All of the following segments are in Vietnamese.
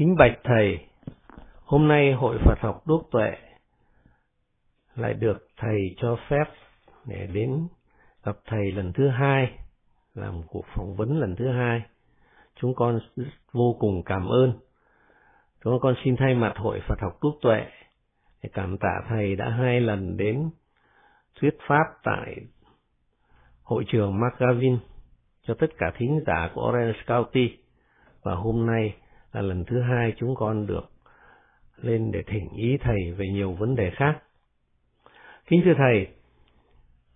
Kính bạch thầy, hôm nay Hội Phật học Đúc Tuệ lại được thầy cho phép để đến gặp thầy lần thứ hai, làm cuộc phỏng vấn lần thứ hai. Chúng con vô cùng cảm ơn. Chúng con xin thay mặt Hội Phật học Đúc Tuệ để cảm tạ thầy đã hai lần đến thuyết pháp tại hội trường McGavin cho tất cả thính giả của Orange County và hôm nay là lần thứ hai chúng con được lên để thỉnh ý thầy về nhiều vấn đề khác. Kính thưa thầy,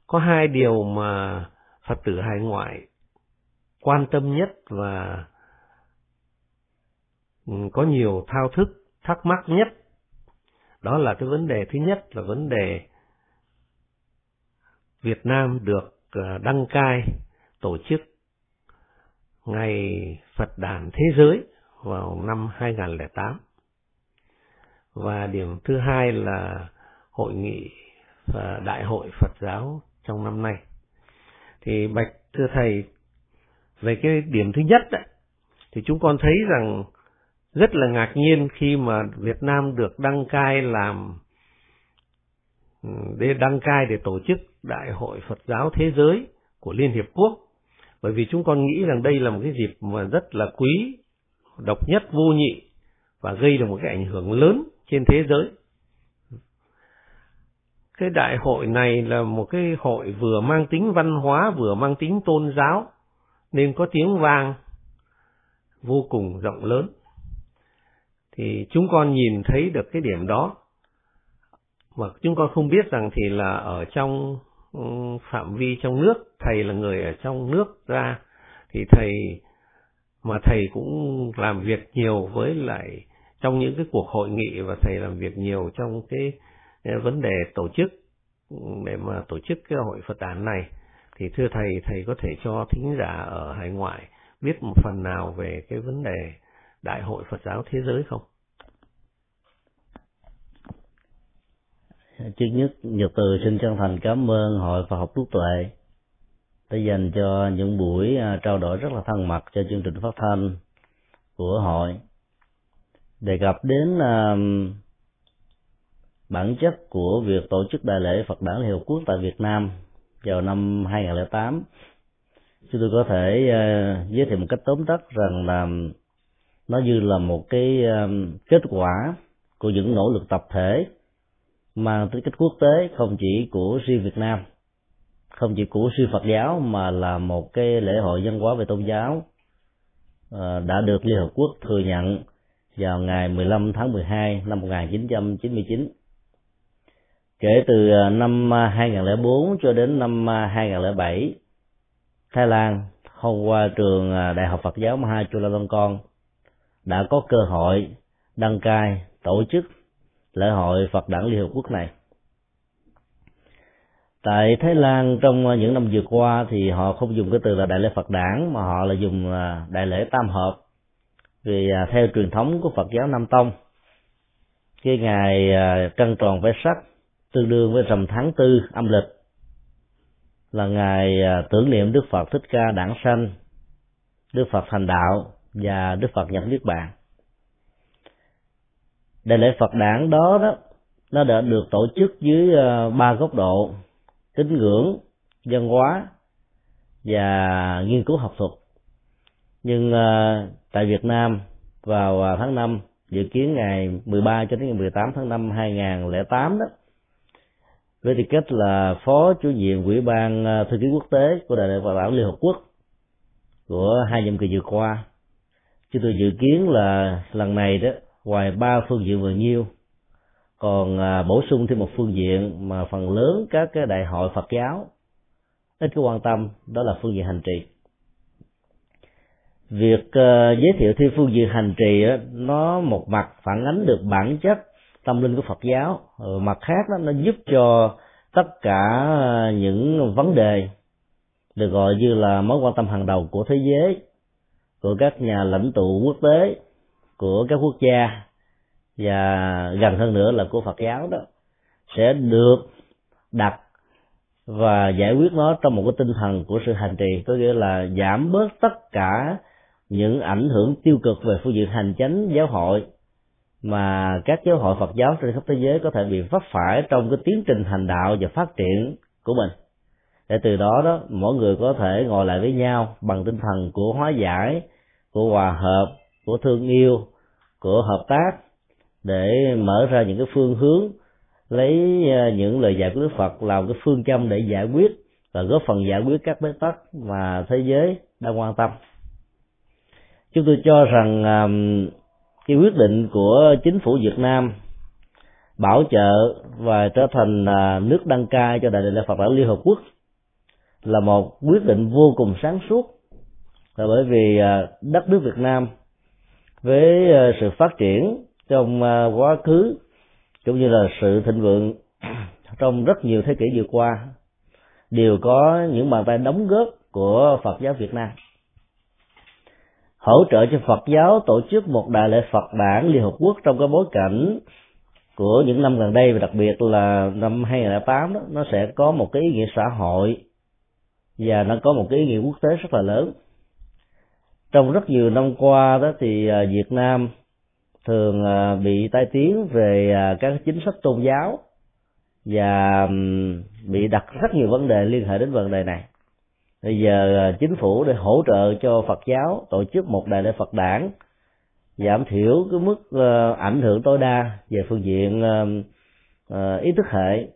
có hai điều mà Phật tử hải ngoại quan tâm nhất và có nhiều thao thức thắc mắc nhất. Đó là cái vấn đề thứ nhất là vấn đề Việt Nam được à, đăng cai tổ chức Ngày Phật đàn Thế giới vào năm 2008. Và điểm thứ hai là hội nghị và đại hội Phật giáo trong năm nay. Thì bạch thưa thầy về cái điểm thứ nhất đấy, thì chúng con thấy rằng rất là ngạc nhiên khi mà Việt Nam được đăng cai làm để đăng cai để tổ chức đại hội Phật giáo thế giới của Liên Hiệp Quốc bởi vì chúng con nghĩ rằng đây là một cái dịp mà rất là quý độc nhất, vô nhị và gây được một cái ảnh hưởng lớn trên thế giới. Cái đại hội này là một cái hội vừa mang tính văn hóa, vừa mang tính tôn giáo, nên có tiếng vang vô cùng rộng lớn. Thì chúng con nhìn thấy được cái điểm đó, mà chúng con không biết rằng thì là ở trong ừ, phạm vi trong nước, thầy là người ở trong nước ra, thì thầy mà thầy cũng làm việc nhiều với lại trong những cái cuộc hội nghị và thầy làm việc nhiều trong cái, vấn đề tổ chức để mà tổ chức cái hội Phật đản này thì thưa thầy thầy có thể cho thính giả ở hải ngoại biết một phần nào về cái vấn đề đại hội Phật giáo thế giới không? Trước nhất, Nhật Từ xin chân thành cảm ơn Hội Phật học Quốc Tuệ đã dành cho những buổi à, trao đổi rất là thân mật cho chương trình phát thanh của hội. Đề cập đến à, bản chất của việc tổ chức đại lễ Phật đản Liên Hợp Quốc tại Việt Nam vào năm 2008 chúng tôi có thể à, giới thiệu một cách tóm tắt rằng là nó như là một cái kết quả của những nỗ lực tập thể mang tính cách quốc tế không chỉ của riêng Việt Nam không chỉ của sư Phật giáo mà là một cái lễ hội văn hóa về tôn giáo ờ, đã được Liên Hợp Quốc thừa nhận vào ngày 15 tháng 12 năm 1999. Kể từ ờ, năm 2004 cho đến năm 2007, Thái Lan thông qua trường ờ, Đại học Phật giáo Maha con đã có cơ hội đăng cai tổ chức lễ hội Phật đản Liên Hợp Quốc này tại Thái Lan trong ờ, những năm vừa qua thì họ không dùng cái từ là đại lễ Phật đản, mà họ là dùng ờ, đại lễ tam hợp. Vì ờ, theo truyền thống của Phật giáo Nam Tông, cái ngày trăng tròn vẽ sắc tương đương với rằm tháng tư âm lịch là ngày tưởng niệm Đức Phật Thích Ca đản sanh, Đức Phật thành đạo và Đức Phật nhập niết bàn. Đại lễ Phật đản đó đó, nó đã được tổ chức dưới ba góc độ tín ngưỡng văn hóa và nghiên cứu học thuật. Nhưng uh, tại Việt Nam vào ờ, tháng 5 dự kiến ngày 13 cho đến ngày 18 tháng 5 2008 đó với tư cách là phó chủ nhiệm ủy ban ờ, thư ký quốc tế của đại hội Bảo Liên Hợp Quốc của hai nhiệm kỳ vừa qua. Chúng tôi dự kiến là lần này đó ngoài ba phương diện vừa nhiêu còn à, bổ sung thêm một phương diện mà phần lớn các cái đại hội Phật giáo ít có quan tâm đó là phương diện hành trì. Việc uh, giới thiệu thêm phương diện hành trì đó, nó một mặt phản ánh được bản chất tâm linh của Phật giáo ờ, mặt khác đó, nó giúp cho tất cả à, những vấn đề được gọi như là mối quan tâm hàng đầu của thế giới của các nhà lãnh tụ quốc tế của các quốc gia và gần hơn nữa là của Phật giáo đó, sẽ được đặt và giải quyết nó trong một cái tinh thần của sự hành trì. Có nghĩa là giảm bớt tất cả những ảnh hưởng tiêu cực về phương diện hành chánh giáo hội mà các giáo hội Phật giáo trên khắp thế giới có thể bị vấp phải trong cái tiến trình hành đạo và phát triển của mình. Để từ đó đó, mỗi người có thể ngồi lại với nhau bằng tinh thần của hóa giải, của hòa hợp, của thương yêu, của hợp tác để mở ra những cái phương hướng, lấy à, những lời dạy của Đức Phật làm cái phương châm để giải quyết và góp phần giải quyết các bế tắc mà thế giới đang quan tâm. Chúng tôi cho rằng cái quyết định của chính phủ Việt Nam bảo trợ và trở thành à, nước đăng cai cho đại lễ Phật giáo Liên Hợp Quốc là một quyết định vô cùng sáng suốt. Là bởi vì à, đất nước Việt Nam với sự phát triển trong à, quá khứ, cũng như là sự thịnh vượng trong rất nhiều thế kỷ vừa qua, đều có những bàn tay đóng góp của Phật giáo Việt Nam. Hỗ trợ cho Phật giáo tổ chức một đại lễ Phật đản Liên Hợp Quốc trong cái bối cảnh của những năm gần đây, và đặc biệt là năm 2008 đó, nó sẽ có một cái ý nghĩa xã hội, và nó có một cái ý nghĩa quốc tế rất là lớn. Trong rất nhiều năm qua đó thì à, Việt Nam thường à, bị tai tiếng về à, các chính sách tôn giáo và bị đặt rất nhiều vấn đề liên hệ đến vấn đề này. Bây giờ à, chính phủ để hỗ trợ cho Phật giáo, tổ chức một đại lễ Phật đản, giảm thiểu cái mức ảnh hưởng tối đa về phương diện ý thức hệ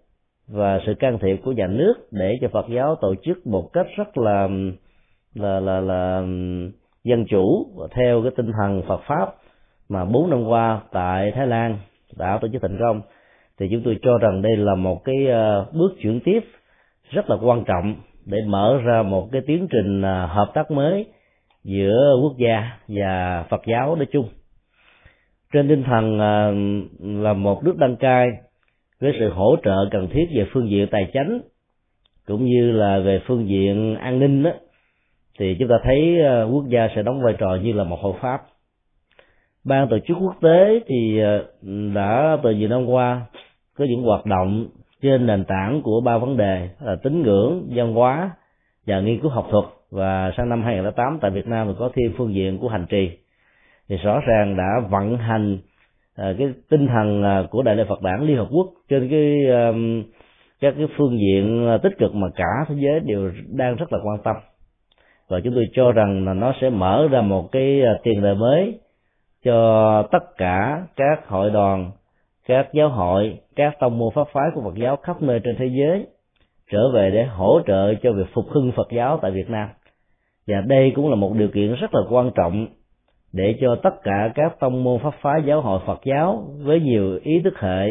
và sự can thiệp của nhà nước để cho Phật giáo tổ chức một cách rất là là là là dân chủ theo cái tinh thần Phật pháp mà bốn năm qua tại Thái Lan đã tổ chức thành công thì chúng tôi cho rằng đây là một cái ờ, bước chuyển tiếp rất là quan trọng để mở ra một cái tiến trình ờ, hợp tác mới giữa quốc gia và Phật giáo nói chung. Trên tinh thần ờ, là một nước đăng cai với sự hỗ trợ cần thiết về phương diện tài chính cũng như là về phương diện an ninh đó, thì chúng ta thấy quốc gia sẽ đóng vai trò như là một hộ pháp ban tổ chức quốc tế thì ờ, đã, từ nhiều năm qua, có những hoạt động trên nền tảng của ba vấn đề là tín ngưỡng, văn hóa và nghiên cứu học thuật. Và sang năm 2008 tại Việt Nam thì có thêm phương diện của hành trì. Thì rõ ràng đã vận hành ờ, cái tinh thần ờ, của đại lễ Phật đản Liên Hợp Quốc trên cái các cái phương diện tích cực mà cả thế giới đều đang rất là quan tâm. Và chúng tôi cho rằng là nó sẽ mở ra một cái tiền đề mới cho tất cả các hội đoàn, các giáo hội, các tông môn pháp phái của Phật giáo khắp nơi trên thế giới trở về để hỗ trợ cho việc phục hưng Phật giáo tại Việt Nam. Và đây cũng là một điều kiện rất là quan trọng để cho tất cả các tông môn pháp phái giáo hội Phật giáo với nhiều ý thức hệ,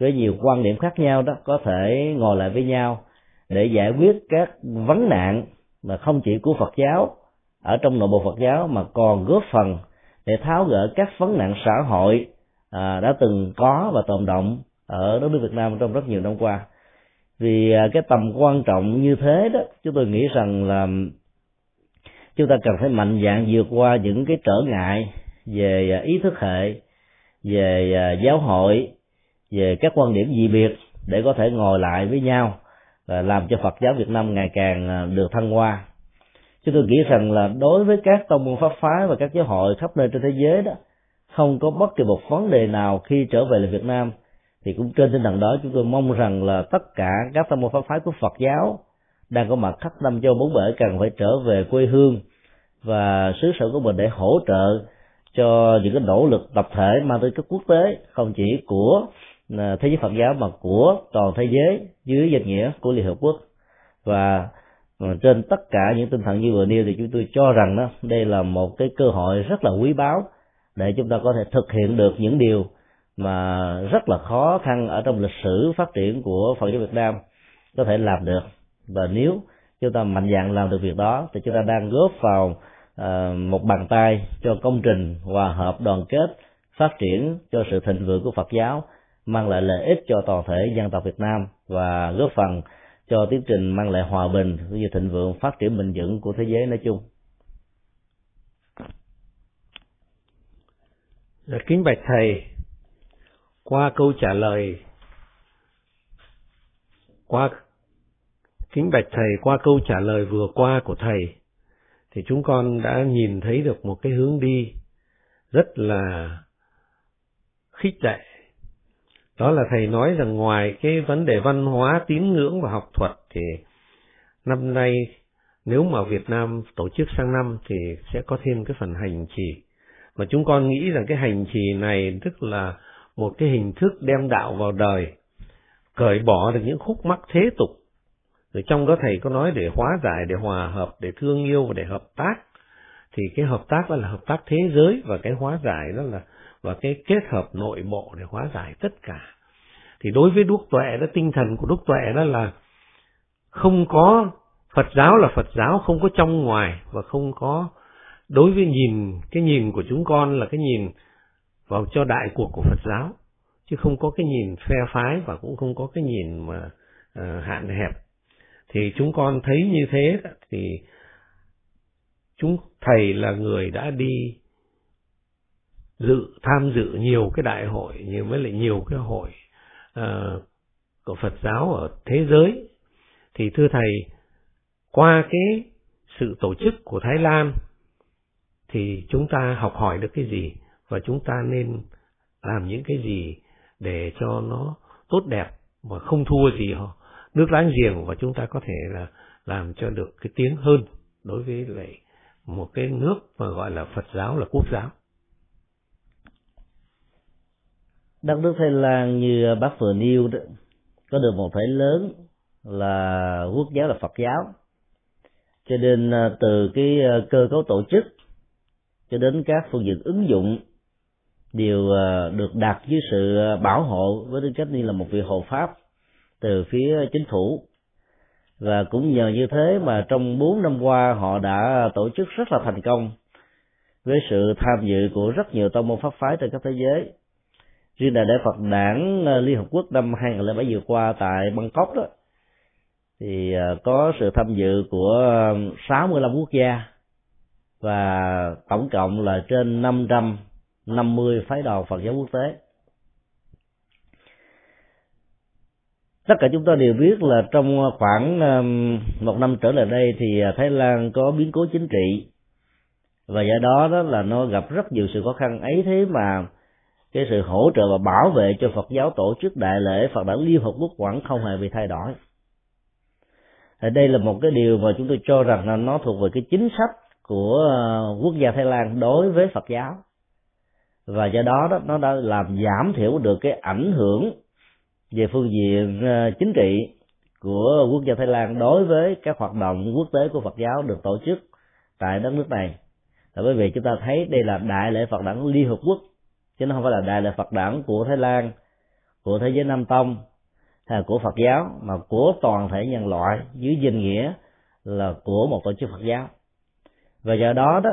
với nhiều quan điểm khác nhau đó, có thể ngồi lại với nhau để giải quyết các vấn nạn mà không chỉ của Phật giáo, ở trong nội bộ Phật giáo mà còn góp phần để tháo gỡ các vấn nạn xã hội à, đã từng có và tồn động ở đất nước Việt Nam trong rất nhiều năm qua vì à, cái tầm quan trọng như thế đó chúng tôi nghĩ rằng là chúng ta cần phải mạnh dạn vượt qua những cái trở ngại về à, ý thức hệ về à, giáo hội về các quan điểm dị biệt để có thể ngồi lại với nhau và làm cho Phật giáo Việt Nam ngày càng à, được thăng hoa. Chúng tôi nghĩ rằng là đối với các tông môn pháp phái và các giáo hội khắp nơi trên thế giới đó, không có bất kỳ một vấn đề nào khi trở về lại Việt Nam. Thì cũng trên tinh thần đó, chúng tôi mong rằng là tất cả các tông môn pháp phái của Phật giáo đang có mặt khắp năm châu bốn bể cần phải trở về quê hương và xứ sở của mình để hỗ trợ cho những cái nỗ lực tập thể mang tới các quốc tế, không chỉ của à, thế giới Phật giáo mà của toàn thế giới dưới danh nghĩa của Liên Hợp Quốc. Và à, trên tất cả những tinh thần như vừa nêu thì chúng tôi cho rằng đó đây là một cái cơ hội rất là quý báu để chúng ta có thể thực hiện được những điều mà rất là khó khăn ở trong lịch sử phát triển của Phật giáo Việt Nam có thể làm được. Và nếu chúng ta mạnh dạn làm được việc đó thì chúng ta đang góp vào uh, một bàn tay cho công trình hòa hợp đoàn kết phát triển cho sự thịnh vượng của Phật giáo mang lại lợi ích cho toàn thể dân tộc Việt Nam và góp phần cho tiến trình mang lại hòa bình cũng như thịnh vượng phát triển bình vững của thế giới nói chung. Dạ, kính bạch thầy, qua câu trả lời qua kính bạch thầy qua câu trả lời vừa qua của thầy thì chúng con đã nhìn thấy được một cái hướng đi rất là khích lệ đó là thầy nói rằng ngoài cái vấn đề văn hóa, tín ngưỡng và học thuật thì năm nay nếu mà Việt Nam tổ chức sang năm thì sẽ có thêm cái phần hành trì. Mà chúng con nghĩ rằng cái hành trì này tức là một cái hình thức đem đạo vào đời, cởi bỏ được những khúc mắc thế tục. Rồi trong đó thầy có nói để hóa giải, để hòa hợp, để thương yêu và để hợp tác. Thì cái hợp tác đó là hợp tác thế giới và cái hóa giải đó là và cái kết hợp nội bộ để hóa giải tất cả. Thì đối với đúc tuệ đó tinh thần của đúc tuệ đó là không có Phật giáo là Phật giáo không có trong ngoài và không có. Đối với nhìn cái nhìn của chúng con là cái nhìn vào cho đại cuộc của Phật giáo chứ không có cái nhìn phe phái và cũng không có cái nhìn mà uh, hạn hẹp. Thì chúng con thấy như thế thì chúng thầy là người đã đi dự tham dự nhiều cái đại hội nhiều với lại nhiều cái hội uh, của Phật giáo ở thế giới thì thưa thầy qua cái sự tổ chức của Thái Lan thì chúng ta học hỏi được cái gì và chúng ta nên làm những cái gì để cho nó tốt đẹp mà không thua gì họ nước láng giềng và chúng ta có thể là làm cho được cái tiếng hơn đối với lại một cái nước mà gọi là Phật giáo là quốc giáo. Đất nước Thái Lan như bác vừa nêu đó, có được một thể lớn là quốc giáo là Phật giáo. Cho nên à, từ cái à, cơ cấu tổ chức cho đến các phương diện ứng dụng đều à, được đặt dưới sự bảo hộ với tư cách như là một vị hộ pháp từ phía chính phủ. Và cũng nhờ như thế mà trong bốn năm qua họ đã tổ chức rất là thành công với sự tham dự của rất nhiều tông môn pháp phái trên các thế giới riêng đại lễ Phật đảng ờ, Liên Hợp Quốc năm 2007 vừa qua tại Bangkok đó, thì ờ, có sự tham dự của ờ, 65 quốc gia và tổng cộng là trên 550 phái đoàn Phật giáo quốc tế. Tất cả chúng ta đều biết là trong khoảng một năm trở lại đây thì Thái Lan có biến cố chính trị và do đó đó là nó gặp rất nhiều sự khó khăn ấy thế mà cái sự hỗ trợ và bảo vệ cho Phật giáo tổ chức đại lễ Phật đản Liên Hợp Quốc vẫn không hề bị thay đổi. Thì đây là một cái điều mà chúng tôi cho rằng là nó thuộc về cái chính sách của ờ, quốc gia Thái Lan đối với Phật giáo. Và do đó đó, nó đã làm giảm thiểu được cái ảnh hưởng về phương diện ờ, chính trị của quốc gia Thái Lan đối với các hoạt động quốc tế của Phật giáo được tổ chức tại đất nước này. Là bởi vì chúng ta thấy đây là đại lễ Phật đản Liên Hợp Quốc chứ nó không phải là đại lễ Phật đản của Thái Lan, của thế giới Nam Tông, hay là của Phật giáo, mà của toàn thể nhân loại dưới danh nghĩa là của một tổ chức Phật giáo. Và do đó đó,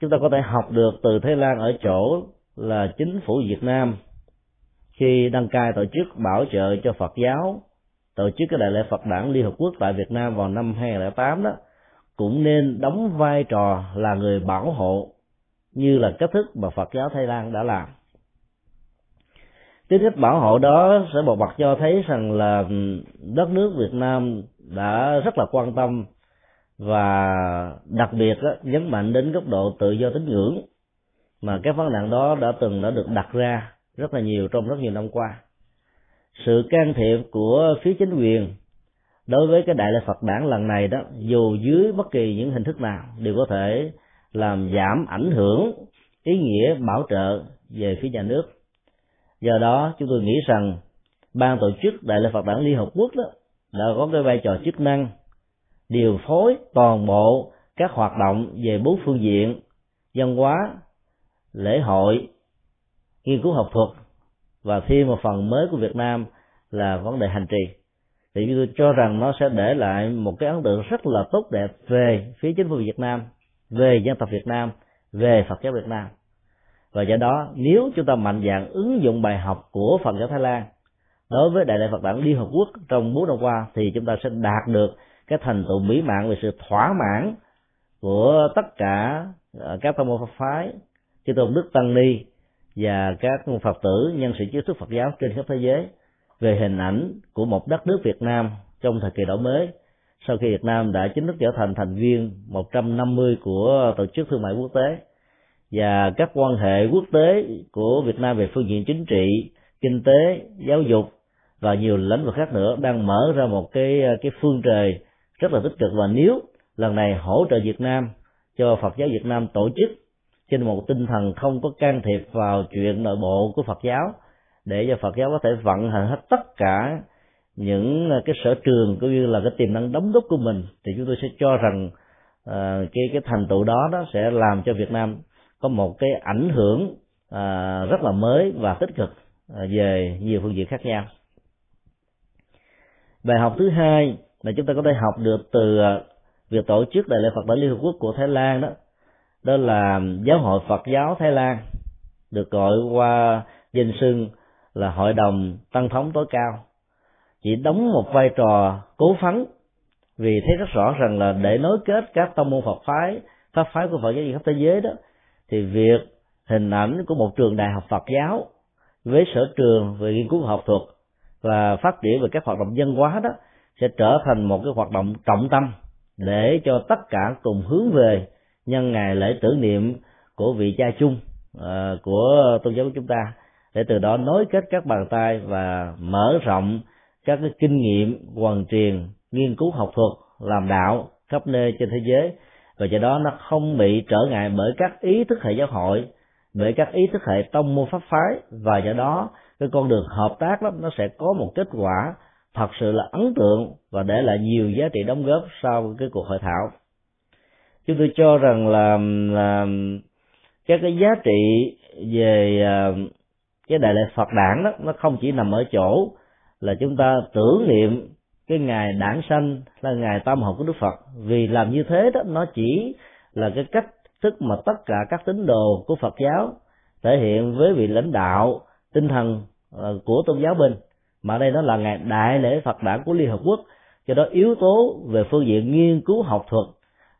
chúng ta có thể học được từ Thái Lan ở chỗ là chính phủ Việt Nam khi đăng cai tổ chức bảo trợ cho Phật giáo, tổ chức cái đại lễ Phật đản Liên Hợp Quốc tại Việt Nam vào năm 2008 đó, cũng nên đóng vai trò là người bảo hộ như là cách thức mà Phật giáo Thái Lan đã làm. Tính cách bảo hộ đó sẽ một mặt cho thấy rằng là đất nước Việt Nam đã rất là quan tâm và đặc biệt đó, nhấn mạnh đến góc độ tự do tín ngưỡng mà các vấn nạn đó đã từng đã được đặt ra rất là nhiều trong rất nhiều năm qua. Sự can thiệp của phía chính quyền đối với cái đại lễ Phật đản lần này đó dù dưới bất kỳ những hình thức nào đều có thể làm giảm ảnh hưởng ý nghĩa bảo trợ về phía nhà nước. Do đó, chúng tôi nghĩ rằng ban tổ chức đại lễ phật đản liên hợp quốc đó đã có cái vai trò chức năng điều phối toàn bộ các hoạt động về bốn phương diện văn hóa, lễ hội, nghiên cứu học thuật và thêm một phần mới của Việt Nam là vấn đề hành trì. Thì tôi cho rằng nó sẽ để lại một cái ấn tượng rất là tốt đẹp về phía chính phủ Việt Nam về dân tộc Việt Nam về Phật giáo Việt Nam. Và do đó nếu chúng ta mạnh dạng ứng dụng bài học của Phật giáo Thái Lan đối với Đại lễ Phật đản Liên Hợp Quốc trong bốn năm qua thì chúng ta sẽ đạt được cái thành tựu mỹ mãn về sự thỏa mãn của tất cả ờ, các tông môn Phật phái, chư tôn đức tăng ni và các Phật tử nhân sĩ trí thức Phật giáo trên khắp thế giới về hình ảnh của một đất nước Việt Nam trong thời kỳ đổi mới sau khi Việt Nam đã chính thức trở thành thành viên 150 của tổ chức thương mại quốc tế và các quan hệ quốc tế của Việt Nam về phương diện chính trị, kinh tế, giáo dục và nhiều lĩnh vực khác nữa đang mở ra một cái cái phương trời rất là tích cực. Và nếu lần này hỗ trợ Việt Nam cho Phật giáo Việt Nam tổ chức trên một tinh thần không có can thiệp vào chuyện nội bộ của Phật giáo để cho Phật giáo có thể vận hành hết tất cả những ờ, cái sở trường cũng như là cái tiềm năng đóng góp của mình thì chúng tôi sẽ cho rằng uh, cái cái thành tựu đó đó sẽ làm cho Việt Nam có một cái ảnh hưởng uh, rất là mới và tích cực uh, về nhiều phương diện khác nhau. Bài học thứ hai là chúng ta có thể học được từ việc tổ chức đại lễ Phật đản Liên Hợp Quốc của Thái Lan đó đó là giáo hội Phật giáo Thái Lan được gọi qua danh xưng là hội đồng tăng thống tối cao chỉ đóng một vai trò cố phấn vì thấy rất rõ rằng là để nối kết các tông môn Phật phái pháp phái của Phật giáo khắp thế giới đó thì việc hình ảnh của một trường đại học Phật giáo với sở trường về nghiên cứu học thuật và phát triển về các hoạt động dân hóa đó sẽ trở thành một cái hoạt động trọng tâm để cho tất cả cùng hướng về nhân ngày lễ tưởng niệm của vị cha chung uh, của tôn giáo của chúng ta để từ đó nối kết các bàn tay và mở rộng các cái kinh nghiệm hoàn truyền nghiên cứu học thuật làm đạo khắp nơi trên thế giới. Và do đó nó không bị trở ngại bởi các ý thức hệ giáo hội bởi các ý thức hệ tông môn pháp phái. Và do đó cái con đường hợp tác đó nó sẽ có một kết quả thật sự là ấn tượng và để lại nhiều giá trị đóng góp sau cái cuộc hội thảo. Chúng tôi cho rằng là, là các cái giá trị về à, cái đại lễ Phật đản đó nó không chỉ nằm ở chỗ là chúng ta tưởng niệm cái ngày đản sanh là ngày tam học của Đức Phật. Vì làm như thế đó, nó chỉ là cái cách thức mà tất cả các tín đồ của Phật giáo thể hiện với vị lãnh đạo tinh thần ờ, của tôn giáo bên mà đây nó là ngày đại lễ Phật đản của Liên Hợp Quốc. Cho đó yếu tố về phương diện nghiên cứu học thuật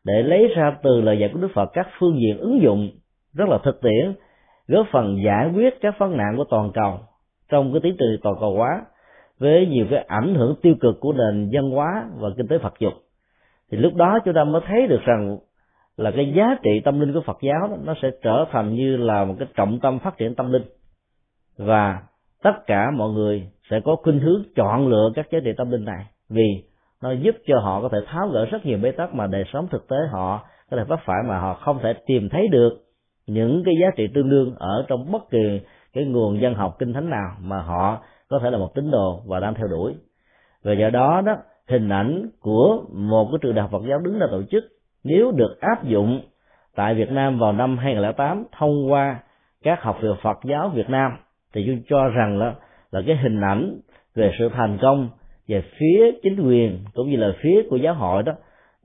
để lấy ra từ lời dạy của Đức Phật, các phương diện ứng dụng rất là thực tiễn, góp phần giải quyết các vấn nạn của toàn cầu trong cái tiến trình toàn cầu hóa với nhiều cái ảnh hưởng tiêu cực của nền văn hóa và kinh tế Phật dục. Thì lúc đó chúng ta mới thấy được rằng là cái giá trị tâm linh của Phật giáo đó, nó sẽ trở thành như là một cái trọng tâm phát triển tâm linh. Và tất cả mọi người sẽ có khuynh hướng chọn lựa các giá trị tâm linh này vì nó giúp cho họ có thể tháo gỡ rất nhiều bế tắc mà đời sống thực tế họ có thể vấp phải mà họ không thể tìm thấy được những cái giá trị tương đương ở trong bất kỳ cái nguồn dân học kinh thánh nào mà họ có thể là một tín đồ và đang theo đuổi. Và do đó đó, hình ảnh của một cái trường đại học Phật giáo đứng ra tổ chức, nếu được áp dụng tại Việt Nam vào năm 2008 thông qua các học viện Phật giáo Việt Nam, thì chúng cho rằng là là cái hình ảnh về sự thành công về phía chính quyền cũng như là phía của giáo hội đó,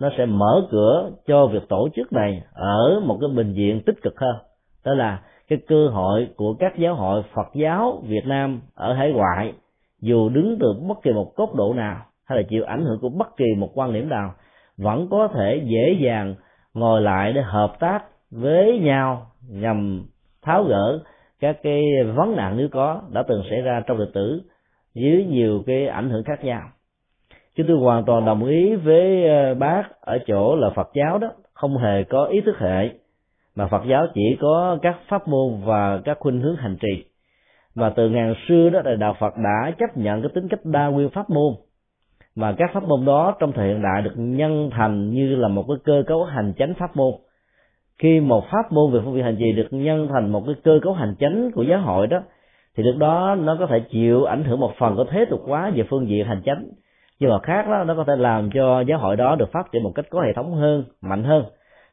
nó sẽ mở cửa cho việc tổ chức này ở một cái bình diện tích cực hơn. Đó là cái cơ hội của các giáo hội Phật giáo Việt Nam ở hải ngoại, dù đứng từ bất kỳ một cốt độ nào, hay là chịu ảnh hưởng của bất kỳ một quan điểm nào, vẫn có thể dễ dàng ngồi lại để hợp tác với nhau nhằm tháo gỡ các cái vấn nạn nếu có đã từng xảy ra trong lịch sử dưới nhiều cái ảnh hưởng khác nhau. Chúng tôi hoàn toàn đồng ý với ờ, bác ở chỗ là Phật giáo đó không hề có ý thức hệ mà Phật giáo chỉ có các pháp môn và các khuynh hướng hành trì. Và từ ngàn xưa đó là đạo Phật đã chấp nhận cái tính cách đa nguyên pháp môn. Mà các pháp môn đó trong thời hiện đại được nhân thành như là một cái cơ cấu hành chánh pháp môn. Khi một pháp môn về phương vị hành trì được nhân thành một cái cơ cấu hành chánh của giáo hội đó, thì lúc đó nó có thể chịu ảnh hưởng một phần của thế tục quá về phương diện hành chánh. Nhưng mà khác đó, nó có thể làm cho giáo hội đó được phát triển một cách có hệ thống hơn, mạnh hơn.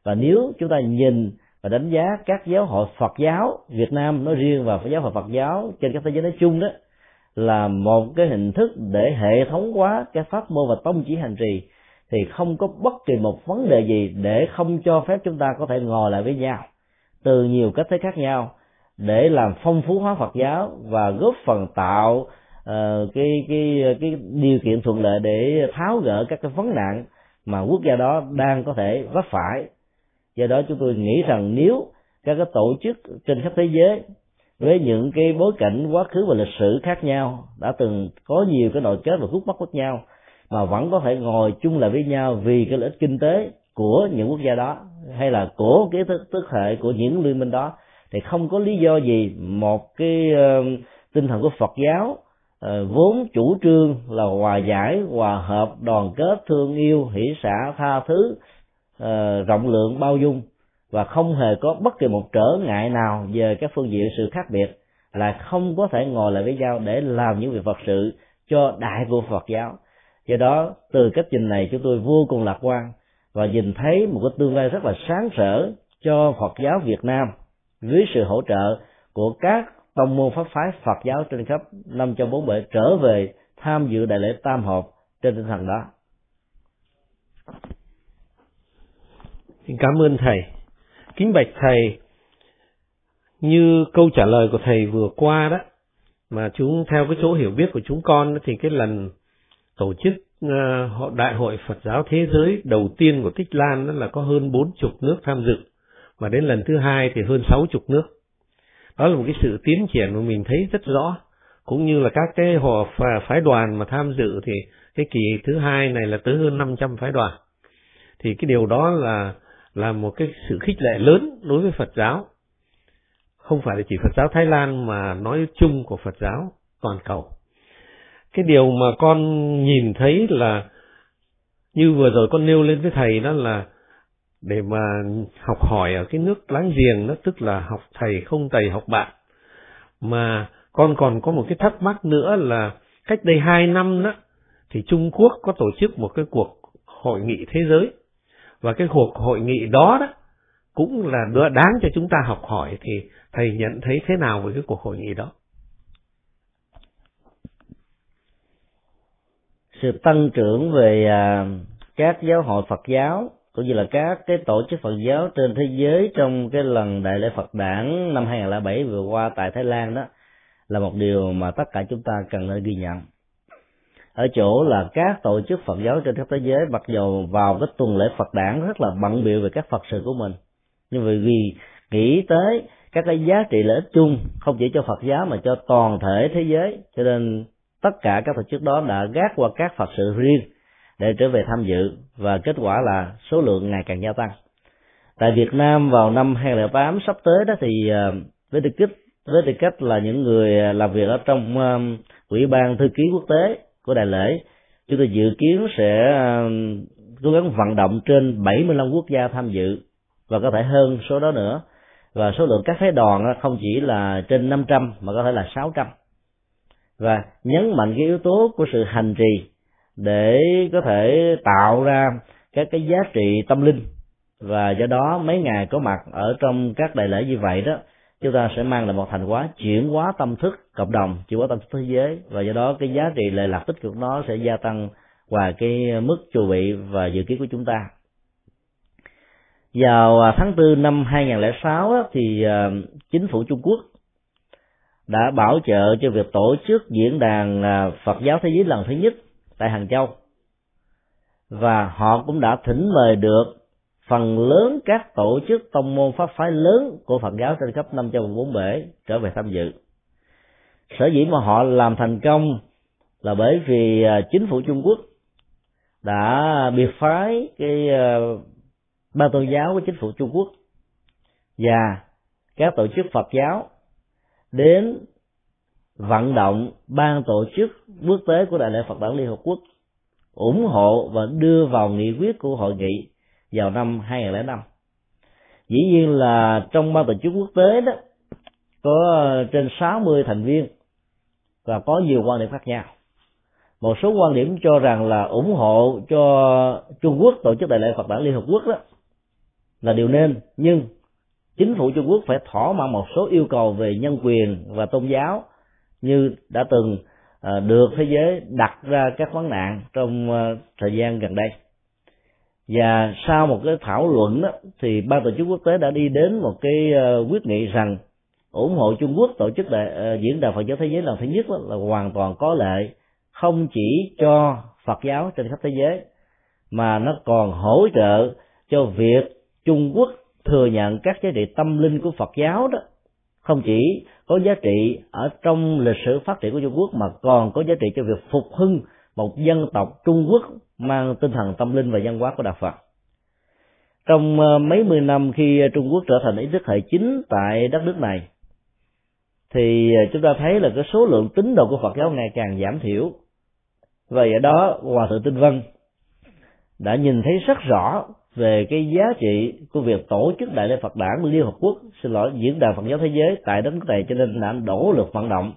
Và nếu chúng ta nhìn và đánh giá các giáo hội Phật giáo Việt Nam nói riêng và giáo hội Phật giáo trên các thế giới nói chung đó là một cái hình thức để hệ thống hóa cái pháp môn và tông chỉ hành trì thì không có bất kỳ một vấn đề gì để không cho phép chúng ta có thể ngồi lại với nhau từ nhiều cách thế khác nhau để làm phong phú hóa Phật giáo và góp phần tạo uh, cái cái cái điều kiện thuận lợi để tháo gỡ các cái vấn nạn mà quốc gia đó đang có thể vấp phải do đó chúng tôi nghĩ rằng nếu các cái tổ chức trên khắp thế giới với những cái bối cảnh quá khứ và lịch sử khác nhau đã từng có nhiều cái nội kết và khúc mắc với nhau mà vẫn có thể ngồi chung lại với nhau vì cái lợi ích kinh tế của những quốc gia đó hay là của cái thức tức hệ của những liên minh đó thì không có lý do gì một cái uh, tinh thần của Phật giáo uh, vốn chủ trương là hòa giải hòa hợp đoàn kết thương yêu hỷ xã tha thứ uh, rộng lượng bao dung và không hề có bất kỳ một trở ngại nào về các phương diện sự khác biệt là không có thể ngồi lại với nhau để làm những việc Phật sự cho đại của Phật giáo do đó từ cách nhìn này chúng tôi vô cùng lạc quan và nhìn thấy một cái tương lai rất là sáng sỡ cho Phật giáo Việt Nam dưới sự hỗ trợ của các tông môn pháp phái Phật giáo trên khắp năm trăm bốn bể trở về tham dự đại lễ tam hợp trên tinh thần đó. Xin cảm ơn thầy. Kính bạch thầy, như câu trả lời của thầy vừa qua đó, mà chúng theo cái chỗ hiểu biết của chúng con thì cái lần tổ chức ờ, họ đại hội Phật giáo thế giới đầu tiên của Tích Lan đó là có hơn bốn chục nước tham dự và đến lần thứ hai thì hơn sáu chục nước đó là một cái sự tiến triển mà mình thấy rất rõ cũng như là các cái họ phái đoàn mà tham dự thì cái kỳ thứ hai này là tới hơn 500 phái đoàn thì cái điều đó là là một cái sự khích lệ lớn đối với Phật giáo. Không phải là chỉ Phật giáo Thái Lan mà nói chung của Phật giáo toàn cầu. Cái điều mà con nhìn thấy là như vừa rồi con nêu lên với thầy đó là để mà học hỏi ở cái nước láng giềng đó, tức là học thầy không thầy học bạn. Mà con còn có một cái thắc mắc nữa là cách đây hai năm đó, thì Trung Quốc có tổ chức một cái cuộc hội nghị thế giới và cái cuộc hội nghị đó đó cũng là đáng cho chúng ta học hỏi thì thầy nhận thấy thế nào về cái cuộc hội nghị đó? Sự tăng trưởng về à, các giáo hội Phật giáo cũng như là các cái tổ chức Phật giáo trên thế giới trong cái lần đại lễ Phật đản năm 2007 vừa qua tại Thái Lan đó là một điều mà tất cả chúng ta cần nên ghi nhận ở chỗ là các tổ chức Phật giáo trên khắp thế giới mặc dù vào cái tuần lễ Phật đản rất là bận biểu về các Phật sự của mình nhưng vì vì nghĩ tới các cái giá trị lợi ích chung không chỉ cho Phật giáo mà cho toàn thể thế giới cho nên tất cả các tổ chức đó đã gác qua các Phật sự riêng để trở về tham dự và kết quả là số lượng ngày càng gia tăng. Tại Việt Nam vào năm 2008 sắp tới đó thì ờ, với tư cách với tư cách là những người ờ, làm việc ở trong um, ủy ban thư ký quốc tế của đại lễ. Chúng tôi dự kiến sẽ ờ, cố gắng vận động trên 75 quốc gia tham dự, và có thể hơn số đó nữa. Và số lượng các phái đoàn không chỉ là trên 500 mà có thể là 600 và nhấn mạnh cái yếu tố của sự hành trì để có thể tạo ra các cái giá trị tâm linh. Và do đó mấy ngày có mặt ở trong các đại lễ như vậy đó chúng ta sẽ mang lại một thành quả, chuyển hóa tâm thức cộng đồng, chuyển hóa tâm thức thế giới. Và do đó cái giá trị lệ lạc tích cực nó sẽ gia tăng và cái mức chu bị và dự kiến của chúng ta. Vào à, tháng 4 năm 2006 thì à, chính phủ Trung Quốc đã bảo trợ cho việc tổ chức diễn đàn à, Phật giáo thế giới lần thứ nhất tại Hàng Châu. Và họ cũng đã thỉnh mời được phần lớn các tổ chức tông môn pháp phái lớn của Phật giáo trên khắp năm châu bốn bể trở về tham dự. Sở dĩ mà họ làm thành công là bởi vì à, chính phủ Trung Quốc đã biệt phái cái à, ba ban tôn giáo của chính phủ Trung Quốc và các tổ chức Phật giáo đến vận động ban tổ chức quốc tế của đại lễ Phật đản Liên Hợp Quốc ủng hộ và đưa vào nghị quyết của hội nghị vào năm 2005. Dĩ nhiên là trong ban tổ chức quốc tế đó có ờ, trên 60 thành viên và có nhiều quan điểm khác nhau. Một số quan điểm cho rằng là ủng hộ cho Trung Quốc tổ chức đại lễ Phật đản Liên Hợp Quốc đó là điều nên, nhưng chính phủ Trung Quốc phải thỏa mãn một số yêu cầu về nhân quyền và tôn giáo như đã từng ờ, được thế giới đặt ra các vấn nạn trong ờ, thời gian gần đây và sau một cái thảo luận đó thì ban tổ chức quốc tế đã đi đến một cái ờ, quyết nghị rằng ủng hộ Trung Quốc tổ chức đại, ờ, diễn đàn Phật giáo thế giới lần thứ nhất là hoàn toàn có lệ không chỉ cho Phật giáo trên khắp thế giới mà nó còn hỗ trợ cho việc Trung Quốc thừa nhận các giá trị tâm linh của Phật giáo đó. Không chỉ có giá trị ở trong lịch sử phát triển của Trung Quốc mà còn có giá trị cho việc phục hưng một dân tộc Trung Quốc mang tinh thần tâm linh và văn hóa của đạo Phật. Trong ờ, mấy mươi năm khi Trung Quốc trở thành ý thức hệ chính tại đất nước này, thì ờ, chúng ta thấy là cái số lượng tín đồ của Phật giáo ngày càng giảm thiểu. Và ở đó, hòa thượng tinh vân đã nhìn thấy rất rõ về cái giá trị của việc tổ chức đại lễ Phật đản Liên Hợp Quốc, xin lỗi, diễn đàn Phật giáo thế giới tại đất nước này, cho nên đã đổ lực vận động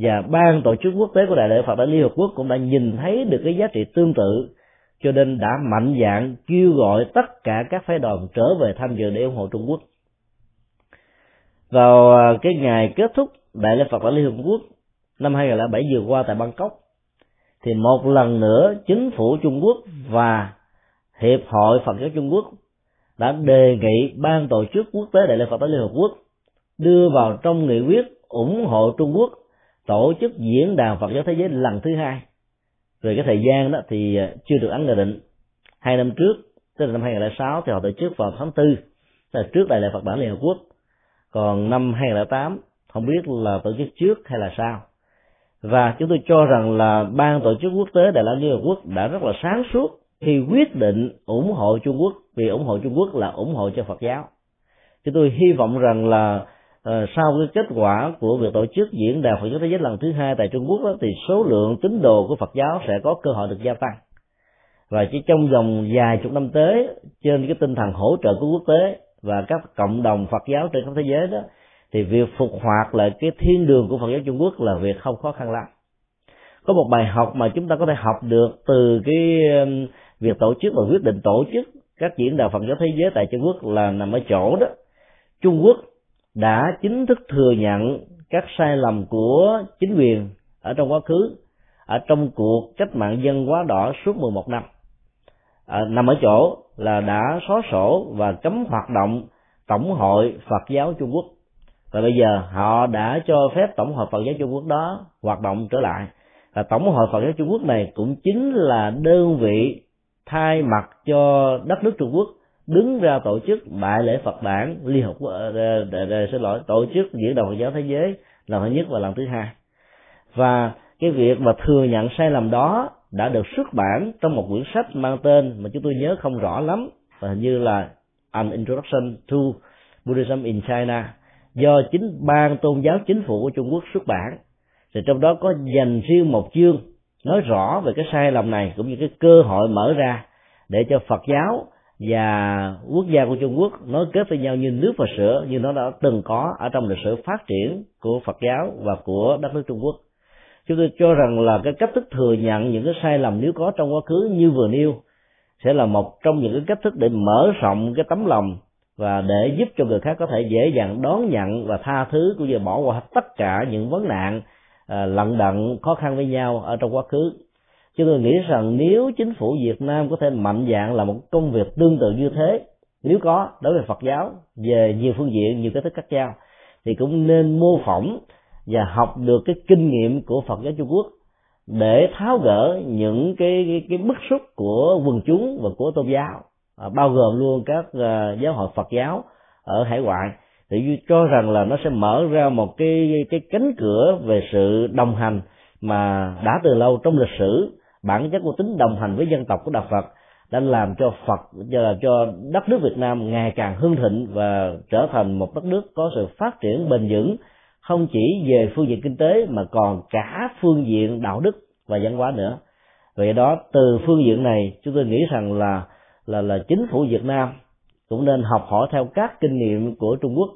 và ban tổ chức quốc tế của đại lễ Phật đản Liên Hợp Quốc cũng đã nhìn thấy được cái giá trị tương tự, cho nên đã mạnh dạng kêu gọi tất cả các phái đoàn trở về tham dự để ủng hộ Trung Quốc. Vào à, cái ngày kết thúc đại lễ Phật đản Liên Hợp Quốc năm 2007 vừa qua tại Bangkok, thì một lần nữa chính phủ Trung Quốc và Hiệp hội Phật giáo Trung Quốc đã đề nghị ban tổ chức quốc tế đại lễ Phật giáo Liên Hợp Quốc đưa vào trong nghị quyết ủng hộ Trung Quốc tổ chức diễn đàn Phật giáo thế giới lần thứ hai. Về cái thời gian đó thì à, chưa được ấn định. Hai năm trước, tức là năm 2006 thì họ tổ chức vào tháng tư là trước đại lễ Phật bản Liên Hợp Quốc. Còn năm 2008 không biết là tổ chức trước hay là sau. Và chúng tôi cho rằng là ban tổ chức quốc tế đại lễ Liên Hợp Quốc đã rất là sáng suốt khi quyết định ủng hộ Trung Quốc, vì ủng hộ Trung Quốc là ủng hộ cho Phật giáo. Chúng tôi hy vọng rằng là à, sau cái kết quả của việc tổ chức diễn đàn Phật giáo thế giới lần thứ hai tại Trung Quốc đó, thì số lượng tín đồ của Phật giáo sẽ có cơ hội được gia tăng. Và chỉ trong vòng vài chục năm tới trên cái tinh thần hỗ trợ của quốc tế và các cộng đồng Phật giáo trên khắp thế giới đó thì việc phục hoạt lại cái thiên đường của Phật giáo Trung Quốc là việc không khó khăn lắm. Có một bài học mà chúng ta có thể học được từ cái um, việc tổ chức và quyết định tổ chức các diễn đàn Phật giáo thế giới tại Trung Quốc là nằm ở chỗ đó. Trung Quốc đã chính thức thừa nhận các sai lầm của chính quyền ở trong quá khứ ở trong cuộc cách mạng dân hóa đỏ suốt 11 năm. À, nằm ở chỗ là đã xóa sổ và cấm hoạt động tổng hội Phật giáo Trung Quốc. Và bây giờ họ đã cho phép tổng hội Phật giáo Trung Quốc đó hoạt động trở lại. Và tổng hội Phật giáo Trung Quốc này cũng chính là đơn vị thay mặt cho đất nước Trung Quốc đứng ra tổ chức đại lễ Phật đản, liên hợp quốc ờ, ờ, xin lỗi, tổ chức diễn đàn Phật giáo thế giới lần thứ nhất và lần thứ hai. Và cái việc mà thừa nhận sai lầm đó đã được xuất bản trong một quyển sách mang tên mà chúng tôi nhớ không rõ lắm, và hình như là An Introduction to Buddhism in China, do chính ban tôn giáo chính phủ của Trung Quốc xuất bản. Thì trong đó có dành riêng một chương nói rõ về cái sai lầm này cũng như cái cơ hội mở ra để cho Phật giáo và quốc gia của Trung Quốc nối kết với nhau như nước và sữa như nó đã từng có ở trong lịch sử phát triển của Phật giáo và của đất nước Trung Quốc. Chúng tôi cho rằng là cái cách thức thừa nhận những cái sai lầm nếu có trong quá khứ như vừa nêu sẽ là một trong những cái cách thức để mở rộng cái tấm lòng và để giúp cho người khác có thể dễ dàng đón nhận và tha thứ cũng như bỏ qua tất cả những vấn nạn à, lận đận, khó khăn với nhau ở trong quá khứ chứ tôi nghĩ rằng nếu chính phủ Việt Nam có thể mạnh dạng là một công việc tương tự như thế nếu có đối với Phật giáo về nhiều phương diện nhiều cách thức khác nhau thì cũng nên mô phỏng và học được cái kinh nghiệm của Phật giáo Trung Quốc để tháo gỡ những cái cái, cái bức xúc của quần chúng và của tôn giáo. À, bao gồm luôn các uh, giáo hội Phật giáo ở hải ngoại thì cho rằng là nó sẽ mở ra một cái cái cánh cửa về sự đồng hành mà đã từ lâu trong lịch sử bản chất của tính đồng hành với dân tộc của đạo Phật đã làm cho Phật làm cho đất nước Việt Nam ngày càng hưng thịnh và trở thành một đất nước có sự phát triển bền vững không chỉ về phương diện kinh tế mà còn cả phương diện đạo đức và văn hóa nữa. Vậy đó từ phương diện này chúng tôi nghĩ rằng là là là chính phủ Việt Nam cũng nên học hỏi theo các kinh nghiệm của Trung Quốc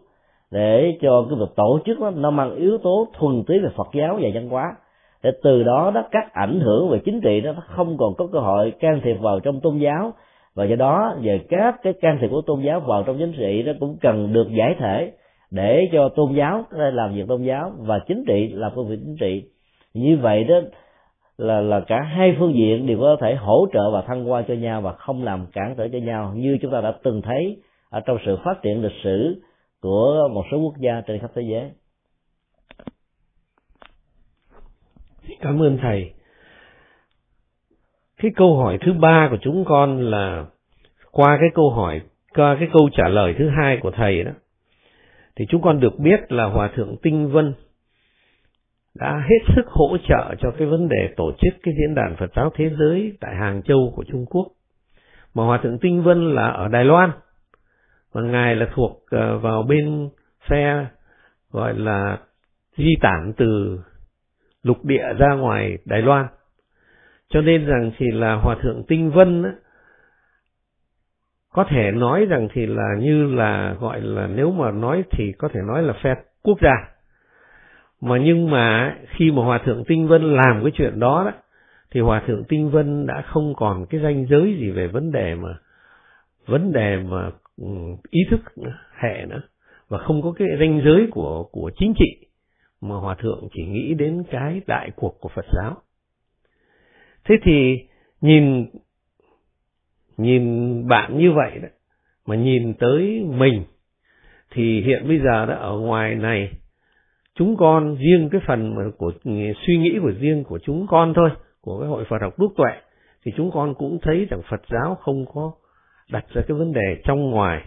để cho cái việc tổ chức đó, nó mang yếu tố thuần túy về Phật giáo và văn hóa để từ đó đó, các ảnh hưởng về chính trị đó, nó không còn có cơ hội can thiệp vào trong tôn giáo. Và do đó, về các cái can thiệp của tôn giáo vào trong chính trị, nó cũng cần được giải thể để cho tôn giáo làm việc tôn giáo và chính trị làm công việc chính trị. Như vậy đó, là là cả hai phương diện đều có thể hỗ trợ và thăng hoa cho nhau và không làm cản trở cho nhau. Như chúng ta đã từng thấy ở trong sự phát triển lịch sử của một số quốc gia trên khắp thế giới. Cảm ơn thầy. Cái câu hỏi thứ ba của chúng con là qua cái câu hỏi, qua cái câu trả lời thứ hai của thầy đó, thì chúng con được biết là Hòa Thượng Tinh Vân đã hết sức hỗ trợ cho cái vấn đề tổ chức cái diễn đàn Phật giáo thế giới tại Hàng Châu của Trung Quốc. Mà Hòa Thượng Tinh Vân là ở Đài Loan, và Ngài là thuộc ờ, vào bên phe gọi là di tản từ lục địa ra ngoài Đài Loan. Cho nên rằng thì là Hòa Thượng Tinh Vân á, có thể nói rằng thì là như là gọi là nếu mà nói thì có thể nói là phe quốc gia mà nhưng mà khi mà hòa thượng tinh vân làm cái chuyện đó đó thì hòa thượng tinh vân đã không còn cái danh giới gì về vấn đề mà vấn đề mà ừ, ý thức hệ nữa và không có cái danh giới của của chính trị mà hòa thượng chỉ nghĩ đến cái đại cuộc của Phật giáo. Thế thì nhìn nhìn bạn như vậy đó mà nhìn tới mình thì hiện bây giờ đó ở ngoài này chúng con riêng cái phần mà của suy nghĩ của riêng của chúng con thôi của cái hội Phật học đúc tuệ thì chúng con cũng thấy rằng Phật giáo không có đặt ra cái vấn đề trong ngoài.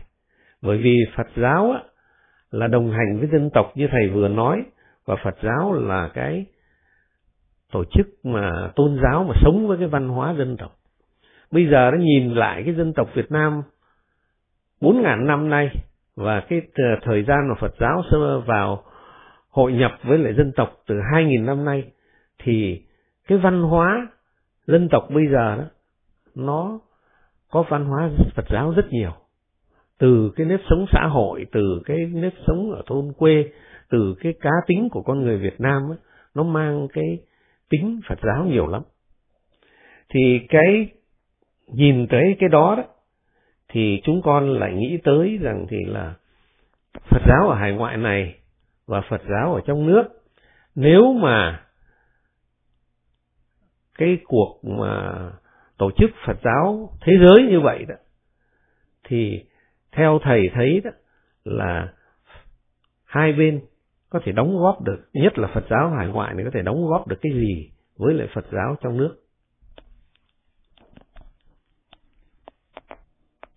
Bởi vì Phật giáo á, là đồng hành với dân tộc như thầy vừa nói và Phật giáo là cái tổ chức mà tôn giáo mà sống với cái văn hóa dân tộc. Bây giờ nó nhìn lại cái dân tộc Việt Nam bốn ngàn năm nay và cái thời gian mà Phật giáo sơ vào hội nhập với lại dân tộc từ hai nghìn năm nay thì cái văn hóa dân tộc bây giờ đó, nó có văn hóa Phật giáo rất nhiều. Từ cái nếp sống xã hội, từ cái nếp sống ở thôn quê từ cái cá tính của con người Việt Nam ấy, nó mang cái tính Phật giáo nhiều lắm. Thì cái nhìn tới cái đó đó thì chúng con lại nghĩ tới rằng thì là Phật giáo ở hải ngoại này và Phật giáo ở trong nước nếu mà cái cuộc mà tổ chức Phật giáo thế giới như vậy đó thì theo thầy thấy đó là hai bên có thể đóng góp được, nhất là Phật giáo hải ngoại này có thể đóng góp được cái gì với lại Phật giáo trong nước?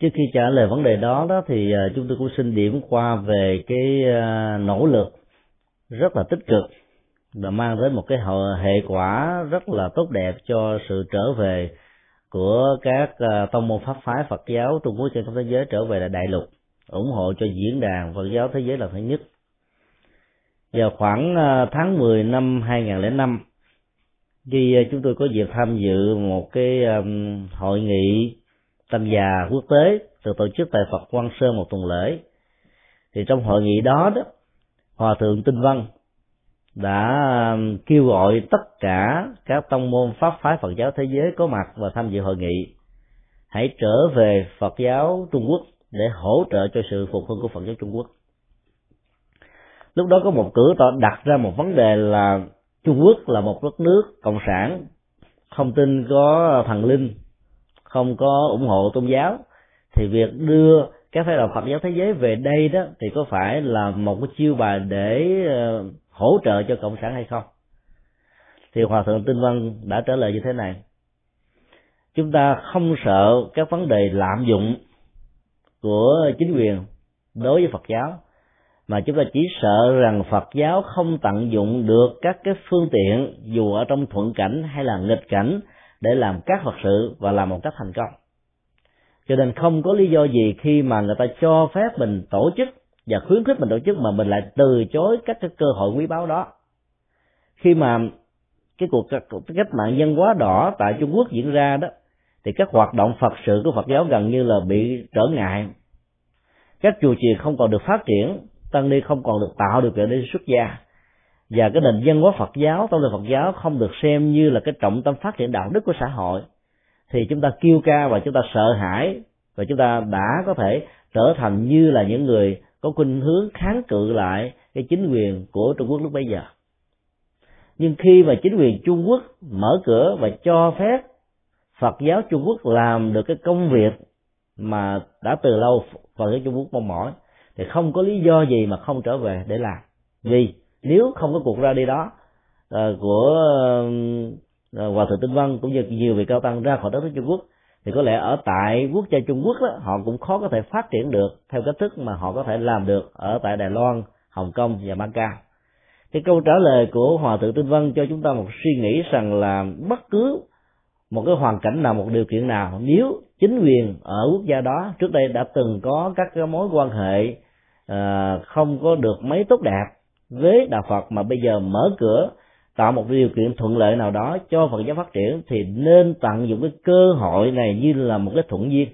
Trước khi trả lời vấn đề đó đó thì à, chúng tôi cũng xin điểm qua về cái à, nỗ lực rất là tích cực và mang đến một cái hệ quả rất là tốt đẹp cho sự trở về của các à, tông môn pháp phái Phật giáo Trung Quốc trên khắp thế giới trở về là đại lục, ủng hộ cho diễn đàn Phật giáo thế giới lần thứ nhất vào khoảng ờ, tháng 10 năm 2005 khi ờ, chúng tôi có dịp tham dự một cái hội nghị tăng già quốc tế được tổ chức tại Phật Quang Sơn một tuần lễ thì trong hội nghị đó đó, hòa thượng tinh văn đã kêu gọi tất cả các tông môn pháp phái Phật giáo thế giới có mặt và tham dự hội nghị hãy trở về Phật giáo Trung Quốc để hỗ trợ cho sự phục hưng của Phật giáo Trung Quốc. Lúc đó có một cử tỏ đặt ra một vấn đề là Trung Quốc là một đất nước cộng sản, không tin có thần linh, không có ủng hộ tôn giáo. Thì việc đưa các phái đoàn Phật giáo thế giới về đây đó thì có phải là một cái chiêu bài để ờ, hỗ trợ cho cộng sản hay không? Thì hòa thượng tinh văn đã trả lời như thế này. Chúng ta không sợ các vấn đề lạm dụng của chính quyền đối với phật giáo mà chúng ta chỉ sợ rằng phật giáo không tận dụng được các cái phương tiện, dù ở trong thuận cảnh hay là nghịch cảnh, để làm các phật sự và làm một cách thành công. Cho nên không có lý do gì khi mà người ta cho phép mình tổ chức và khuyến khích mình tổ chức mà mình lại từ chối các cái cơ hội quý báu đó. Khi mà cái cuộc cách mạng nhân hóa đỏ tại Trung Quốc diễn ra đó, thì các hoạt động Phật sự của Phật giáo gần như là bị trở ngại. Các chùa chiền không còn được phát triển tăng ni không còn được tạo điều kiện để xuất gia. Và cái nền dân hóa Phật giáo trong nền Phật giáo không được xem như là cái trọng tâm phát triển đạo đức của xã hội. Thì chúng ta kêu ca và chúng ta sợ hãi và chúng ta đã có thể trở thành như là những người có khuynh hướng kháng cự lại cái chính quyền của Trung Quốc lúc bấy giờ. Nhưng khi mà chính quyền Trung Quốc mở cửa và cho phép Phật giáo Trung Quốc làm được cái công việc mà đã từ lâu Phật giáo Trung Quốc mong mỏi thì không có lý do gì mà không trở về để làm vì nếu không có cuộc ra đi đó uh, của uh, hòa thượng tinh văn cũng như nhiều vị cao tăng ra khỏi đất nước Trung Quốc thì có lẽ ở tại quốc gia Trung Quốc đó, họ cũng khó có thể phát triển được theo cách thức mà họ có thể làm được ở tại Đài Loan, Hồng Kông và Macau. cái câu trả lời của hòa thượng tinh văn cho chúng ta một suy nghĩ rằng là bất cứ một cái hoàn cảnh nào một điều kiện nào nếu chính quyền ở quốc gia đó trước đây đã từng có các cái mối quan hệ à, không có được mấy tốt đẹp. Với đạo Phật mà bây giờ mở cửa tạo một điều kiện thuận lợi nào đó cho Phật giáo phát triển thì nên tận dụng cái cơ hội này như là một cái thuận duyên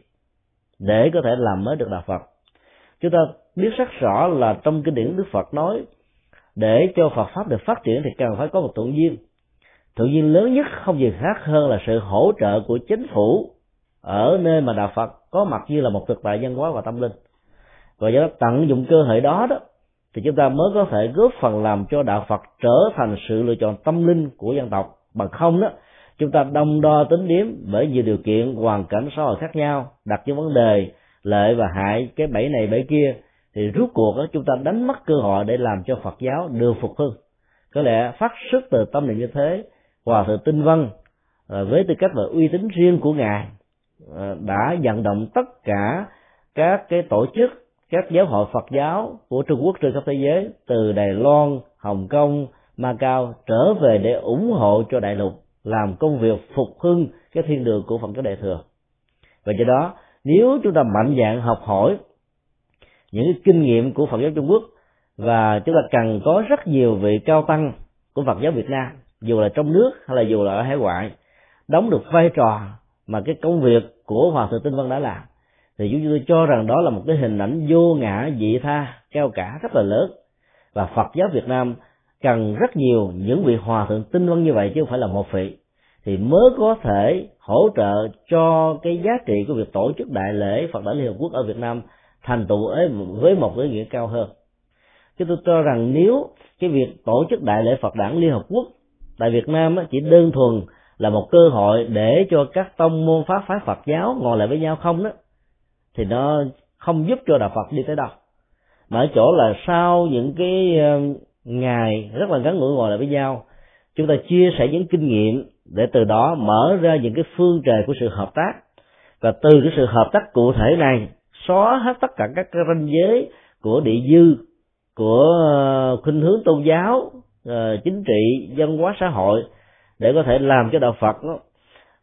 để có thể làm mới được đạo Phật. Chúng ta biết rất rõ là trong kinh điển Đức Phật nói để cho Phật pháp được phát triển thì cần phải có một thuận duyên. Thuận duyên lớn nhất không gì khác hơn là sự hỗ trợ của chính phủ ở nơi mà đạo Phật có mặt như là một thực tại văn hóa và tâm linh và do đó tận dụng cơ hội đó đó thì chúng ta mới có thể góp phần làm cho đạo Phật trở thành sự lựa chọn tâm linh của dân tộc. Bằng không đó chúng ta đông đo tính điếm bởi nhiều điều kiện hoàn cảnh xã hội khác nhau đặt những vấn đề lợi và hại cái bẫy này bẫy kia thì rút cuộc đó, chúng ta đánh mất cơ hội để làm cho Phật giáo được phục hưng. Có lẽ phát xuất từ tâm niệm như thế hòa thượng tinh văn à, với tư cách và uy tín riêng của ngài à, đã vận động tất cả các cái tổ chức các giáo hội Phật giáo của Trung Quốc trên khắp thế giới từ Đài Loan, Hồng Kông, Macau trở về để ủng hộ cho đại lục làm công việc phục hưng cái thiên đường của Phật giáo Đại thừa. Và do đó nếu chúng ta mạnh dạng học hỏi những cái kinh nghiệm của Phật giáo Trung Quốc và chúng ta cần có rất nhiều vị cao tăng của Phật giáo Việt Nam dù là trong nước hay là dù là ở hải ngoại đóng được vai trò mà cái công việc của Hòa thượng Tinh Văn đã làm thì chúng tôi cho rằng đó là một cái hình ảnh vô ngã, dị tha cao cả rất là lớn và Phật giáo Việt Nam cần rất nhiều những vị hòa thượng tinh văn như vậy chứ không phải là một vị thì mới có thể hỗ trợ cho cái giá trị của việc tổ chức đại lễ Phật đản Liên Hợp Quốc ở Việt Nam thành tựu với một cái nghĩa cao hơn. Chứ tôi cho rằng nếu cái việc tổ chức đại lễ Phật đản Liên Hợp Quốc tại Việt Nam chỉ đơn thuần là một cơ hội để cho các tông môn pháp phái Phật giáo ngồi lại với nhau không đó thì nó không giúp cho đạo Phật đi tới đâu. Mà ở chỗ là sau những cái ờ, ngày rất là ngắn ngủi ngồi lại với nhau, chúng ta chia sẻ những kinh nghiệm để từ đó mở ra những cái phương trời của sự hợp tác. Và từ cái sự hợp tác cụ thể này, xóa hết tất cả các cái ranh giới của địa dư, của ờ, khuynh hướng tôn giáo ờ, chính trị, văn hóa xã hội để có thể làm cho đạo Phật nó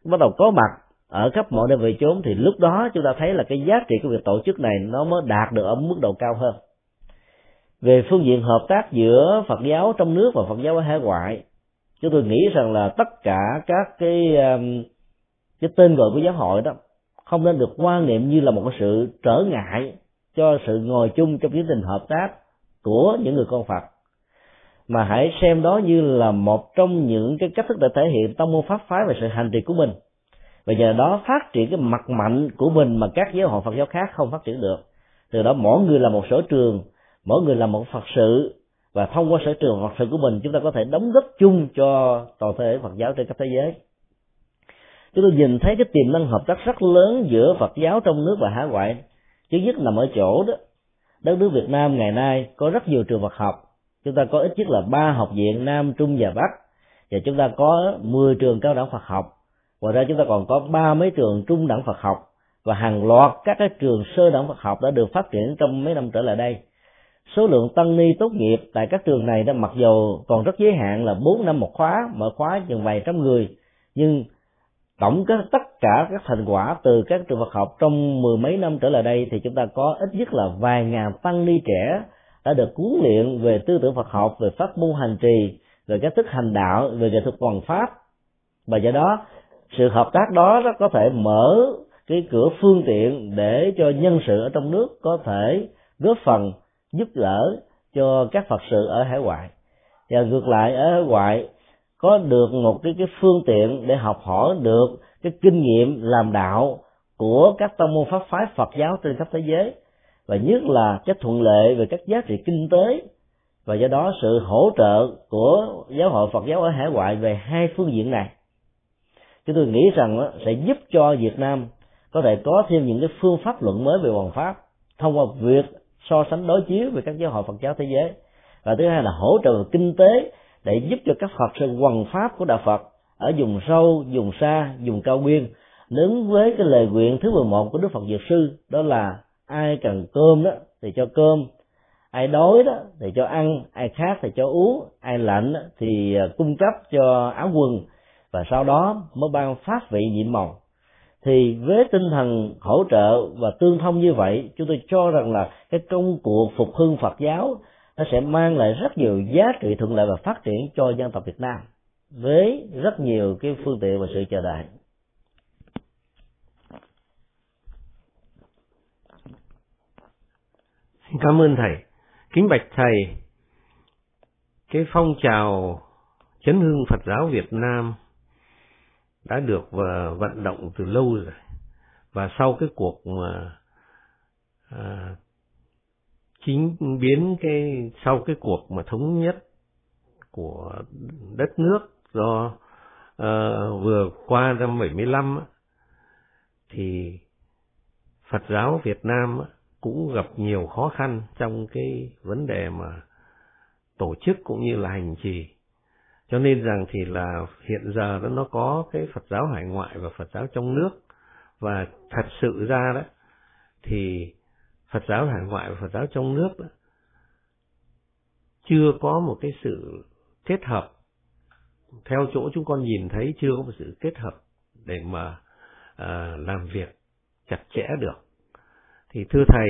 bắt đầu có mặt ở khắp mọi nơi về chốn thì lúc đó chúng ta thấy là cái giá trị của việc tổ chức này nó mới đạt được ở mức độ cao hơn. Về phương diện hợp tác giữa Phật giáo trong nước và Phật giáo ở hải ngoại, chúng tôi nghĩ rằng là tất cả các cái um, cái tên gọi của giáo hội đó không nên được quan niệm như là một cái sự trở ngại cho sự ngồi chung trong tiến trình hợp tác của những người con Phật. Mà hãy xem đó như là một trong những cái cách thức để thể hiện tâm môn pháp phái và sự hành trì của mình và nhờ đó phát triển cái mặt mạnh của mình mà các giáo hội Phật giáo khác không phát triển được. Từ đó mỗi người là một sở trường, mỗi người là một Phật sự. Và thông qua sở trường Phật sự của mình, chúng ta có thể đóng góp chung cho toàn thể Phật giáo trên khắp thế giới. Chúng tôi nhìn thấy cái tiềm năng hợp tác rất lớn giữa Phật giáo trong nước và hải ngoại. Thứ nhất nằm ở chỗ đó, đất nước Việt Nam ngày nay có rất nhiều trường Phật học. Chúng ta có ít nhất là ba học viện Nam, Trung và Bắc. Và chúng ta có 10 trường cao đẳng Phật học ngoài ra chúng ta còn có ba mấy trường trung đẳng Phật học và hàng loạt các cái trường sơ đẳng Phật học đã được phát triển trong mấy năm trở lại đây. Số lượng tăng ni tốt nghiệp tại các trường này đã mặc dù còn rất giới hạn là 4 năm một khóa, mở khóa chừng vài trăm người, nhưng tổng các tất cả các thành quả từ các trường Phật học trong mười mấy năm trở lại đây thì chúng ta có ít nhất là vài ngàn tăng ni trẻ đã được huấn luyện về tư tưởng Phật học, về pháp môn hành trì, về cách thức hành đạo, về nghệ thuật hoàn pháp. Và do đó sự hợp tác đó nó có thể mở cái cửa phương tiện để cho nhân sự ở trong nước có thể góp phần giúp đỡ cho các phật sự ở hải ngoại. Và ngược lại, ở hải ngoại có được một cái cái phương tiện để học hỏi được cái kinh nghiệm làm đạo của các tông môn pháp phái Phật giáo trên khắp thế giới. Và nhất là cái thuận lợi về các giá trị kinh tế. Và do đó sự hỗ trợ của giáo hội Phật giáo ở hải ngoại về hai phương diện này chúng tôi nghĩ rằng sẽ giúp cho Việt Nam có thể có thêm những cái phương pháp luận mới về hoàng pháp thông qua việc so sánh đối chiếu về các giáo hội Phật giáo thế giới. Và thứ hai là hỗ trợ về kinh tế để giúp cho các Phật sự hoàng pháp của đạo Phật ở vùng sâu, vùng xa, vùng cao nguyên đứng với cái lời nguyện thứ 11 của Đức Phật Dược Sư đó là ai cần cơm đó thì cho cơm ai đói đó thì cho ăn ai khát thì cho uống ai lạnh thì à, cung cấp cho áo quần và sau đó mới ban phát vị nhiệm màu thì với tinh thần hỗ trợ và tương thông như vậy chúng tôi cho rằng là cái công cuộc phục hưng Phật giáo nó sẽ mang lại rất nhiều giá trị thuận lợi và phát triển cho dân tộc Việt Nam với rất nhiều cái phương tiện và sự chờ đợi Xin cảm ơn thầy. Kính bạch thầy, cái phong trào chấn hưng Phật giáo Việt Nam đã được ờ, vận động từ lâu rồi. Và sau cái cuộc mà à, chính biến cái sau cái cuộc mà thống nhất của đất nước do à, vừa qua năm 75 thì Phật giáo Việt Nam cũng gặp nhiều khó khăn trong cái vấn đề mà tổ chức cũng như là hành trì cho nên rằng thì là hiện giờ đó nó có cái Phật giáo hải ngoại và Phật giáo trong nước. Và thật sự ra đó thì Phật giáo hải ngoại và Phật giáo trong nước đó, chưa có một cái sự kết hợp. Theo chỗ chúng con nhìn thấy chưa có một sự kết hợp để mà à, làm việc chặt chẽ được. Thì thưa thầy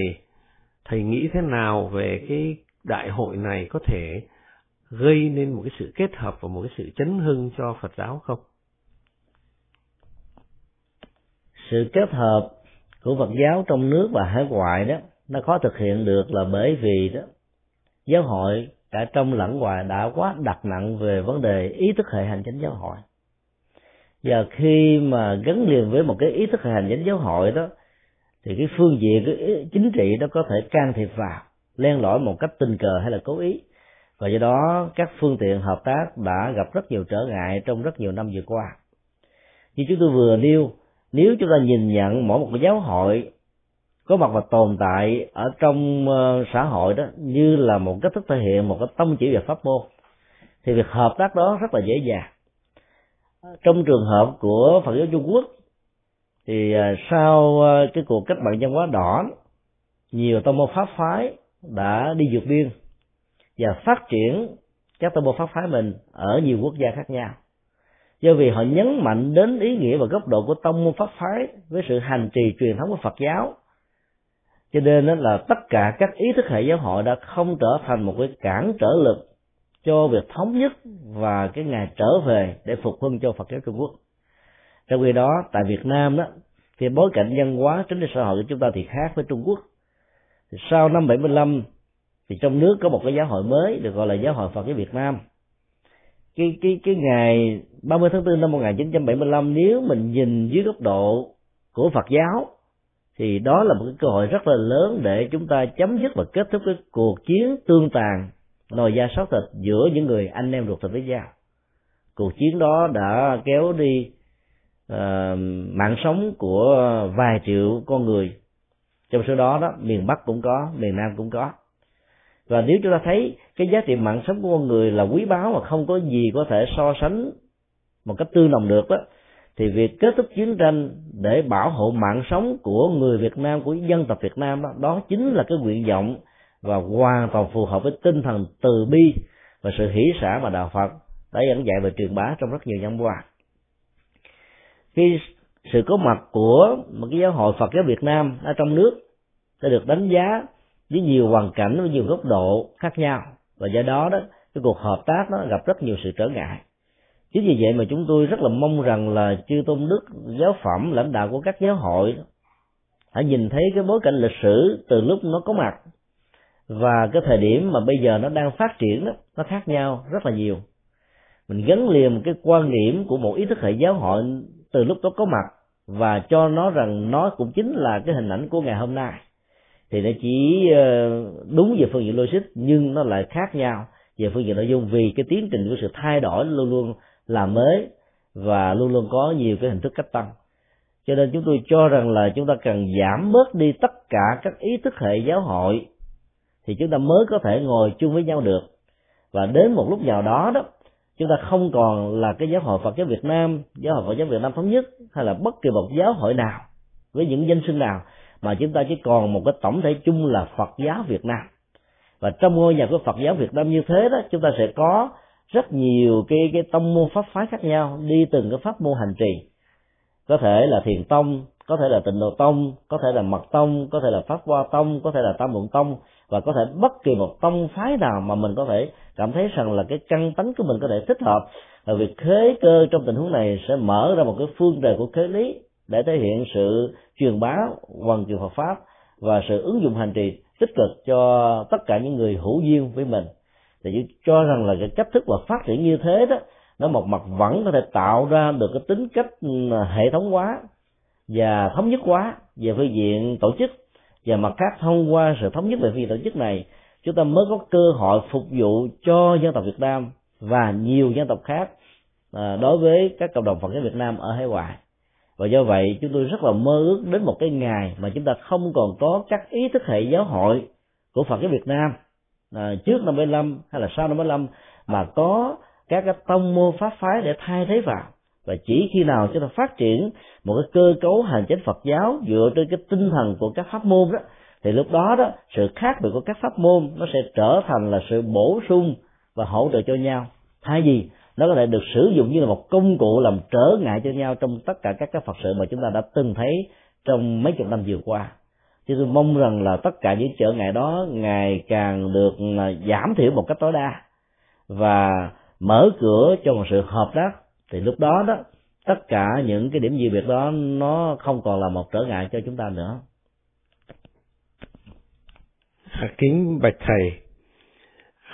thầy nghĩ thế nào về cái đại hội này có thể gây nên một cái sự kết hợp và một cái sự chấn hưng cho Phật giáo không? Sự kết hợp của Phật giáo trong nước và hải ngoại đó, nó khó thực hiện được là bởi vì đó, giáo hội cả trong lẫn ngoài đã quá đặt nặng về vấn đề ý thức hệ hành chính giáo hội và khi mà gắn liền với một cái ý thức hệ hành chính giáo hội đó, thì cái phương diện, cái chính trị nó có thể can thiệp vào, len lỏi một cách tình cờ hay là cố ý và do đó, các phương tiện hợp tác đã gặp rất nhiều trở ngại trong rất nhiều năm vừa qua. Như chúng tôi vừa nêu, nếu chúng ta nhìn nhận mỗi một giáo hội có mặt và tồn tại ở trong ờ, xã hội đó như là một cách thức thể hiện một cái tông chỉ về pháp môn, thì việc hợp tác đó rất là dễ dàng. Trong trường hợp của phật giáo trung quốc, thì ờ, sau ờ, cái cuộc cách mạng văn hóa đỏ, nhiều tông môn pháp phái đã đi vượt biên và phát triển các tông môn pháp phái mình ở nhiều quốc gia khác nhau. Do vì họ nhấn mạnh đến ý nghĩa và góc độ của tông môn pháp phái với sự hành trì truyền thống của Phật giáo. Cho nên là tất cả các ý thức hệ giáo hội đã không trở thành một cái cản trở lực cho việc thống nhất và cái ngày trở về để phục hưng cho Phật giáo Trung Quốc. Trong khi đó, tại Việt Nam đó thì bối cảnh văn hóa, chính trị xã hội của chúng ta thì khác với Trung Quốc. Sau năm 75 thì trong nước có một cái giáo hội mới được gọi là giáo hội Phật giáo Việt Nam. Cái cái cái ngày 30 tháng 4 năm 1975 nếu mình nhìn dưới góc độ của Phật giáo thì đó là một cái cơ hội rất là lớn để chúng ta chấm dứt và kết thúc cái cuộc chiến tương tàn nồi da sót thịt giữa những người anh em ruột thịt với nhau. Cuộc chiến đó đã kéo đi uh, mạng sống của vài triệu con người. Trong số đó đó miền bắc cũng có miền nam cũng có và nếu chúng ta thấy cái giá trị mạng sống của con người là quý báu mà không có gì có thể so sánh một cách tương đồng được đó thì việc kết thúc chiến tranh để bảo hộ mạng sống của người Việt Nam của dân tộc Việt Nam đó, đó chính là cái nguyện vọng và hoàn toàn phù hợp với tinh thần từ bi và sự hỷ xả mà đạo Phật đã dẫn dạy và truyền bá trong rất nhiều năm qua. Khi sự có mặt của một cái giáo hội Phật giáo Việt Nam ở trong nước đã được đánh giá với nhiều hoàn cảnh, với nhiều góc độ khác nhau. Và do đó đó, cái cuộc hợp tác nó gặp rất nhiều sự trở ngại. Chính vì vậy mà chúng tôi rất là mong rằng là chư tôn đức, giáo phẩm, lãnh đạo của các giáo hội hãy nhìn thấy cái bối cảnh lịch sử từ lúc nó có mặt và cái thời điểm mà bây giờ nó đang phát triển đó, nó khác nhau rất là nhiều. Mình gắn liền cái quan điểm của một ý thức hệ giáo hội từ lúc nó có mặt và cho nó rằng nó cũng chính là cái hình ảnh của ngày hôm nay thì nó chỉ ờ, đúng về phương diện logic nhưng nó lại khác nhau về phương diện nội dung vì cái tiến trình của sự thay đổi luôn luôn là mới và luôn luôn có nhiều cái hình thức cách tăng. Cho nên chúng tôi cho rằng là chúng ta cần giảm bớt đi tất cả các ý thức hệ giáo hội thì chúng ta mới có thể ngồi chung với nhau được. Và đến một lúc nào đó đó chúng ta không còn là cái giáo hội Phật giáo Việt Nam, giáo hội Phật giáo Việt Nam thống nhất hay là bất kỳ một giáo hội nào với những danh xưng nào mà chúng ta chỉ còn một cái tổng thể chung là Phật giáo Việt Nam. Và trong ngôi nhà của Phật giáo Việt Nam như thế đó, chúng ta sẽ có rất nhiều cái cái tông môn pháp phái khác nhau, đi từng cái pháp môn hành trì. Có thể là thiền tông, có thể là tịnh độ tông, có thể là mật tông, có thể là pháp hoa tông, có thể là tam luận tông, và có thể bất kỳ một tông phái nào mà mình có thể cảm thấy rằng là cái căn tánh của mình có thể thích hợp. Và việc khế cơ trong tình huống này sẽ mở ra một cái phương trời của khế lý để thể hiện sự truyền bá hoàn truyền Phật pháp và sự ứng dụng hành trì tích cực cho tất cả những người hữu duyên với mình. Thì cho rằng là cái cách thức và phát triển như thế đó, nó một mặt vẫn có thể tạo ra được cái tính cách ừ, hệ thống hóa và thống nhất hóa về phương diện tổ chức. Và mặt khác, thông qua sự thống nhất về phương diện tổ chức này, chúng ta mới có cơ hội phục vụ cho dân tộc Việt Nam và nhiều dân tộc khác à, đối với các cộng đồng Phật giáo Việt Nam ở hải ngoại và do vậy chúng tôi rất là mơ ước đến một cái ngày mà chúng ta không còn có các ý thức hệ giáo hội của Phật giáo Việt Nam. À, trước năm 75 hay là sau năm 75 mà có các cái tông môn pháp phái để thay thế vào. Và chỉ khi nào chúng ta phát triển một cái cơ cấu hành chính Phật giáo dựa trên cái tinh thần của các pháp môn đó thì lúc đó đó sự khác biệt của các pháp môn nó sẽ trở thành là sự bổ sung và hỗ trợ cho nhau. Thay vì nó có thể được sử dụng như là một công cụ làm trở ngại cho nhau trong tất cả các cái phật sự mà chúng ta đã từng thấy trong mấy chục năm vừa qua. Chứ tôi mong rằng là tất cả những trở ngại đó ngày càng được à, giảm thiểu một cách tối đa và mở cửa cho một sự hợp tác. Thì lúc đó đó tất cả những cái điểm gì việc đó nó không còn là một trở ngại cho chúng ta nữa. Kính bạch thầy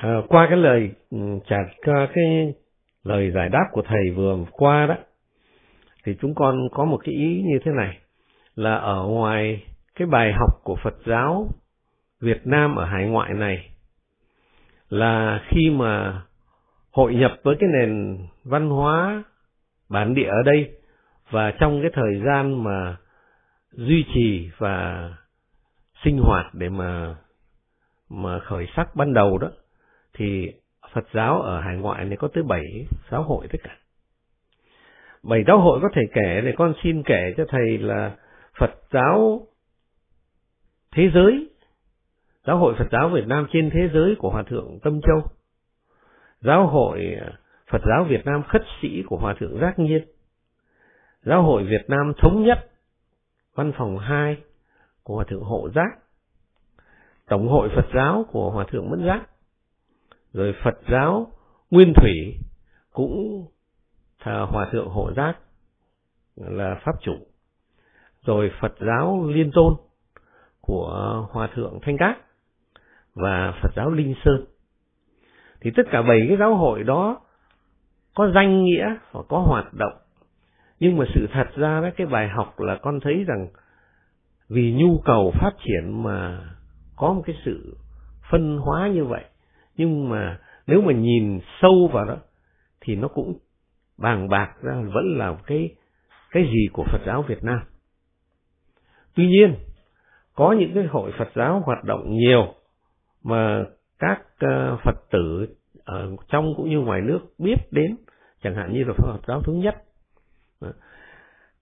à, qua cái lời ừ, trả cho cái lời giải đáp của thầy vừa qua đó, thì chúng con có một cái ý như thế này, là ở ngoài cái bài học của Phật giáo Việt Nam ở hải ngoại này, là khi mà hội nhập với cái nền văn hóa bản địa ở đây, và trong cái thời gian mà duy trì và sinh hoạt để mà mà khởi sắc ban đầu đó, thì Phật giáo ở hải ngoại này có tới bảy giáo hội tất cả. Bảy giáo hội có thể kể để con xin kể cho thầy là Phật giáo thế giới, giáo hội Phật giáo Việt Nam trên thế giới của Hòa Thượng Tâm Châu, giáo hội à, Phật giáo Việt Nam khất sĩ của Hòa Thượng Giác Nhiên, giáo hội Việt Nam thống nhất, văn phòng 2 của Hòa Thượng Hộ Giác, Tổng hội Phật giáo của Hòa Thượng Mẫn Giác, rồi Phật giáo Nguyên Thủy cũng thờ Hòa Thượng Hộ Giác là Pháp chủ, rồi Phật giáo Liên Tôn của Hòa Thượng Thanh Cát và Phật giáo Linh Sơn. Thì tất cả bảy cái giáo hội đó có danh nghĩa và có hoạt động. Nhưng mà sự thật ra đó, cái bài học là con thấy rằng vì nhu cầu phát triển mà có một cái sự phân hóa như vậy nhưng mà nếu mà nhìn sâu vào đó thì nó cũng bàng bạc ra vẫn là cái cái gì của Phật giáo Việt Nam. Tuy nhiên, có những cái hội Phật giáo hoạt động nhiều mà các uh, Phật tử ở trong cũng như ngoài nước biết đến, chẳng hạn như là Phật giáo thống nhất.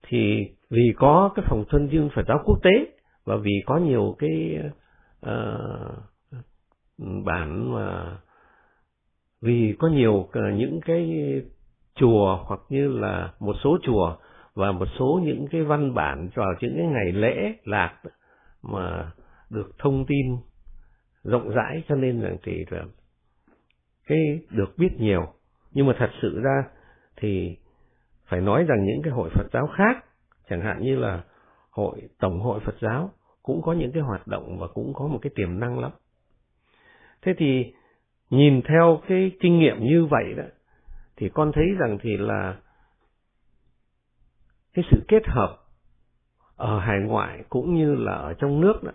Thì vì có cái phòng thân dương Phật giáo quốc tế và vì có nhiều cái uh, bản mà vì có nhiều ờ, những cái chùa hoặc như là một số chùa và một số những cái văn bản vào những cái ngày lễ lạc mà được thông tin rộng rãi cho nên rằng thì là cái được biết nhiều. Nhưng mà thật sự ra thì phải nói rằng những cái hội Phật giáo khác, chẳng hạn như là hội, tổng hội Phật giáo cũng có những cái hoạt động và cũng có một cái tiềm năng lắm thế thì nhìn theo cái kinh nghiệm như vậy đó, thì con thấy rằng thì là cái sự kết hợp ở hải ngoại cũng như là ở trong nước đó,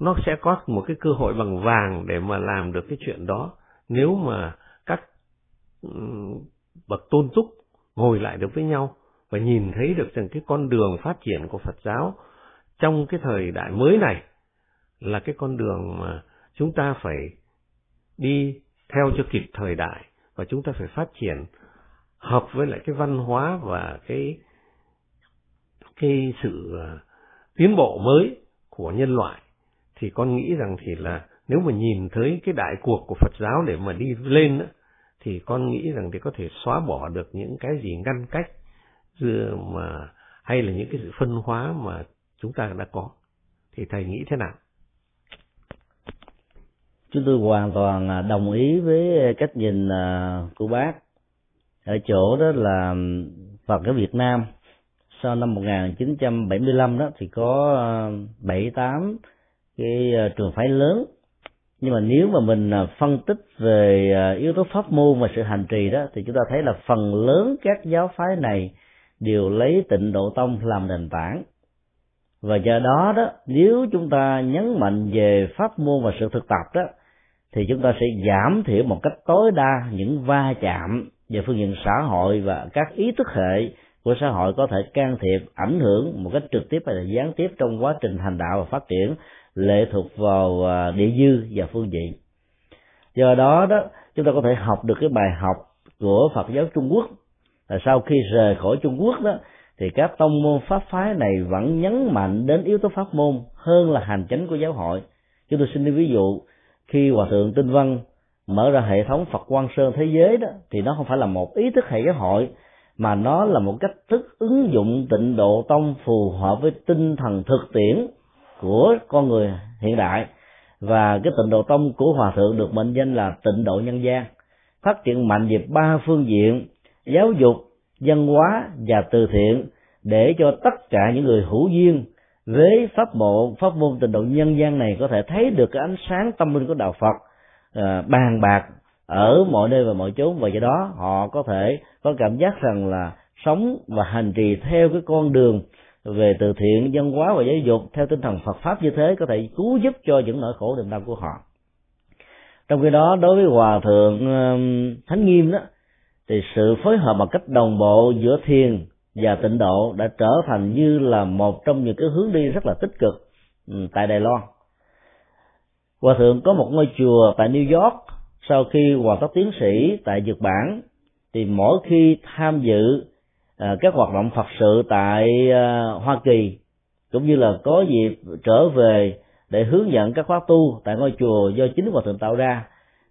nó sẽ có một cái cơ hội bằng vàng để mà làm được cái chuyện đó. Nếu mà các bậc tôn túc ngồi lại được với nhau và nhìn thấy được rằng cái con đường phát triển của Phật giáo trong cái thời đại mới này là cái con đường mà chúng ta phải đi theo cho kịp thời đại và chúng ta phải phát triển hợp với lại cái văn hóa và cái cái sự ờ, tiến bộ mới của nhân loại. Thì con nghĩ rằng thì là nếu mà nhìn thấy cái đại cuộc của Phật giáo để mà đi lên đó, thì con nghĩ rằng thì có thể xóa bỏ được những cái gì ngăn cách mà hay là những cái sự phân hóa mà chúng ta đã có. Thì thầy nghĩ thế nào? Chúng tôi hoàn toàn à, đồng ý với cách nhìn à, của bác. Ở chỗ đó là Phật ở Việt Nam. Sau năm 1975 đó thì có à, bảy tám cái à, trường phái lớn. Nhưng mà nếu mà mình phân tích về yếu tố pháp môn và sự hành trì đó thì chúng ta thấy là phần lớn các giáo phái này đều lấy tịnh độ tông làm nền tảng. Và do đó đó nếu chúng ta nhấn mạnh về pháp môn và sự thực tập đó thì chúng ta sẽ giảm thiểu một cách tối đa những va chạm về phương diện xã hội và các ý thức hệ của xã hội có thể can thiệp, ảnh hưởng một cách trực tiếp hay là gián tiếp trong quá trình thành đạo và phát triển lệ thuộc vào à, địa dư và phương diện. Do đó đó, chúng ta có thể học được cái bài học của Phật giáo Trung Quốc. Là sau khi rời khỏi Trung Quốc đó, thì các tông môn pháp phái này vẫn nhấn mạnh đến yếu tố pháp môn hơn là hành chánh của giáo hội. Chúng tôi xin đi ví dụ khi hòa thượng tinh văn mở ra hệ thống phật quan sơn thế giới đó, thì nó không phải là một ý thức hệ giáo hội, mà nó là một cách thức ứng dụng tịnh độ tông phù hợp với tinh thần thực tiễn của con người hiện đại. Và cái tịnh độ tông của hòa thượng được mệnh danh là tịnh độ nhân gian, phát triển mạnh về ba phương diện, giáo dục, văn hóa và từ thiện, để cho tất cả những người hữu duyên với pháp bộ pháp môn tình độ nhân gian này có thể thấy được cái ánh sáng tâm linh của đạo Phật à, bàn bạc ở mọi nơi và mọi chốn. Và do đó họ có thể có cảm giác rằng là sống và hành trì theo cái con đường về từ thiện văn hóa và giáo dục theo tinh thần Phật pháp như thế có thể cứu giúp cho những nỗi khổ niềm đau của họ. Trong khi đó đối với hòa thượng thánh nghiêm đó thì sự phối hợp một cách đồng bộ giữa thiền và tịnh độ đã trở thành như là một trong những cái hướng đi rất là tích cực ừ, tại Đài Loan. Hòa thượng có một ngôi chùa tại New York sau khi hoàn tất tiến sĩ tại Nhật Bản, thì mỗi khi tham dự à, các hoạt động Phật sự tại à, Hoa Kỳ, cũng như là có dịp trở về để hướng dẫn các khóa tu tại ngôi chùa do chính hòa thượng tạo ra,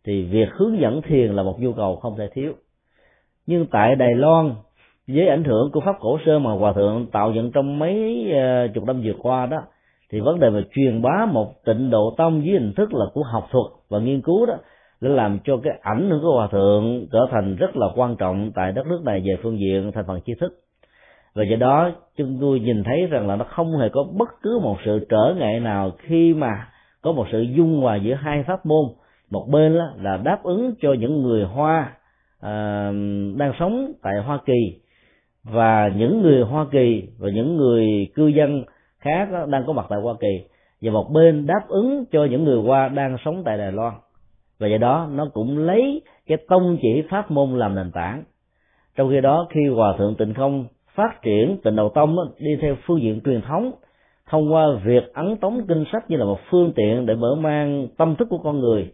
thì việc hướng dẫn thiền là một nhu cầu không thể thiếu nhưng tại Đài Loan với ảnh hưởng của pháp cổ sơ mà hòa thượng tạo dựng trong mấy ờ, chục năm vừa qua đó thì vấn đề về truyền bá một tịnh độ tông dưới hình thức là của học thuật và nghiên cứu đó đã làm cho cái ảnh hưởng của hòa thượng trở thành rất là quan trọng tại đất nước này về phương diện thành phần tri thức. Và do đó chúng tôi nhìn thấy rằng là nó không hề có bất cứ một sự trở ngại nào khi mà có một sự dung hòa giữa hai pháp môn. Một bên là đáp ứng cho những người hoa à, đang sống tại hoa kỳ và những người hoa kỳ và những người cư dân khác đang có mặt tại hoa kỳ. Và một bên đáp ứng cho những người hoa đang sống tại đài loan. Và do đó, nó cũng lấy cái tông chỉ pháp môn làm nền tảng. Trong khi đó, khi hòa thượng tịnh không phát triển tịnh đầu tông đi theo phương diện truyền thống, thông qua việc ấn tống kinh sách như là một phương tiện để mở mang tâm thức của con người.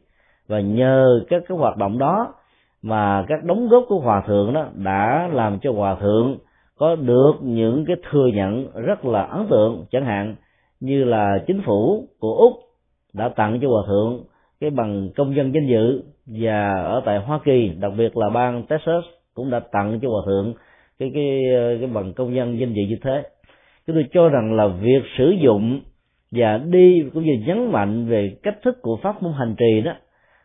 Và nhờ các cái hoạt động đó mà các đóng góp của hòa thượng đó đã làm cho hòa thượng có được những cái thừa nhận rất là ấn tượng, chẳng hạn như là chính phủ của úc đã tặng cho hòa thượng cái bằng công dân danh dự và ở tại hoa kỳ, đặc biệt là bang texas cũng đã tặng cho hòa thượng cái cái cái bằng công dân danh dự như thế. Chúng tôi cho rằng là việc sử dụng và đi cũng như nhấn mạnh về cách thức của pháp môn hành trì đó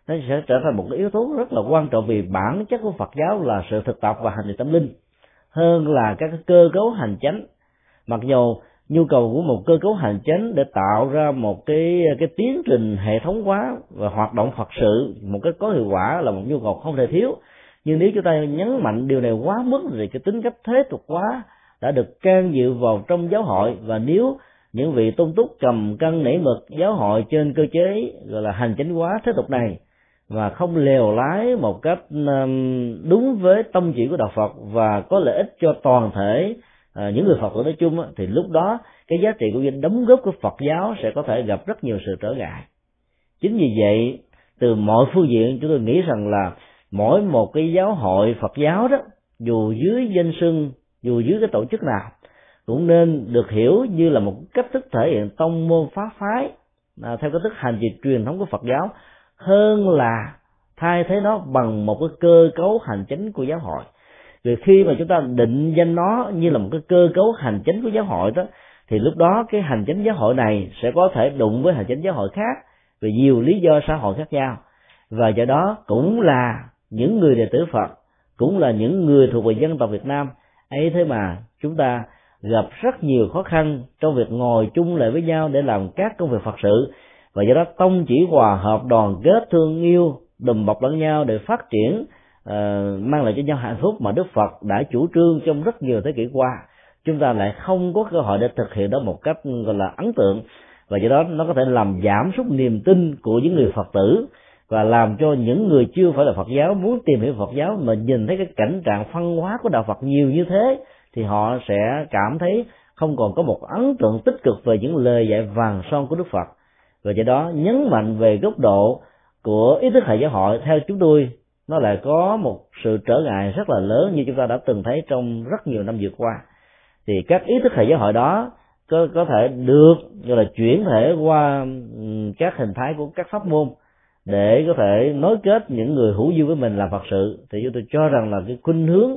nó sẽ trở thành một cái yếu tố rất là quan trọng vì bản chất của Phật giáo là sự thực tập và hành trì tâm linh hơn là các cơ cấu hành chánh. Mặc dù nhu cầu của một cơ cấu hành chánh để tạo ra một cái cái tiến trình hệ thống hóa và hoạt động Phật sự một cái có hiệu quả là một nhu cầu không thể thiếu. Nhưng nếu chúng ta nhấn mạnh điều này quá mức thì cái tính cách thế tục quá đã được can dự vào trong giáo hội. Và nếu những vị tôn túc cầm cân nảy mực giáo hội trên cơ chế gọi là hành chánh hóa thế tục này và không lèo lái một cách đúng với tông chỉ của đạo Phật và có lợi ích cho toàn thể à, những người Phật tử nói chung thì lúc đó cái giá trị của danh đóng góp của Phật giáo sẽ có thể gặp rất nhiều sự trở ngại. Chính vì vậy từ mọi phương diện chúng tôi nghĩ rằng là mỗi một cái giáo hội Phật giáo đó dù dưới danh sưng dù dưới cái tổ chức nào cũng nên được hiểu như là một cách thức thể hiện tông môn pháp phái à, theo cái thức hành trì truyền thống của Phật giáo hơn là thay thế nó bằng một cái cơ cấu hành chính của giáo hội. Vì khi mà chúng ta định danh nó như là một cái cơ cấu hành chính của giáo hội đó, thì lúc đó cái hành chính giáo hội này sẽ có thể đụng với hành chính giáo hội khác vì nhiều lý do xã hội khác nhau. Và do đó cũng là những người đệ tử Phật, cũng là những người thuộc về dân tộc Việt Nam, ấy thế mà chúng ta gặp rất nhiều khó khăn trong việc ngồi chung lại với nhau để làm các công việc Phật sự và do đó tông chỉ hòa hợp đoàn kết thương yêu đùm bọc lẫn nhau để phát triển uh, mang lại cho nhau hạnh phúc mà Đức Phật đã chủ trương trong rất nhiều thế kỷ qua. Chúng ta lại không có cơ hội để thực hiện đó một cách gọi là ấn tượng. Và do đó nó có thể làm giảm sút niềm tin của những người Phật tử và làm cho những người chưa phải là Phật giáo muốn tìm hiểu Phật giáo mà nhìn thấy cái cảnh trạng phân hóa của đạo Phật nhiều như thế thì họ sẽ cảm thấy không còn có một ấn tượng tích cực về những lời dạy vàng son của Đức Phật và do đó, nhấn mạnh về góc độ của ý thức hệ giáo hội, theo chúng tôi, nó lại có một sự trở ngại rất là lớn như chúng ta đã từng thấy trong rất nhiều năm vừa qua. Thì các ý thức hệ giáo hội đó có có thể được, gọi là chuyển thể qua các hình thái của các pháp môn để có thể nối kết những người hữu duyên với mình làm phật sự. Thì chúng tôi cho rằng là cái khuynh hướng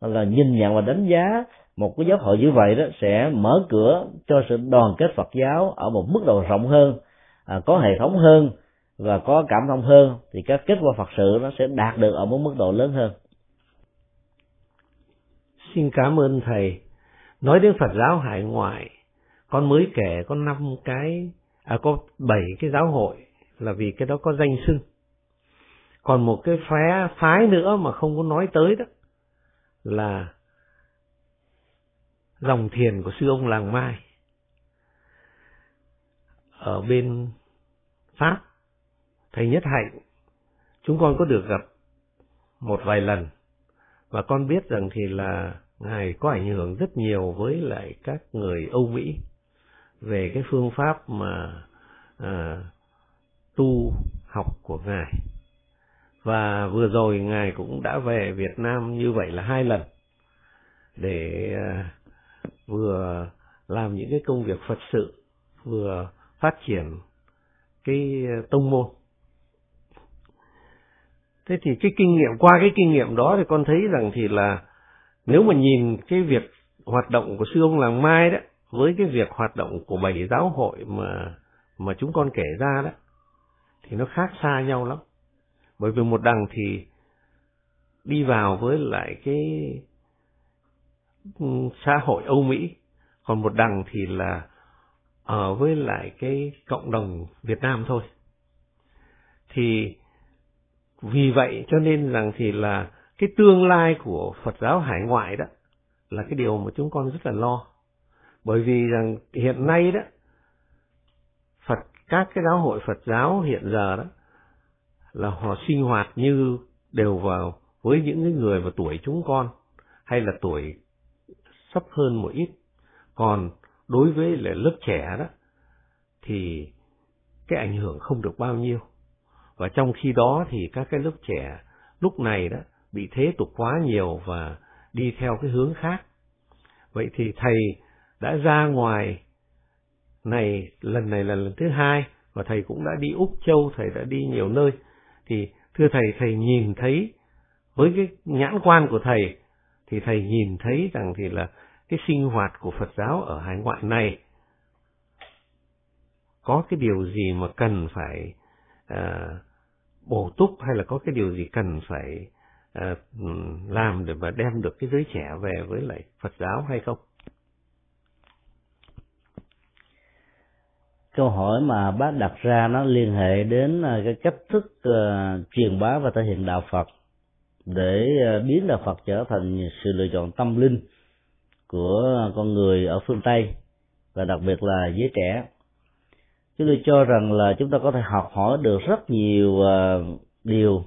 là nhìn nhận và đánh giá một cái giáo hội như vậy đó sẽ mở cửa cho sự đoàn kết Phật giáo ở một mức độ rộng hơn à, có hệ thống hơn và có cảm thông hơn thì các kết quả Phật sự nó sẽ đạt được ở một mức độ lớn hơn. Xin cảm ơn thầy. Nói đến Phật giáo hải ngoại, con mới kể có năm cái, à có bảy cái giáo hội là vì cái đó có danh xưng. Còn một cái phái phái nữa mà không có nói tới đó là dòng thiền của sư ông làng Mai ở bên Pháp thầy Nhất Hạnh chúng con có được gặp một vài lần. Và con biết rằng thì là ngài có ảnh hưởng rất nhiều với lại các người Âu Mỹ về cái phương pháp mà à, tu học của ngài. Và vừa rồi ngài cũng đã về Việt Nam như vậy là hai lần để à, vừa làm những cái công việc Phật sự vừa phát triển cái ờ, tông môn. Thế thì cái kinh nghiệm, qua cái kinh nghiệm đó thì con thấy rằng thì là nếu mà nhìn cái việc hoạt động của sư ông làng mai đó, với cái việc hoạt động của bảy giáo hội mà mà chúng con kể ra đó, thì nó khác xa nhau lắm. Bởi vì một đằng thì đi vào với lại cái ừ, xã hội Âu Mỹ, còn một đằng thì là ở với lại cái cộng đồng Việt Nam thôi. Thì vì vậy cho nên rằng thì là cái tương lai của Phật giáo hải ngoại đó là cái điều mà chúng con rất là lo. Bởi vì rằng hiện nay đó, Phật, các cái giáo hội Phật giáo hiện giờ đó là họ sinh hoạt như đều vào với những người mà tuổi chúng con hay là tuổi sắp hơn một ít. Còn đối với là lớp trẻ đó, thì cái ảnh hưởng không được bao nhiêu. Và trong khi đó thì các cái lớp trẻ lúc này đó bị thế tục quá nhiều và đi theo cái hướng khác. Vậy thì thầy đã ra ngoài này, lần này là lần thứ hai và thầy cũng đã đi úc châu, thầy đã đi nhiều nơi. Thì thưa thầy thầy nhìn thấy với cái nhãn quan của thầy thì thầy nhìn thấy rằng thì là cái sinh hoạt của Phật giáo ở hải ngoại này có cái điều gì mà cần phải uh, bổ túc hay là có cái điều gì cần phải uh, làm để mà đem được cái giới trẻ về với lại Phật giáo hay không? Câu hỏi mà bác đặt ra nó liên hệ đến ờ, cái cách thức uh, truyền bá và thể hiện đạo Phật để uh, biến đạo Phật trở thành sự lựa chọn tâm linh của con người ở phương Tây và đặc biệt là giới trẻ. Chúng tôi cho rằng là chúng ta có thể học hỏi được rất nhiều uh, điều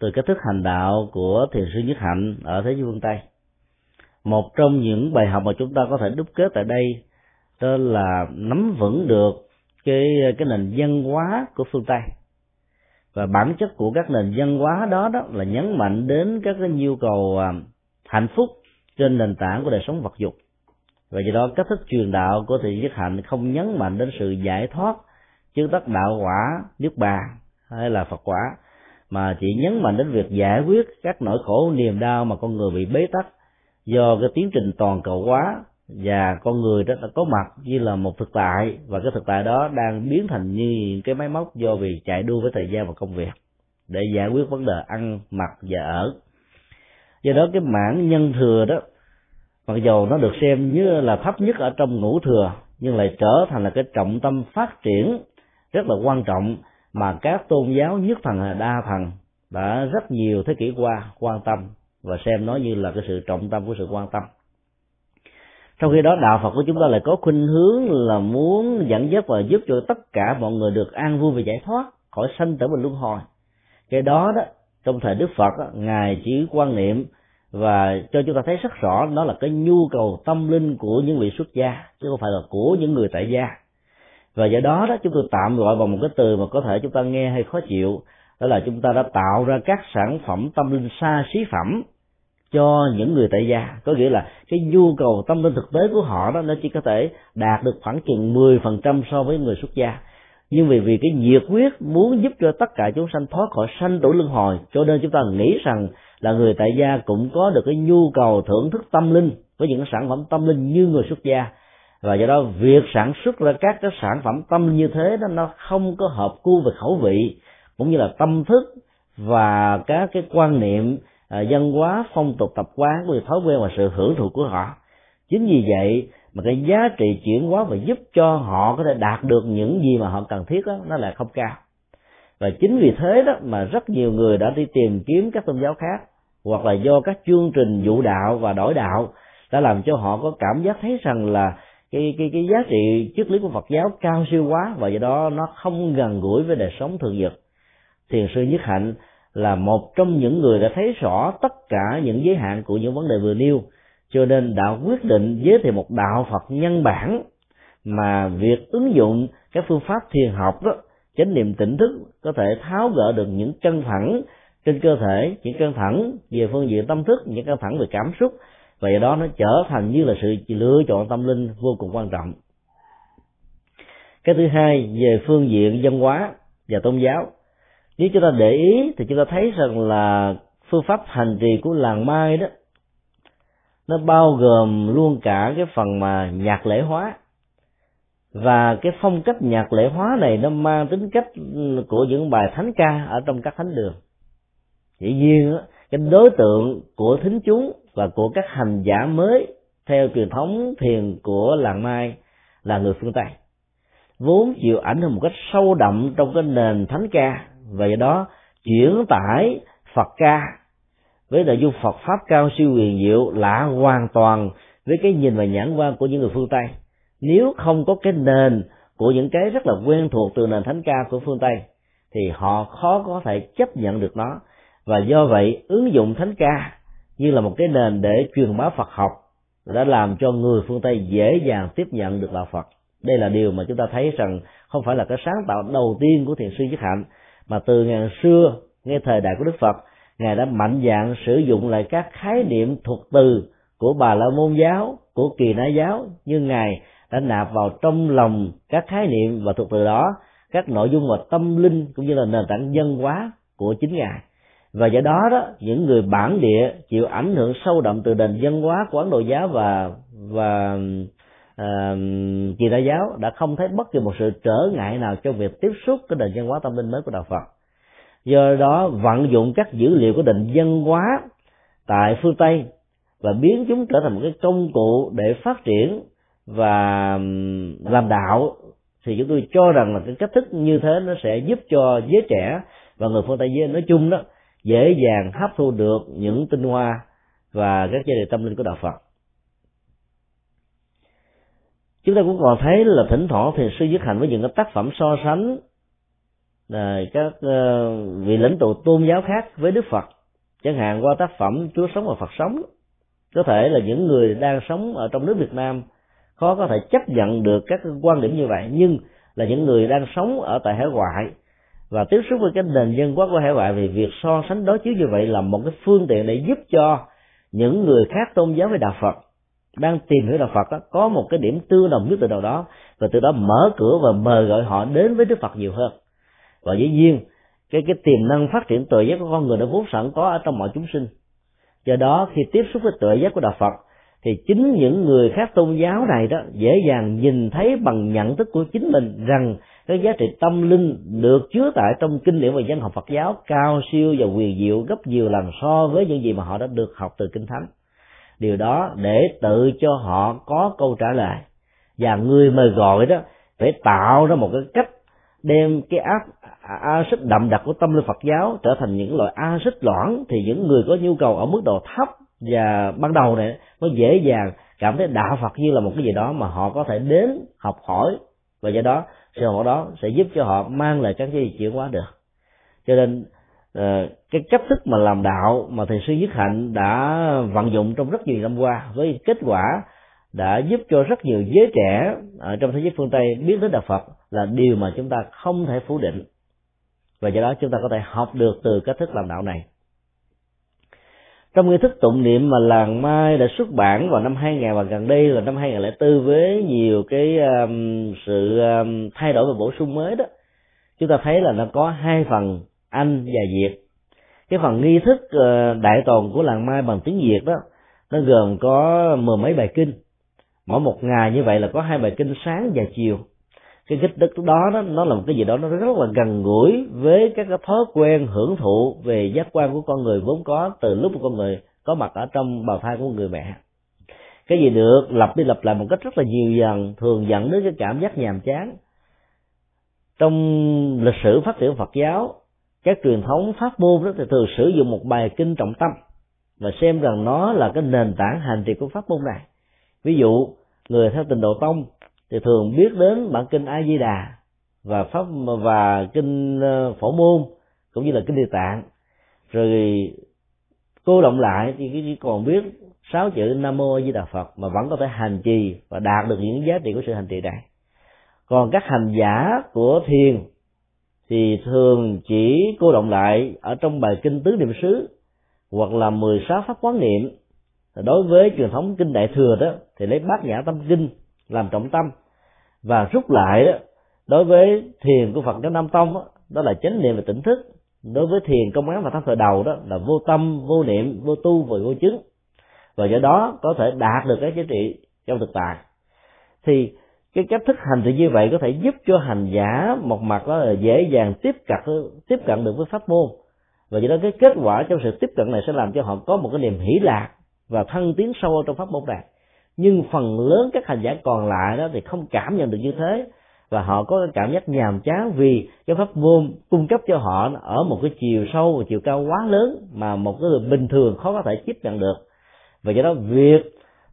từ cách thức hành đạo của thiền sư nhất hạnh ở thế giới phương tây. Một trong những bài học mà chúng ta có thể đúc kết tại đây đó là nắm vững được cái cái nền văn hóa của phương tây. Và bản chất của các nền văn hóa đó đó là nhấn mạnh đến các cái nhu cầu à, hạnh phúc trên nền tảng của đời sống vật dục. Và do đó, cách thức truyền đạo của thiền nhất hạnh không nhấn mạnh đến sự giải thoát chứ tất đạo quả niết bàn hay là phật quả, mà chỉ nhấn mạnh đến việc giải quyết các nỗi khổ, niềm đau mà con người bị bế tắc do cái tiến trình toàn cầu hóa và con người đó đã có mặt như là một thực tại. Và cái thực tại đó đang biến thành như cái máy móc do vì chạy đua với thời gian và công việc để giải quyết vấn đề ăn, mặc và ở do đó cái mảng nhân thừa đó, mặc dầu nó được xem như là thấp nhất ở trong ngũ thừa, nhưng lại trở thành là cái trọng tâm phát triển rất là quan trọng mà các tôn giáo nhất thần, đa thần đã rất nhiều thế kỷ qua quan tâm và xem nó như là cái sự trọng tâm của sự quan tâm. Trong khi đó, đạo phật của chúng ta lại có khuynh hướng là muốn dẫn dắt và giúp cho tất cả mọi người được an vui và giải thoát khỏi sanh tử và luân hồi. Cái đó đó trong thời đức phật ngài chỉ quan niệm và cho chúng ta thấy rất rõ đó là cái nhu cầu tâm linh của những vị xuất gia, chứ không phải là của những người tại gia. Và do đó đó, chúng tôi tạm gọi bằng một cái từ mà có thể chúng ta nghe hay khó chịu, đó là chúng ta đã tạo ra các sản phẩm tâm linh xa xí phẩm cho những người tại gia. Có nghĩa là cái nhu cầu tâm linh thực tế của họ đó, nó chỉ có thể đạt được khoảng chừng 10% so với người xuất gia nhưng vì vì cái nhiệt huyết muốn giúp cho tất cả chúng sanh thoát khỏi sanh tử luân hồi cho nên chúng ta nghĩ rằng là người tại gia cũng có được cái nhu cầu thưởng thức tâm linh với những sản phẩm tâm linh như người xuất gia. Và do đó việc sản xuất ra các cái sản phẩm tâm linh như thế đó nó không có hợp cu về khẩu vị cũng như là tâm thức và các cái quan niệm à, văn hóa phong tục tập quán của thói quen và sự hưởng thụ của họ. Chính vì vậy mà cái giá trị chuyển hóa và giúp cho họ có thể đạt được những gì mà họ cần thiết đó, nó lại không cao. Và chính vì thế đó mà rất nhiều người đã đi tìm kiếm các tôn giáo khác hoặc là do các chương trình dụ đạo và đổi đạo đã làm cho họ có cảm giác thấy rằng là cái cái cái giá trị triết lý của Phật giáo cao siêu quá và do đó nó không gần gũi với đời sống thường nhật. Thiền sư nhất hạnh là một trong những người đã thấy rõ tất cả những giới hạn của những vấn đề vừa nêu cho nên đã quyết định giới thiệu một đạo Phật nhân bản mà việc ứng dụng các phương pháp thiền học đó, chánh niệm tỉnh thức có thể tháo gỡ được những căng thẳng trên cơ thể, những căng thẳng về phương diện tâm thức, những căng thẳng về cảm xúc. Và do đó nó trở thành như là sự lựa chọn tâm linh vô cùng quan trọng. Cái thứ hai, về phương diện văn hóa và tôn giáo. Nếu chúng ta để ý thì chúng ta thấy rằng là phương pháp hành trì của làng mai đó nó bao gồm luôn cả cái phần mà nhạc lễ hóa. Và cái phong cách nhạc lễ hóa này nó mang tính cách của những bài thánh ca ở trong các thánh đường. Dĩ nhiên cái đối tượng của thính chúng và của các hành giả mới theo truyền thống thiền của làng mai là người phương tây. Vốn chịu ảnh hưởng một cách sâu đậm trong cái nền thánh ca và do đó chuyển tải phật ca với nội dung phật pháp cao siêu huyền diệu, lạ hoàn toàn với cái nhìn và nhãn quan của những người phương tây nếu không có cái nền của những cái rất là quen thuộc từ nền thánh ca của phương tây, thì họ khó có thể chấp nhận được nó và do vậy, ứng dụng thánh ca như là một cái nền để truyền bá Phật học đã làm cho người phương Tây dễ dàng tiếp nhận được đạo Phật. Đây là điều mà chúng ta thấy rằng không phải là cái sáng tạo đầu tiên của thiền sư Nhất Hạnh, mà từ ngàn xưa, ngay thời đại của Đức Phật ngài đã mạnh dạn sử dụng lại các khái niệm thuộc từ của bà la môn giáo của kỳ na giáo như ngài đã nạp vào trong lòng các khái niệm và thuộc từ đó các nội dung và tâm linh cũng như là nền tảng dân hóa của chính ngài. Và do đó đó những người bản địa chịu ảnh hưởng sâu đậm từ nền dân hóa của ấn độ giáo và và uh, kỳ na giáo đã không thấy bất kỳ một sự trở ngại nào trong việc tiếp xúc cái nền văn hóa tâm linh mới của đạo phật do đó vận dụng các dữ liệu của định dân hóa tại phương tây và biến chúng trở thành một cái công cụ để phát triển và làm đạo, thì chúng tôi cho rằng là cái cách thức như thế nó sẽ giúp cho giới trẻ và người phương tây giới nói chung đó dễ dàng hấp thu được những tinh hoa và các giá trị tâm linh của đạo Phật. Chúng ta cũng còn thấy là thỉnh thoảng thì sư dứt hành với những cái tác phẩm so sánh là các ờ, vị lãnh tụ tôn giáo khác với Đức Phật. Chẳng hạn qua tác phẩm Chúa sống và Phật sống có thể là những người đang sống ở trong nước Việt Nam khó có thể chấp nhận được các quan điểm như vậy. Nhưng là những người đang sống ở tại hải ngoại và tiếp xúc với cái nền dân quá của hải ngoại vì việc so sánh đối chiếu như vậy là một cái phương tiện để giúp cho những người khác tôn giáo với đạo Phật đang tìm hiểu đạo Phật đó, có một cái điểm tương đồng nhất từ đầu đó. Và từ đó mở cửa và mời gọi họ đến với Đức Phật nhiều hơn và dĩ nhiên, cái cái tiềm năng phát triển tự giác của con người đã vốn sẵn có ở trong mọi chúng sinh. Do đó, khi tiếp xúc với tự giác của đạo Phật, thì chính những người khác tôn giáo này đó dễ dàng nhìn thấy bằng nhận thức của chính mình rằng cái giá trị tâm linh được chứa tại trong kinh điển và dân học Phật giáo cao siêu và quyền diệu gấp nhiều lần so với những gì mà họ đã được học từ kinh thánh. Điều đó để tự cho họ có câu trả lời. Và người mời gọi đó phải tạo ra một cái cách đem cái áp À, axit đậm đặc của tâm linh Phật giáo trở thành những loại axit loãng thì những người có nhu cầu ở mức độ thấp và ban đầu này, nó dễ dàng cảm thấy đạo Phật như là một cái gì đó mà họ có thể đến học hỏi và do đó sự học đó sẽ giúp cho họ mang lại các gì chuyển hóa được. Cho nên ờ, cái cách thức mà làm đạo mà thầy sư nhất hạnh đã vận dụng trong rất nhiều năm qua với kết quả đã giúp cho rất nhiều giới trẻ ở trong thế giới phương tây biết đến đạo phật là điều mà chúng ta không thể phủ định và do đó chúng ta có thể học được từ cách thức làm đạo này. Trong nghi thức tụng niệm mà làng mai đã xuất bản vào năm 2000 và gần đây là năm 2004 với nhiều cái um, sự um, thay đổi và bổ sung mới đó chúng ta thấy là nó có hai phần anh và việt. Cái phần nghi thức uh, đại toàn của làng mai bằng tiếng việt đó nó gồm có mười mấy bài kinh. Mỗi một ngày như vậy là có hai bài kinh sáng và chiều cái kích đức đó, nó nó là một cái gì đó nó rất là gần gũi với các cái thói quen hưởng thụ về giác quan của con người vốn có từ lúc một con người có mặt ở trong bào thai của người mẹ. Cái gì được lặp đi lặp lại một cách rất là nhiều lần thường dẫn đến cái cảm giác nhàm chán. Trong lịch sử phát triển Phật giáo các truyền thống pháp môn đó thì thường sử dụng một bài kinh trọng tâm và xem rằng nó là cái nền tảng hành trì của pháp môn này. Ví dụ người theo tình độ tông thì thường biết đến bản kinh a di đà và pháp, và kinh ờ, phổ môn, cũng như là kinh địa tạng. Rồi cô động lại thì chỉ còn biết sáu chữ nam mô a di đà phật mà vẫn có thể hành trì và đạt được những giá trị của sự hành trì này. Còn các hành giả của thiền thì thường chỉ cô động lại ở trong bài kinh tứ niệm xứ hoặc là 16 pháp quán niệm. Đối với truyền thống kinh đại thừa đó, thì lấy bát nhã tâm kinh làm trọng tâm. Và rút lại đó đối với thiền của phật giáo nam tông đó, đó là chánh niệm và tỉnh thức. Đối với thiền công án và tháp thời đầu đó là vô tâm vô niệm vô tu và vô chứng. Và do đó có thể đạt được cái giá trị trong thực tại. Thì cái cách thức hành thì như vậy có thể giúp cho hành giả một mặt đó là dễ dàng tiếp cận tiếp cận được với pháp môn. Và do đó cái kết quả trong sự tiếp cận này sẽ làm cho họ có một cái niềm hỷ lạc và thăng tiến sâu trong pháp môn này nhưng phần lớn các hành giả còn lại đó thì không cảm nhận được như thế. Và họ có cái cảm giác nhàm chán vì cái pháp môn cung cấp cho họ ở một cái chiều sâu và chiều cao quá lớn mà một cái người bình thường khó có thể tiếp nhận được. Và do đó, việc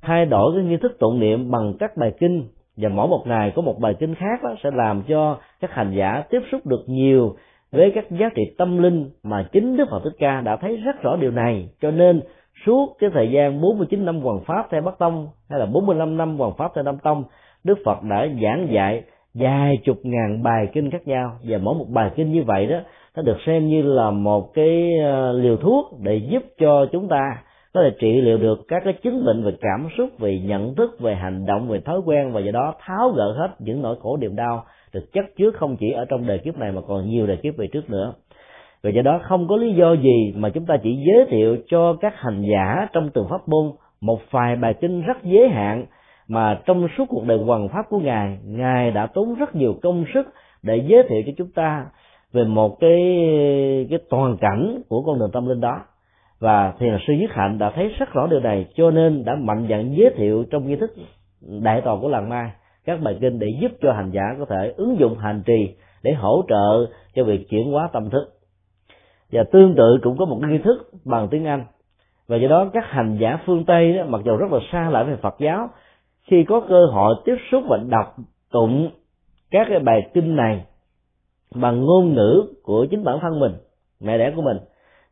thay đổi cái nghi thức tụng niệm bằng các bài kinh, và mỗi một ngày có một bài kinh khác đó, sẽ làm cho các hành giả tiếp xúc được nhiều với các giá trị tâm linh mà chính Đức Phật Thích Ca đã thấy rất rõ điều này. Cho nên suốt cái thời gian 49 năm hoàng pháp theo Bắc Tông hay là 45 năm hoàng pháp theo Nam Tông, Đức Phật đã giảng dạy vài chục ngàn bài kinh khác nhau. Và mỗi một bài kinh như vậy đó, nó được xem như là một cái ờ, liều thuốc để giúp cho chúng ta có thể trị liệu được các cái chứng bệnh về cảm xúc, về nhận thức, về hành động, về thói quen và do đó tháo gỡ hết những nỗi khổ niềm đau được chất chứa không chỉ ở trong đời kiếp này mà còn nhiều đời kiếp về trước nữa và do đó không có lý do gì mà chúng ta chỉ giới thiệu cho các hành giả trong từng pháp môn một vài bài kinh rất giới hạn mà trong suốt cuộc đời hoàng pháp của ngài ngài đã tốn rất nhiều công sức để giới thiệu cho chúng ta về một cái cái toàn cảnh của con đường tâm linh đó. Và thiền sư nhất hạnh đã thấy rất rõ điều này, cho nên đã mạnh dạn giới thiệu trong nghi thức đại toàn của làng mai các bài kinh để giúp cho hành giả có thể ứng dụng hành trì để hỗ trợ cho việc chuyển hóa tâm thức và tương tự cũng có một nghi thức bằng tiếng anh. Và do đó các hành giả phương tây đó mặc dù rất là xa lạ về phật giáo, khi có cơ hội tiếp xúc và đọc tụng các cái bài kinh này bằng ngôn ngữ của chính bản thân mình, mẹ đẻ của mình,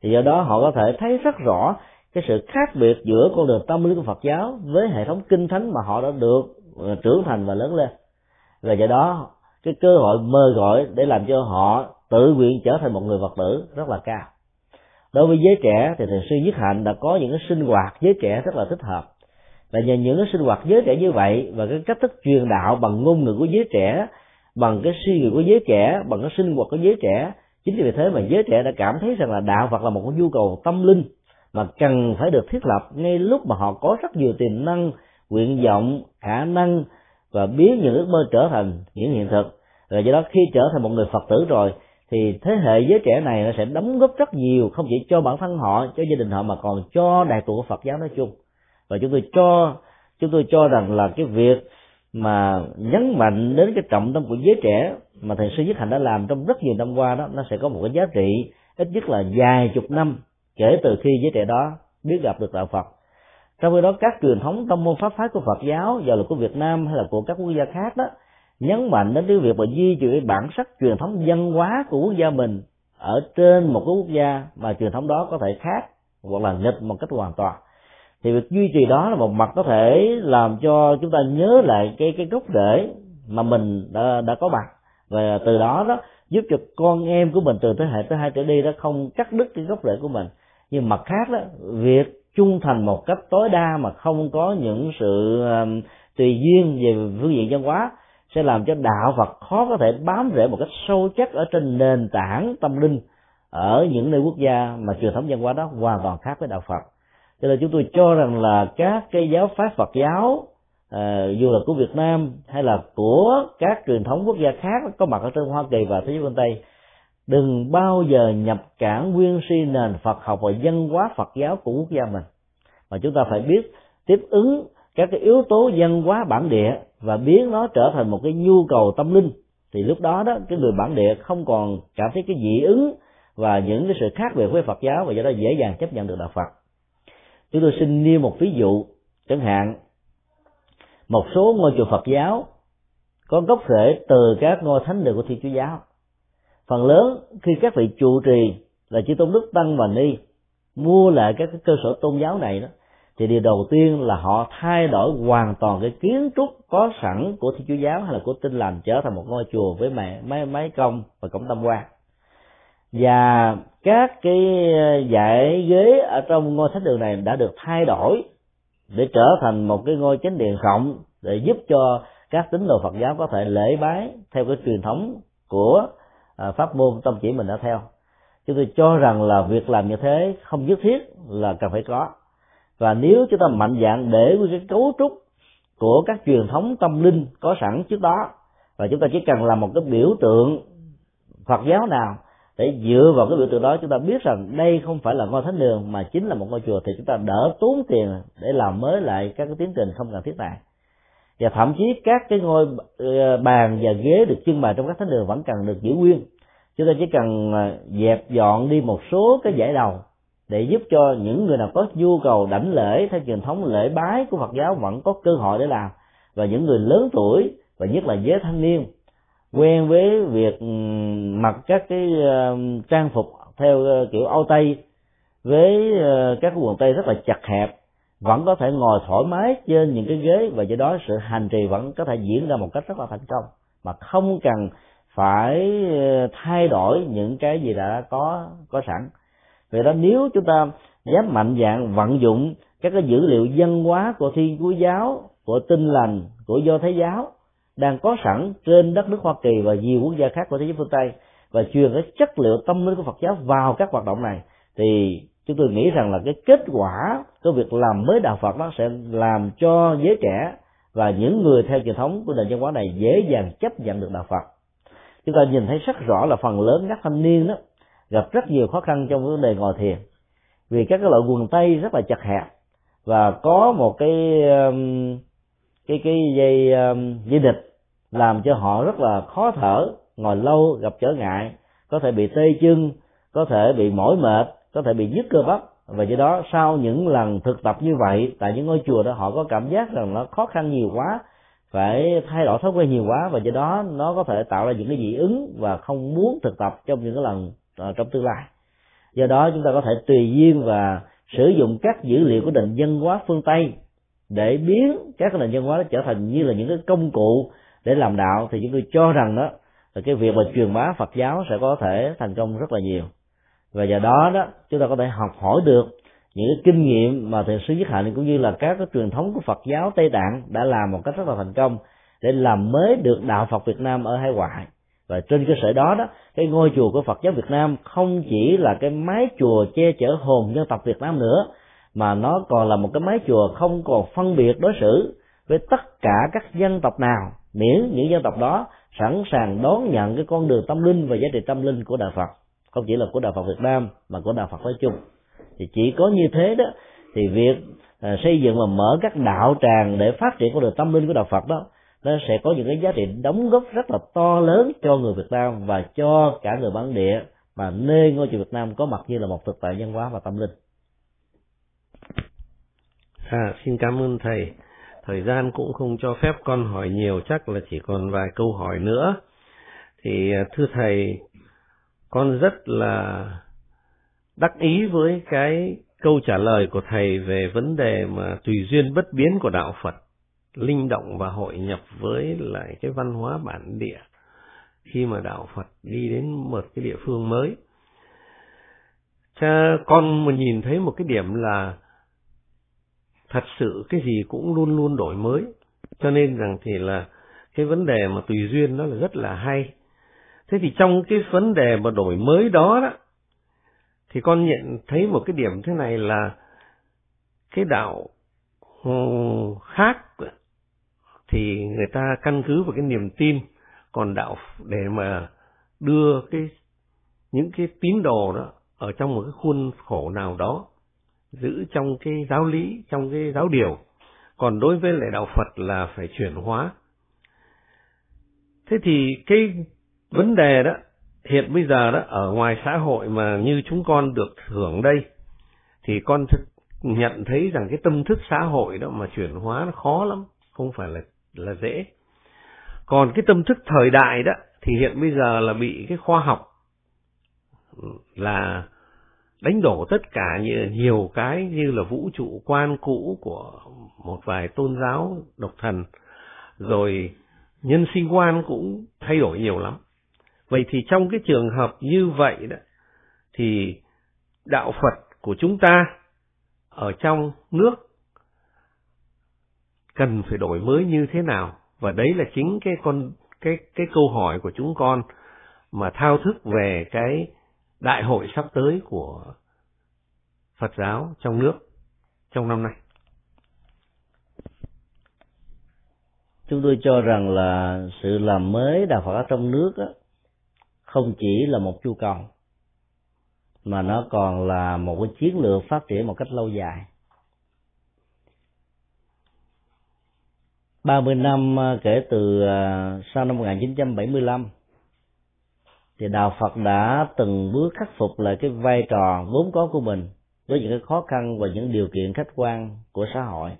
thì do đó họ có thể thấy rất rõ cái sự khác biệt giữa con đường tâm lý của Phật giáo với hệ thống kinh thánh mà họ đã được ờ, trưởng thành và lớn lên. Và do đó cái cơ hội mời gọi để làm cho họ tự nguyện trở thành một người Phật tử rất là cao. Đối với giới trẻ thì thầy sư nhất hạnh đã có những cái sinh hoạt giới trẻ rất là thích hợp. Và nhờ những cái sinh hoạt giới trẻ như vậy và cái cách thức truyền đạo bằng ngôn ngữ của giới trẻ, bằng cái suy nghĩ của giới trẻ, bằng cái sinh hoạt của giới trẻ, chính vì thế mà giới trẻ đã cảm thấy rằng là đạo Phật là một cái nhu cầu tâm linh mà cần phải được thiết lập ngay lúc mà họ có rất nhiều tiềm năng, nguyện vọng, khả năng và biến những ước mơ trở thành những hiện thực. Và do đó khi trở thành một người phật tử rồi thì thế hệ giới trẻ này nó sẽ đóng góp rất nhiều, không chỉ cho bản thân họ, cho gia đình họ, mà còn cho đại tụ Phật giáo nói chung. Và chúng tôi cho, chúng tôi cho rằng là cái việc mà nhấn mạnh đến cái trọng tâm của giới trẻ mà thầy sư nhất hạnh đã làm trong rất nhiều năm qua đó, nó sẽ có một cái giá trị ít nhất là vài chục năm kể từ khi giới trẻ đó biết gặp được đạo Phật. Trong khi đó, các truyền thống tâm môn pháp phái của Phật giáo giờ là của Việt Nam hay là của các quốc gia khác đó nhấn mạnh đến cái việc mà duy trì bản sắc truyền thống văn hóa của quốc gia mình ở trên một cái quốc gia mà truyền thống đó có thể khác hoặc là nghịch một cách hoàn toàn. Thì việc duy trì đó là một mặt có thể làm cho chúng ta nhớ lại cái cái gốc rễ mà mình đã, đã có mặt. Và từ đó đó giúp cho con em của mình từ thế hệ thứ hai trở đi đó không cắt đứt cái gốc rễ của mình. Nhưng mặt khác đó việc trung thành một cách tối đa mà không có những sự um, tùy duyên về phương diện văn hóa sẽ làm cho đạo Phật khó có thể bám rễ một cách sâu chắc ở trên nền tảng tâm linh ở những nơi quốc gia mà truyền thống văn hóa đó hoàn toàn khác với đạo Phật. Cho nên chúng tôi cho rằng là các cái giáo pháp Phật giáo à, dù là của Việt Nam hay là của các truyền thống quốc gia khác có mặt ở trên Hoa Kỳ và thế giới phương Tây đừng bao giờ nhập cản nguyên si nền Phật học và văn hóa Phật giáo của quốc gia mình. Mà chúng ta phải biết tiếp ứng các cái yếu tố văn hóa bản địa và biến nó trở thành một cái nhu cầu tâm linh, thì lúc đó đó, cái người bản địa không còn cảm thấy cái dị ứng và những cái sự khác biệt với Phật giáo, và do đó dễ dàng chấp nhận được đạo Phật. Chúng tôi xin nêu một ví dụ, chẳng hạn, một số ngôi chùa Phật giáo có gốc rễ từ các ngôi thánh đường của Thiên Chúa giáo. Phần lớn, khi các vị trụ trì là chư tôn đức tăng và ni, mua lại các cơ sở tôn giáo này đó thì điều đầu tiên là họ thay đổi hoàn toàn cái kiến trúc có sẵn của thiên chúa giáo hay là của tinh lành trở thành một ngôi chùa với mẹ máy máy công và cổng tâm quan. Và các cái ờ, dãy ghế ở trong ngôi thánh đường này đã được thay đổi để trở thành một cái ngôi chánh điện rộng để giúp cho các tín đồ Phật giáo có thể lễ bái theo cái truyền thống của ờ, pháp môn tâm chỉ mình đã theo. Chúng tôi cho rằng là việc làm như thế không nhất thiết là cần phải có và nếu chúng ta mạnh dạng để với cái cấu trúc của các truyền thống tâm linh có sẵn trước đó, và chúng ta chỉ cần làm một cái biểu tượng Phật giáo nào để dựa vào cái biểu tượng đó, chúng ta biết rằng đây không phải là ngôi thánh đường, mà chính là một ngôi chùa, thì chúng ta đỡ tốn tiền để làm mới lại các cái tiến trình không cần thiết này. Và thậm chí các cái ngôi ờ, bàn và ghế được trưng bày trong các thánh đường vẫn cần được giữ nguyên. Chúng ta chỉ cần ờ, dẹp dọn đi một số cái giải đầu để giúp cho những người nào có nhu cầu đảnh lễ theo truyền thống lễ bái của Phật giáo vẫn có cơ hội để làm. Và những người lớn tuổi, và nhất là giới thanh niên, quen với việc ừ, mặc các cái ờ, trang phục theo ờ, kiểu Âu Tây, với ờ, các quần tây rất là chặt hẹp, vẫn có thể ngồi thoải mái trên những cái ghế, và do đó sự hành trì vẫn có thể diễn ra một cách rất là thành công. Mà không cần phải thay đổi những cái gì đã có có sẵn vậy đó nếu chúng ta dám mạnh dạng vận dụng các cái dữ liệu văn hóa của thiên chúa giáo, của tinh lành, của do thái giáo đang có sẵn trên đất nước hoa kỳ và nhiều quốc gia khác của thế giới phương tây và truyền cái chất liệu tâm linh của phật giáo vào các hoạt động này, thì chúng tôi nghĩ rằng là cái kết quả của việc làm mới đạo phật nó sẽ làm cho giới trẻ và những người theo truyền thống của nền văn hóa này dễ dàng chấp nhận được đạo phật. Chúng ta nhìn thấy rất rõ là phần lớn các thanh niên đó gặp rất nhiều khó khăn trong vấn đề ngồi thiền. Vì các cái loại quần tây rất là chặt hẹp và có một cái um, cái cái dây um, dây địch làm cho họ rất là khó thở, ngồi lâu, gặp trở ngại, có thể bị tê chân, có thể bị mỏi mệt, có thể bị nhức cơ bắp. Và do đó, sau những lần thực tập như vậy, tại những ngôi chùa đó, họ có cảm giác rằng nó khó khăn nhiều quá, phải thay đổi thói quen nhiều quá. Và do đó, nó có thể tạo ra những cái dị ứng và không muốn thực tập trong những cái lần Ờ, trong tương lai. Do đó chúng ta có thể tùy duyên và sử dụng các dữ liệu của nền văn hóa phương tây để biến các nền văn hóa đó trở thành như là những cái công cụ để làm đạo. Thì chúng tôi cho rằng đó là cái việc mà truyền bá Phật giáo sẽ có thể thành công rất là nhiều. Và do đó đó, chúng ta có thể học hỏi được những cái kinh nghiệm mà thầy sư nhất hạnh cũng như là các cái truyền thống của Phật giáo Tây Tạng đã làm một cách rất là thành công để làm mới được đạo Phật Việt Nam ở hải ngoại và trên cơ sở đó đó, cái ngôi chùa của Phật giáo Việt Nam không chỉ là cái mái chùa che chở hồn dân tộc Việt Nam nữa, mà nó còn là một cái mái chùa không còn phân biệt đối xử với tất cả các dân tộc nào, miễn những dân tộc đó sẵn sàng đón nhận cái con đường tâm linh và giá trị tâm linh của đạo Phật. Không chỉ là của đạo Phật Việt Nam, mà của đạo Phật nói chung. Thì chỉ có như thế đó, thì việc à, xây dựng và mở các đạo tràng để phát triển con đường tâm linh của đạo Phật đó nó sẽ có những cái giá trị đóng góp rất là to lớn cho người Việt Nam và cho cả người bản địa mà nơi ngôi chùa Việt Nam có mặt như là một thực tại văn hóa và tâm linh. À, xin cảm ơn thầy. Thời gian cũng không cho phép con hỏi nhiều, chắc là chỉ còn vài câu hỏi nữa. Thì à, thưa thầy, con rất là đắc ý với cái câu trả lời của thầy về vấn đề mà tùy duyên bất biến của đạo Phật linh động và hội nhập với lại cái văn hóa bản địa khi mà đạo Phật đi đến một cái địa phương mới. Cha, con mà nhìn thấy một cái điểm là thật sự cái gì cũng luôn luôn đổi mới. Cho nên rằng thì là cái vấn đề mà tùy duyên nó là rất là hay. Thế thì trong cái vấn đề mà đổi mới đó đó, thì con nhận thấy một cái điểm thế này là cái đạo ừ, khác thì người ta căn cứ vào cái niềm tin còn đạo để mà đưa cái, những cái tín đồ đó ở trong một cái khuôn khổ nào đó giữ trong cái giáo lý, trong cái giáo điều. Còn đối với lại đạo Phật là phải chuyển hóa. Thế thì cái vấn đề đó, hiện bây giờ đó, ở ngoài xã hội mà như chúng con được hưởng đây, thì con nhận thấy rằng cái tâm thức xã hội đó mà chuyển hóa nó khó lắm, không phải là là dễ. Còn cái tâm thức thời đại đó, thì hiện bây giờ là bị cái khoa học là đánh đổ tất cả như, nhiều cái như là vũ trụ quan cũ của một vài tôn giáo độc thần. Rồi nhân sinh quan cũng thay đổi nhiều lắm. Vậy thì trong cái trường hợp như vậy đó, thì đạo phật của chúng ta ở trong nước cần phải đổi mới như thế nào và đấy là chính cái con cái cái câu hỏi của chúng con mà thao thức về cái đại hội sắp tới của Phật giáo trong nước trong năm nay. Chúng tôi cho rằng là sự làm mới đạo Phật ở trong nước đó, không chỉ là một chu cầu mà nó còn là một cái chiến lược phát triển một cách lâu dài 30 năm à, kể từ à, sau năm 1975 thì đạo Phật đã từng bước khắc phục lại cái vai trò vốn có của mình với những cái khó khăn và những điều kiện khách quan của xã hội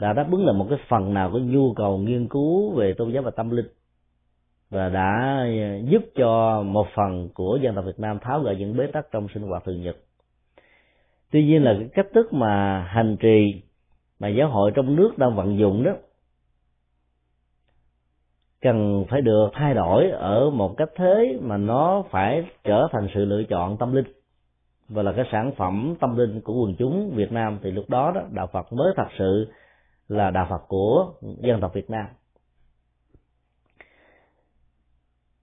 đã đáp ứng là một cái phần nào của nhu cầu nghiên cứu về tôn giáo và tâm linh và đã giúp cho một phần của dân tộc Việt Nam tháo gỡ những bế tắc trong sinh hoạt thường nhật. Tuy nhiên là cái cách thức mà hành trì mà giáo hội trong nước đang vận dụng đó, cần phải được thay đổi ở một cách thế mà nó phải trở thành sự lựa chọn tâm linh. Và là cái sản phẩm tâm linh của quần chúng Việt Nam, thì lúc đó đó, đạo Phật mới thật sự là đạo Phật của dân tộc Việt Nam.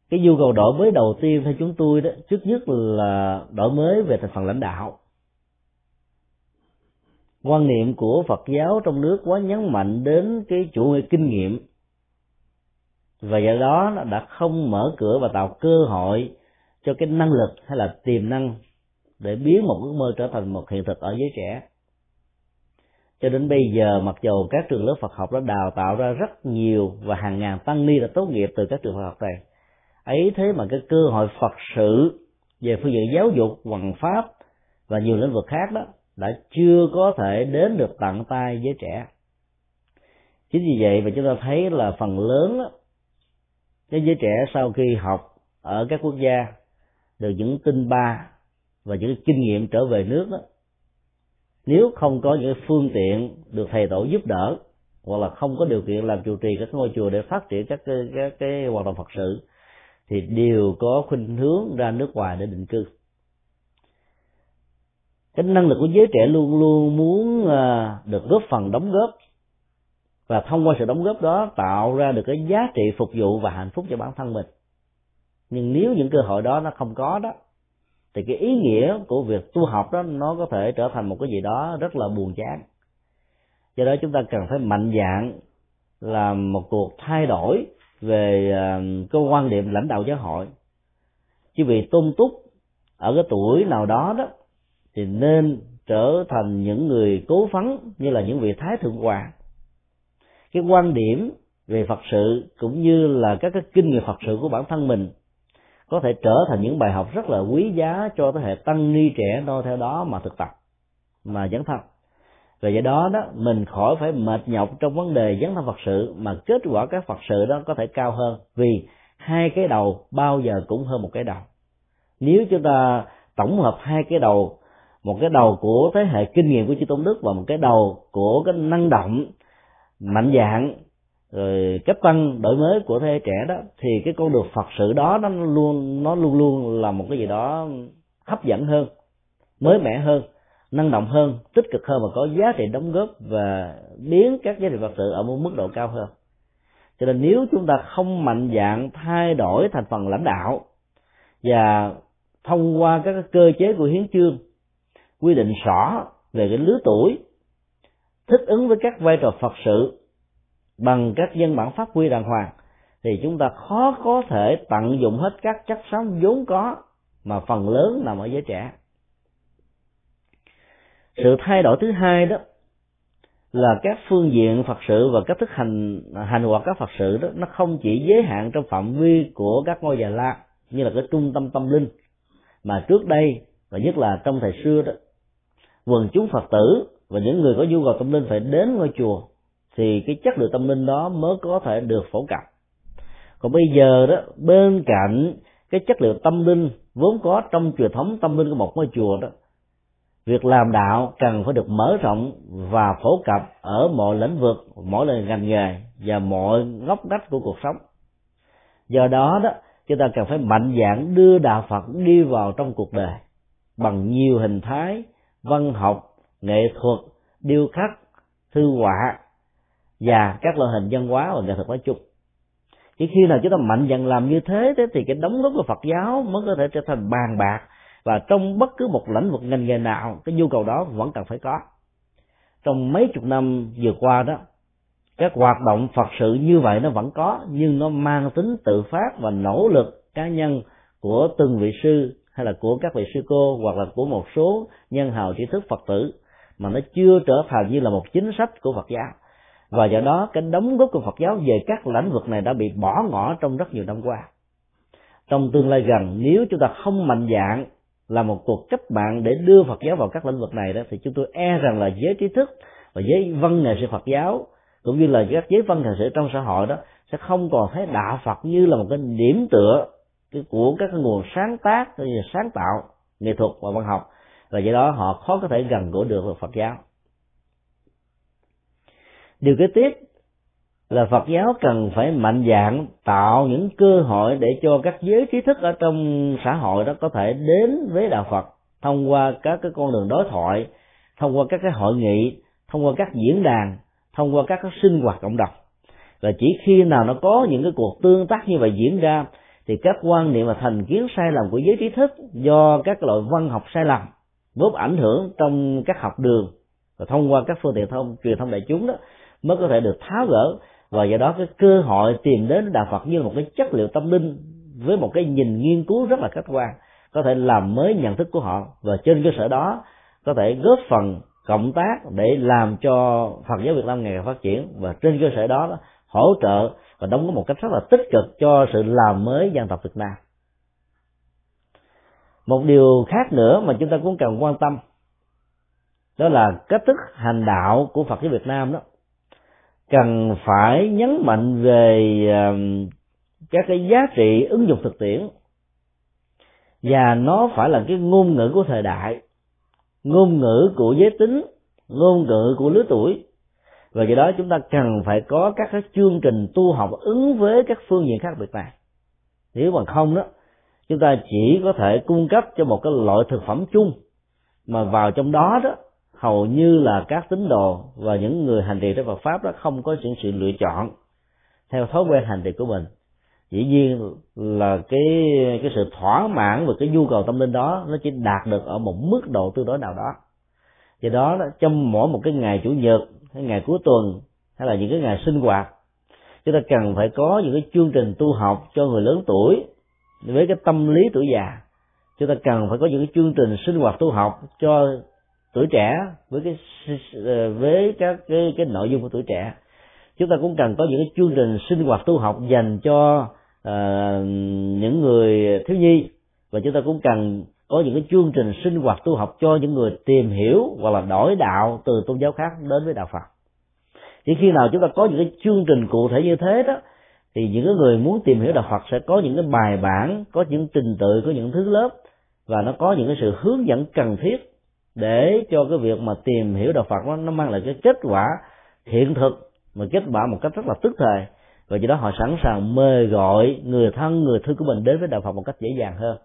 Cái nhu cầu đổi mới đầu tiên theo chúng tôi đó, trước nhất là đổi mới về thành phần lãnh đạo quan niệm của Phật giáo trong nước quá nhấn mạnh đến cái chủ nghĩa kinh nghiệm. Và do đó nó đã không mở cửa và tạo cơ hội cho cái năng lực hay là tiềm năng để biến một ước mơ trở thành một hiện thực ở giới trẻ. Cho đến bây giờ, mặc dù các trường lớp Phật học đã đào tạo ra rất nhiều và hàng ngàn tăng ni đã tốt nghiệp từ các trường Phật học này, ấy thế mà cái cơ hội Phật sự về phương diện giáo dục hoằng pháp và nhiều lĩnh vực khác đó đã chưa có thể đến được tận tay với trẻ. Chính vì vậy mà chúng ta thấy là phần lớn đó, cái giới trẻ sau khi học ở các quốc gia được những tinh ba và những kinh nghiệm trở về nước đó nếu không có những phương tiện được thầy tổ giúp đỡ hoặc là không có điều kiện làm chủ trì các ngôi chùa để phát triển các cái, các cái hoạt động phật sự thì đều có khuynh hướng ra nước ngoài để định cư cái năng lực của giới trẻ luôn luôn muốn à, được góp phần đóng góp. Và thông qua sự đóng góp đó tạo ra được cái giá trị phục vụ và hạnh phúc cho bản thân mình. Nhưng nếu những cơ hội đó nó không có đó, thì cái ý nghĩa của việc tu học đó nó có thể trở thành một cái gì đó rất là buồn chán. Do đó chúng ta cần phải mạnh dạng làm một cuộc thay đổi về à, cái quan điểm lãnh đạo giáo hội. Chứ vì tôn túc ở cái tuổi nào đó đó thì nên trở thành những người cố phấn như là những vị thái thượng hoàng cái quan điểm về phật sự cũng như là các cái kinh nghiệm phật sự của bản thân mình có thể trở thành những bài học rất là quý giá cho thế hệ tăng ni trẻ noi theo đó mà thực tập, mà dấn thân và do đó đó, mình khỏi phải mệt nhọc trong vấn đề dấn thân phật sự mà kết quả các phật sự đó có thể cao hơn. Vì hai cái đầu bao giờ cũng hơn một cái đầu. Nếu chúng ta tổng hợp hai cái đầu một cái đầu của thế hệ kinh nghiệm của chư tôn đức và một cái đầu của cái năng động, mạnh dạng rồi cách tăng, đổi mới của thế hệ trẻ đó, thì cái con đường phật sự đó nó luôn nó luôn luôn là một cái gì đó hấp dẫn hơn, mới mẻ hơn, năng động hơn, tích cực hơn và có giá trị đóng góp và biến các giá trị phật sự ở một mức độ cao hơn. Cho nên nếu chúng ta không mạnh dạng thay đổi thành phần lãnh đạo và thông qua các cơ chế của hiến chương quy định rõ về cái lứa tuổi, thích ứng với các vai trò phật sự bằng các dân bản pháp quy đàng hoàng, thì chúng ta khó có thể tận dụng hết các chất sống vốn có mà phần lớn nằm ở giới trẻ. Sự thay đổi thứ hai đó là các phương diện phật sự và cách thức hành hành hoạt các phật sự đó, nó không chỉ giới hạn trong phạm vi của các ngôi già la như là cái trung tâm tâm linh, mà trước đây, và nhất là trong thời xưa đó quần chúng phật tử và những người có nhu cầu tâm linh phải đến ngôi chùa, thì cái chất lượng tâm linh đó mới có thể được phổ cập. Còn bây giờ đó, bên cạnh cái chất liệu tâm linh vốn có trong truyền thống tâm linh của một ngôi chùa đó, việc làm đạo cần phải được mở rộng và phổ cập ở mọi lĩnh vực, mỗi lần ngành nghề và mọi ngóc ngách của cuộc sống. Do đó đó, chúng ta cần phải mạnh dạn đưa đạo phật đi vào trong cuộc đời bằng nhiều hình thái văn học, nghệ thuật, điêu khắc, thư họa và các loại hình văn hóa và nghệ thuật nói chung. Chỉ khi nào chúng ta mạnh dạn làm như thế thì cái đóng góp của Phật giáo mới có thể trở thành bàn bạc và trong bất cứ một lĩnh vực ngành nghề nào, cái nhu cầu đó vẫn cần phải có. Trong mấy chục năm vừa qua đó, các hoạt động phật sự như vậy nó vẫn có, nhưng nó mang tính tự phát và nỗ lực cá nhân của từng vị sư hay là của các vị sư cô hoặc là của một số nhân hào trí thức phật tử mà nó chưa trở thành như là một chính sách của phật giáo. Và do đó, cái đóng góp của phật giáo về các lĩnh vực này đã bị bỏ ngỏ trong rất nhiều năm qua. Trong tương lai gần, nếu chúng ta không mạnh dạng là một cuộc cách mạng để đưa Phật giáo vào các lĩnh vực này đó, thì chúng tôi e rằng là giới trí thức và giới văn nghệ sĩ Phật giáo, cũng như là các giới văn nghệ sĩ trong xã hội đó, sẽ không còn thấy đạo Phật như là một cái điểm tựa của các nguồn sáng tác sáng tạo nghệ thuật và văn học và do đó họ khó có thể gần gũi được với Phật giáo điều kế tiếp là Phật giáo cần phải mạnh dạng tạo những cơ hội để cho các giới trí thức ở trong xã hội đó có thể đến với đạo Phật thông qua các cái con đường đối thoại, thông qua các cái hội nghị, thông qua các diễn đàn, thông qua các cái sinh hoạt cộng đồng. Và chỉ khi nào nó có những cái cuộc tương tác như vậy diễn ra thì các quan niệm và thành kiến sai lầm của giới trí thức do các loại văn học sai lầm vốn ảnh hưởng trong các học đường. Và thông qua các phương tiện thông, truyền thông đại chúng đó, mới có thể được tháo gỡ. Và do đó cái cơ hội tìm đến đạo Phật như một cái chất liệu tâm linh với một cái nhìn nghiên cứu rất là khách quan, có thể làm mới nhận thức của họ. Và trên cơ sở đó, có thể góp phần cộng tác để làm cho Phật giáo Việt Nam ngày càng phát triển. Và trên cơ sở đó, hỗ trợ và đóng góp một cách rất là tích cực cho sự làm mới dân tộc Việt Nam. Một điều khác nữa mà chúng ta cũng cần quan tâm, đó là cách thức hành đạo của Phật giáo Việt Nam đó. Cần phải nhấn mạnh về các cái giá trị ứng dụng thực tiễn. Và nó phải là cái ngôn ngữ của thời đại, ngôn ngữ của giới tính, ngôn ngữ của lứa tuổi và do đó chúng ta cần phải có các cái chương trình tu học ứng với các phương diện khác biệt này. Nếu mà không đó, chúng ta chỉ có thể cung cấp cho một cái loại thực phẩm chung, mà vào trong đó đó, hầu như là các tín đồ và những người hành trì trong Phật pháp đó không có những sự lựa chọn theo thói quen hành trì của mình. Dĩ nhiên là cái cái sự thỏa mãn và cái nhu cầu tâm linh đó, nó chỉ đạt được ở một mức độ tương đối nào đó. Do đó, trong mỗi một cái ngày chủ nhật hay ngày cuối tuần hay là những cái ngày sinh hoạt. Chúng ta cần phải có những cái chương trình tu học cho người lớn tuổi với cái tâm lý tuổi già. Chúng ta cần phải có những cái chương trình sinh hoạt tu học cho tuổi trẻ với cái với các cái cái nội dung của tuổi trẻ. Chúng ta cũng cần có những cái chương trình sinh hoạt tu học dành cho uh, những người thiếu nhi. Và chúng ta cũng cần có những cái chương trình sinh hoạt tu học cho những người tìm hiểu hoặc là đổi đạo từ tôn giáo khác đến với đạo Phật. Chỉ khi nào chúng ta có những cái chương trình cụ thể như thế đó thì những cái người muốn tìm hiểu đạo Phật sẽ có những cái bài bản có những trình tự có những thứ lớp và nó có những cái sự hướng dẫn cần thiết để cho cái việc mà tìm hiểu đạo Phật nó, nó mang lại cái kết quả hiện thực mà kết quả một cách rất là tức thời. Và do đó họ sẵn sàng mời gọi người thân người thương của mình đến với đạo Phật một cách dễ dàng hơn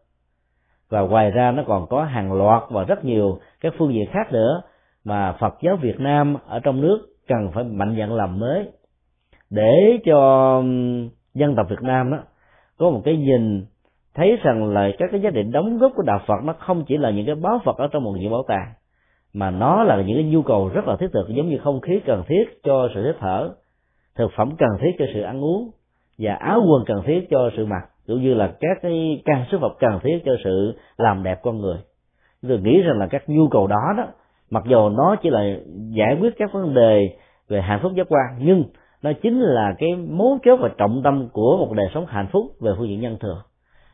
và ngoài ra nó còn có hàng loạt và rất nhiều các phương diện khác nữa mà Phật giáo Việt Nam ở trong nước cần phải mạnh dạn làm mới. Để cho dân tộc Việt Nam đó có một cái nhìn thấy rằng là các cái giá trị đóng góp của đạo Phật nó không chỉ là những cái báo Phật ở trong một viện bảo tàng, mà nó là những cái nhu cầu rất là thiết thực, giống như không khí cần thiết cho sự hít thở, thực phẩm cần thiết cho sự ăn uống và áo quần cần thiết cho sự mặc cũng như là các cái trang sức vật cần thiết cho sự làm đẹp con người. Tôi nghĩ rằng là các nhu cầu đó đó, mặc dù nó chỉ là giải quyết các vấn đề về hạnh phúc giác quan, nhưng nó chính là cái mấu chốt và trọng tâm của một đời sống hạnh phúc về phương diện nhân thừa.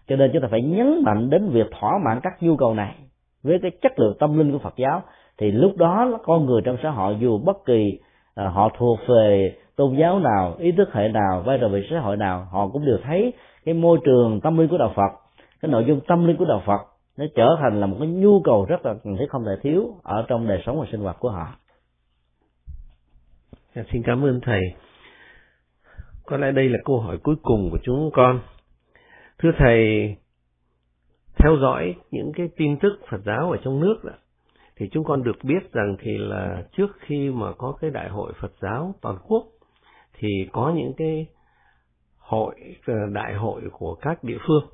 Cho nên chúng ta phải nhấn mạnh đến việc thỏa mãn các nhu cầu này với cái chất lượng tâm linh của Phật giáo, thì lúc đó con người trong xã hội dù bất kỳ à, họ thuộc về tôn giáo nào ý thức hệ nào vai trò về xã hội nào họ cũng đều thấy cái môi trường tâm linh của đạo Phật cái nội dung tâm linh của đạo Phật nó trở thành là một cái nhu cầu rất là cần thiết không thể thiếu ở trong đời sống và sinh hoạt của họ. Dạ, xin cảm ơn thầy. Có lẽ đây là câu hỏi cuối cùng của chúng con. Thưa thầy, theo dõi những cái tin tức Phật giáo ở trong nước đó, thì chúng con được biết rằng thì là trước khi mà có cái đại hội Phật giáo toàn quốc thì có những cái hội ờ, đại hội của các địa phương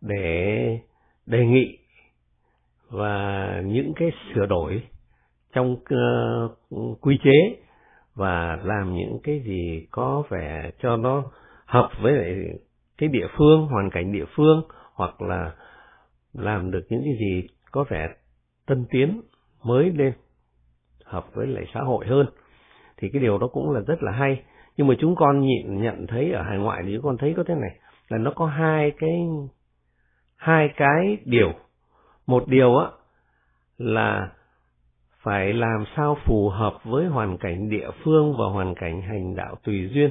để đề nghị và những cái sửa đổi trong uh, quy chế và làm những cái gì có vẻ cho nó hợp với lại cái địa phương hoàn cảnh địa phương hoặc là làm được những cái gì có vẻ tân tiến mới lên hợp với lại xã hội hơn. Thì cái điều đó cũng là rất là hay nhưng mà chúng con nhịn nhận thấy ở hải ngoại thì chúng con thấy có thế này là nó có hai cái hai cái điều. Một điều á là phải làm sao phù hợp với hoàn cảnh địa phương và hoàn cảnh hành đạo tùy duyên.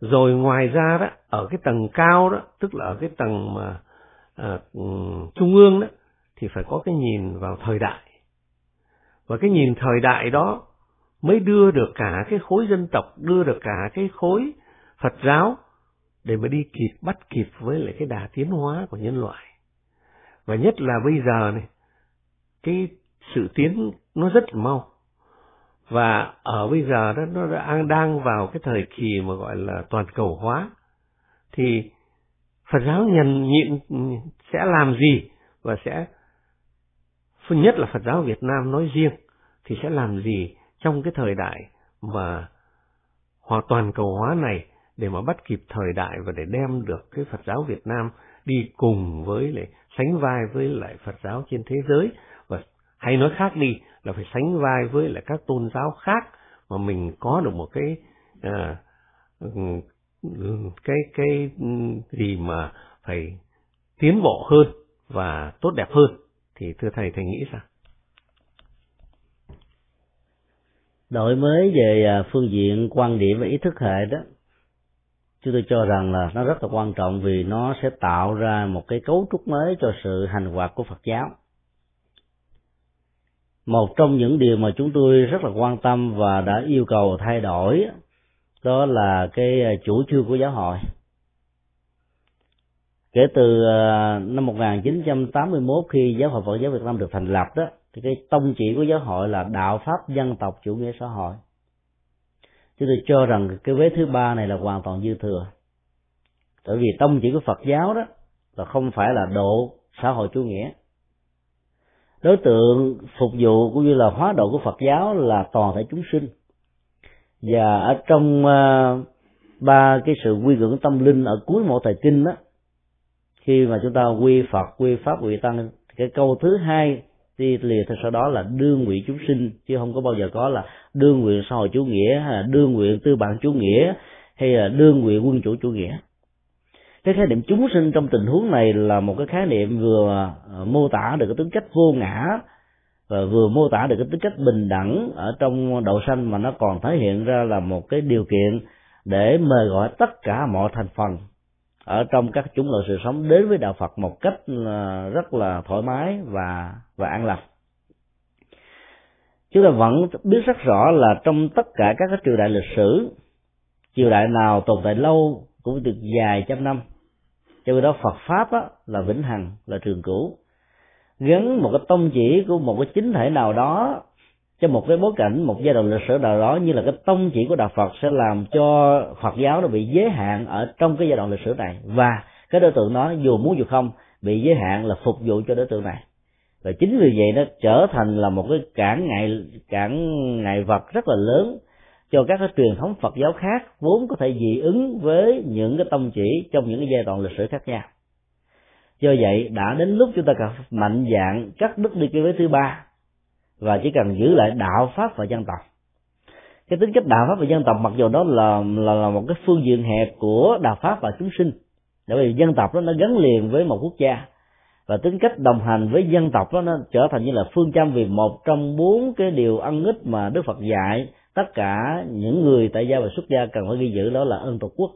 Rồi ngoài ra đó ở cái tầng cao đó tức là ở cái tầng mà à, ừ, trung ương đó thì phải có cái nhìn vào thời đại. Và cái nhìn thời đại đó mới đưa được cả cái khối dân tộc, đưa được cả cái khối phật giáo để mà đi kịp, bắt kịp với lại cái đà tiến hóa của nhân loại. Và nhất là bây giờ này, cái sự tiến nó rất là mau. Và ở bây giờ đó, nó đang đang vào cái thời kỳ mà gọi là toàn cầu hóa. Thì Phật giáo nhận nhịn sẽ làm gì và sẽ, nhất là Phật giáo Việt Nam nói riêng, thì sẽ làm gì trong cái thời đại mà hòa toàn cầu hóa này để mà bắt kịp thời đại và để đem được cái Phật giáo Việt Nam đi cùng với lại sánh vai với lại Phật giáo trên thế giới. Và hay nói khác đi là phải sánh vai với lại các tôn giáo khác mà mình có được một cái à, cái cái gì mà phải tiến bộ hơn và tốt đẹp hơn. Thì thưa thầy thầy nghĩ sao? Đổi mới về à, phương diện quan điểm và ý thức hệ đó, chúng tôi cho rằng là nó rất là quan trọng vì nó sẽ tạo ra một cái cấu trúc mới cho sự hành hoạt của Phật giáo. Một trong những điều mà chúng tôi rất là quan tâm và đã yêu cầu thay đổi đó là cái à, chủ trương của giáo hội. Kể từ à, năm 1981 khi giáo hội Phật giáo Việt Nam được thành lập đó thì cái tông chỉ của giáo hội là đạo pháp dân tộc chủ nghĩa xã hội. Chúng tôi cho rằng cái vế thứ ba này là hoàn toàn dư thừa. Bởi vì tông chỉ của Phật giáo đó là không phải là độ xã hội chủ nghĩa. Đối tượng phục vụ cũng như là hóa độ của Phật giáo là toàn thể chúng sinh. Và ở trong uh, ba cái sự quy ngưỡng tâm linh ở cuối mỗi thời kinh đó khi mà chúng ta quy Phật quy pháp quy tăng cái câu thứ hai thì lìa theo sau đó là đương nguyện chúng sinh, chứ không có bao giờ có là đương nguyện xã hội chủ nghĩa, hay là đương nguyện tư bản chủ nghĩa, hay là đương nguyện quân chủ chủ nghĩa. Cái khái niệm chúng sinh trong tình huống này là một cái khái niệm vừa ờ, mô tả được cái tính cách vô ngã, và vừa mô tả được cái tính cách bình đẳng ở trong đậu sanh mà nó còn thể hiện ra là một cái điều kiện để mời gọi tất cả mọi thành phần ở trong các chúng loại sự sống đến với đạo Phật một cách à, rất là thoải mái và và an lạc. chúng ta vẫn biết rất rõ là trong tất cả các cái triều đại lịch sử triều đại nào tồn tại lâu cũng được dài trăm năm cho nên đó Phật pháp á, là vĩnh hằng là trường cửu gắn một cái tông chỉ của một cái chính thể nào đó cho một cái bối cảnh, một giai đoạn lịch sử nào đó như là cái tông chỉ của đạo Phật sẽ làm cho Phật giáo nó bị giới hạn ở trong cái giai đoạn lịch sử này. Và cái đối tượng đó, dù muốn dù không, bị giới hạn là phục vụ cho đối tượng này. Và chính vì vậy nó trở thành là một cái cản ngại cản ngại vật rất là lớn cho các cái truyền thống Phật giáo khác, vốn có thể dị ứng với những cái tông chỉ trong những cái giai đoạn lịch sử khác nhau. Do vậy, đã đến lúc chúng ta cần mạnh dạng cắt đứt đi cái vế thứ ba và chỉ cần giữ lại đạo pháp và dân tộc. Cái tính cách đạo pháp và dân tộc mặc dù đó là là, là một cái phương diện hẹp của đạo pháp và chúng sinh. Bởi vì dân tộc đó nó gắn liền với một quốc gia. Và tính cách đồng hành với dân tộc đó nó trở thành như là phương châm vì một trong bốn cái điều ăn ích mà Đức Phật dạy tất cả những người tại gia và xuất gia cần phải ghi giữ đó là ơn tổ quốc.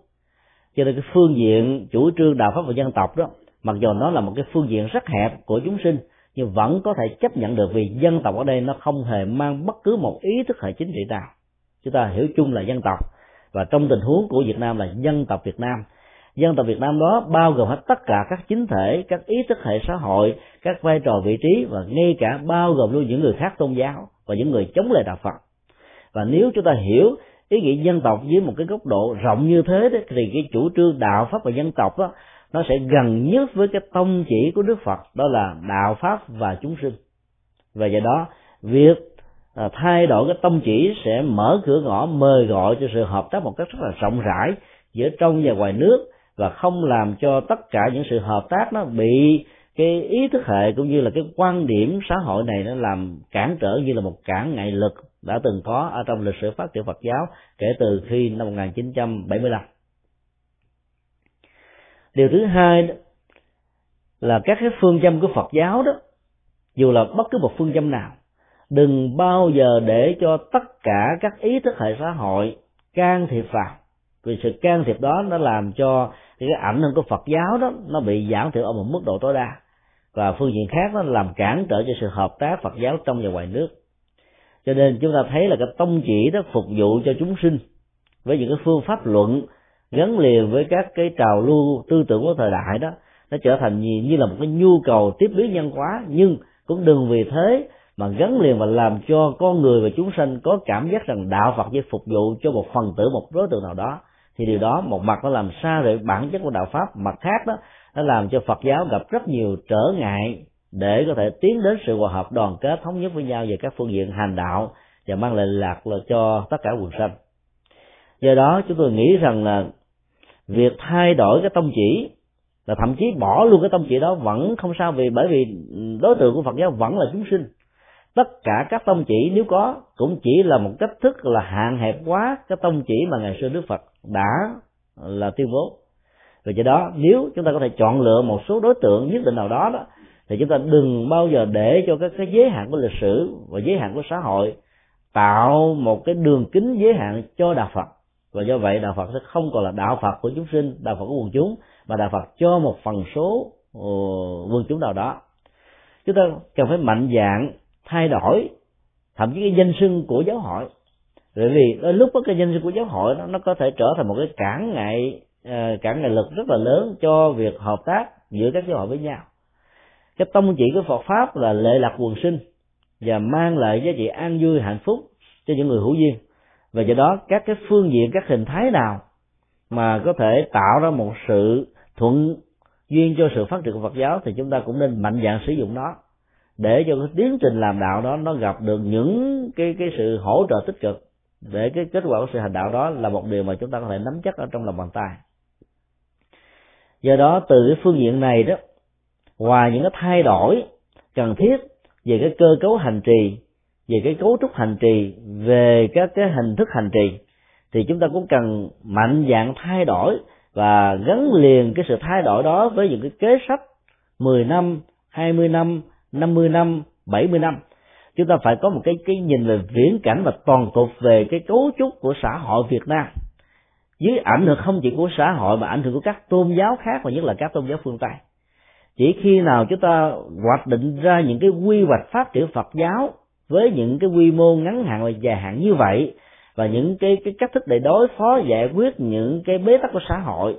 Cho nên cái phương diện chủ trương đạo pháp và dân tộc đó mặc dù nó là một cái phương diện rất hẹp của chúng sinh nhưng vẫn có thể chấp nhận được vì dân tộc ở đây nó không hề mang bất cứ một ý thức hệ chính trị nào. Chúng ta hiểu chung là dân tộc và trong tình huống của Việt Nam là dân tộc Việt Nam. Dân tộc Việt Nam đó bao gồm hết tất cả các chính thể các ý thức hệ xã hội các vai trò vị trí và ngay cả bao gồm luôn những người khác tôn giáo và những người chống lại đạo Phật. Và nếu chúng ta hiểu ý nghĩa dân tộc dưới một cái góc độ rộng như thế đó, thì cái chủ trương đạo pháp và dân tộc đó nó sẽ gần nhất với cái tông chỉ của Đức Phật, đó là đạo pháp và chúng sinh. Và do đó, việc à, thay đổi cái tông chỉ sẽ mở cửa ngõ mời gọi cho sự hợp tác một cách rất là rộng rãi giữa trong và ngoài nước và không làm cho tất cả những sự hợp tác nó bị cái ý thức hệ cũng như là cái quan điểm xã hội này nó làm cản trở như là một cản ngại lực đã từng có ở trong lịch sử phát triển Phật giáo kể từ khi năm 1975 điều thứ hai đó là các cái phương châm của Phật giáo đó, dù là bất cứ một phương châm nào, đừng bao giờ để cho tất cả các ý thức hệ xã hội can thiệp vào. Vì sự can thiệp đó nó làm cho cái ảnh hưởng của Phật giáo đó nó bị giảm thiểu ở một mức độ tối đa. Và phương diện khác nó làm cản trở cho sự hợp tác Phật giáo trong và ngoài nước. Cho nên chúng ta thấy là cái tông chỉ đó phục vụ cho chúng sinh với những cái phương pháp luận gắn liền với các cái trào lưu tư tưởng của thời đại đó nó trở thành như, như là một cái nhu cầu tiếp biến nhân hóa nhưng cũng đừng vì thế mà gắn liền và làm cho con người và chúng sanh có cảm giác rằng đạo Phật chỉ phục vụ cho một phần tử một đối tượng nào đó. Thì điều đó một mặt nó làm xa rời bản chất của đạo pháp mặt khác đó nó làm cho Phật giáo gặp rất nhiều trở ngại để có thể tiến đến sự hòa hợp đoàn kết thống nhất với nhau về các phương diện hành đạo và mang lại lạc là cho tất cả quần sanh. Do đó chúng tôi nghĩ rằng là việc thay đổi cái tông chỉ, là thậm chí bỏ luôn cái tông chỉ đó vẫn không sao vì bởi vì đối tượng của Phật giáo vẫn là chúng sinh. Tất cả các tông chỉ nếu có cũng chỉ là một cách thức là hạn hẹp quá cái tông chỉ mà ngày xưa Đức Phật đã là tuyên bố. Vì vậy đó, nếu chúng ta có thể chọn lựa một số đối tượng nhất định nào đó đó, thì chúng ta đừng bao giờ để cho các cái giới hạn của lịch sử và giới hạn của xã hội tạo một cái đường kính giới hạn cho đạo Phật và do vậy đạo Phật sẽ không còn là đạo Phật của chúng sinh đạo Phật của quần chúng mà đạo Phật cho một phần số ờ, quần chúng nào đó. Chúng ta cần phải mạnh dạng thay đổi thậm chí cái danh xưng của giáo hội. Bởi vì đôi lúc đó, cái danh xưng của giáo hội nó, nó có thể trở thành một cái cản ngại ờ, cản ngại lực rất là lớn cho việc hợp tác giữa các giáo hội với nhau. Cái tông chỉ của Phật pháp là lệ lạc quần sinh và mang lại giá trị an vui hạnh phúc cho những người hữu duyên và do đó, các cái phương diện, các hình thái nào mà có thể tạo ra một sự thuận duyên cho sự phát triển của Phật giáo thì chúng ta cũng nên mạnh dạn sử dụng nó. Để cho cái tiến trình làm đạo đó, nó gặp được những cái cái sự hỗ trợ tích cực. Để cái kết quả của sự hành đạo đó là một điều mà chúng ta có thể nắm chắc ở trong lòng bàn tay. Do đó, từ cái phương diện này đó, ngoài những cái thay đổi cần thiết về cái cơ cấu hành trì về cái cấu trúc hành trì về các cái hình thức hành trì thì chúng ta cũng cần mạnh dạng thay đổi và gắn liền cái sự thay đổi đó với những cái kế sách 10 năm, 20 năm, 50 năm, 70 năm. Chúng ta phải có một cái cái nhìn về viễn cảnh và toàn cục về cái cấu trúc của xã hội Việt Nam dưới ảnh hưởng không chỉ của xã hội mà ảnh hưởng của các tôn giáo khác và nhất là các tôn giáo phương Tây. Chỉ khi nào chúng ta hoạch định ra những cái quy hoạch phát triển Phật giáo với những cái quy mô ngắn hạn và dài hạn như vậy và những cái cái cách thức để đối phó, giải quyết những cái bế tắc của xã hội.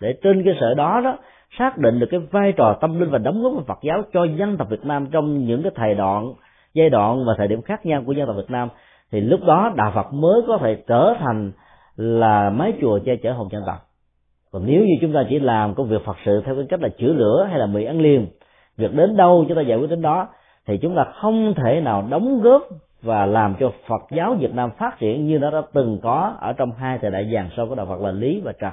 Để trên cơ sở đó đó, xác định được cái vai trò tâm linh và đóng góp của Phật giáo cho dân tộc Việt Nam trong những cái thời đoạn, giai đoạn và thời điểm khác nhau của dân tộc Việt Nam, thì lúc đó đạo Phật mới có thể trở thành là mái chùa che chở hồn dân tộc còn nếu như chúng ta chỉ làm công việc Phật sự theo cái cách là chữa lửa hay là mì ăn liền, việc đến đâu chúng ta giải quyết đến đó thì chúng ta không thể nào đóng góp và làm cho Phật giáo Việt Nam phát triển như nó đã từng có ở trong hai thời đại vàng sau của đạo Phật là lý và trần.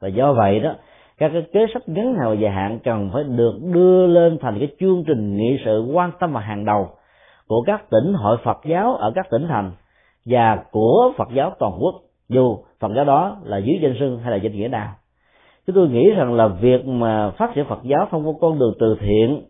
Và do vậy đó, các cái kế sách ngắn hạn và dài hạn cần phải được đưa lên thành cái chương trình nghị sự quan tâm và hàng đầu của các tỉnh hội Phật giáo ở các tỉnh thành và của Phật giáo toàn quốc, dù Phật giáo đó là dưới danh sưng hay là danh nghĩa nào. Chúng tôi nghĩ rằng là việc mà phát triển Phật giáo thông qua con đường từ thiện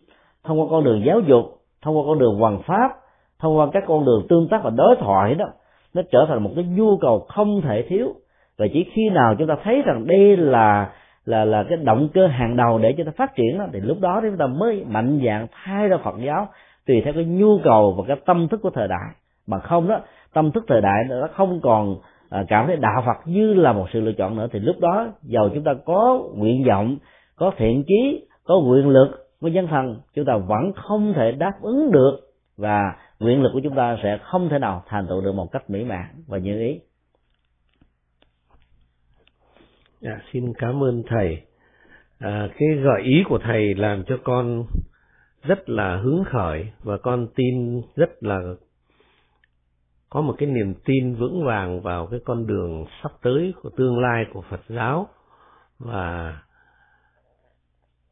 thông qua con đường giáo dục thông qua con đường hoàn pháp thông qua các con đường tương tác và đối thoại đó nó trở thành một cái nhu cầu không thể thiếu. Và chỉ khi nào chúng ta thấy rằng đây là là là cái động cơ hàng đầu để cho ta phát triển đó, thì lúc đó chúng ta mới mạnh dạng thay ra Phật giáo tùy theo cái nhu cầu và cái tâm thức của thời đại. Mà không đó tâm thức thời đại nó không còn à, cảm thấy đạo Phật như là một sự lựa chọn nữa thì lúc đó giàu chúng ta có nguyện vọng có thiện chí có quyền lực với dân thần chúng ta vẫn không thể đáp ứng được và nguyện lực của chúng ta sẽ không thể nào thành tựu được một cách mỹ mãn. Và như ý. Dạ, xin cảm ơn thầy. À, cái gợi ý của thầy làm cho con rất là hứng khởi và con tin rất là có một cái niềm tin vững vàng vào cái con đường sắp tới của tương lai của Phật giáo. Và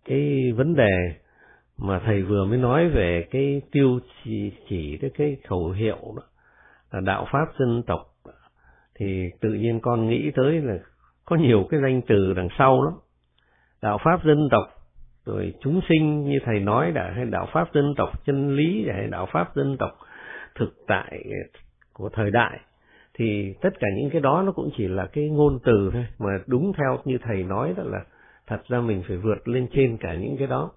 cái vấn đề mà thầy vừa mới nói về cái tiêu chỉ chỉ cái khẩu hiệu đó, là đạo pháp dân tộc thì tự nhiên con nghĩ tới là có nhiều cái danh từ đằng sau lắm. Đạo pháp dân tộc, rồi chúng sinh như thầy nói đã, hay đạo pháp dân tộc chân lý, hay đạo pháp dân tộc thực tại của thời đại, thì tất cả những cái đó nó cũng chỉ là cái ngôn từ thôi. Mà đúng theo như thầy nói đó là thật ra mình phải vượt lên trên cả những cái đó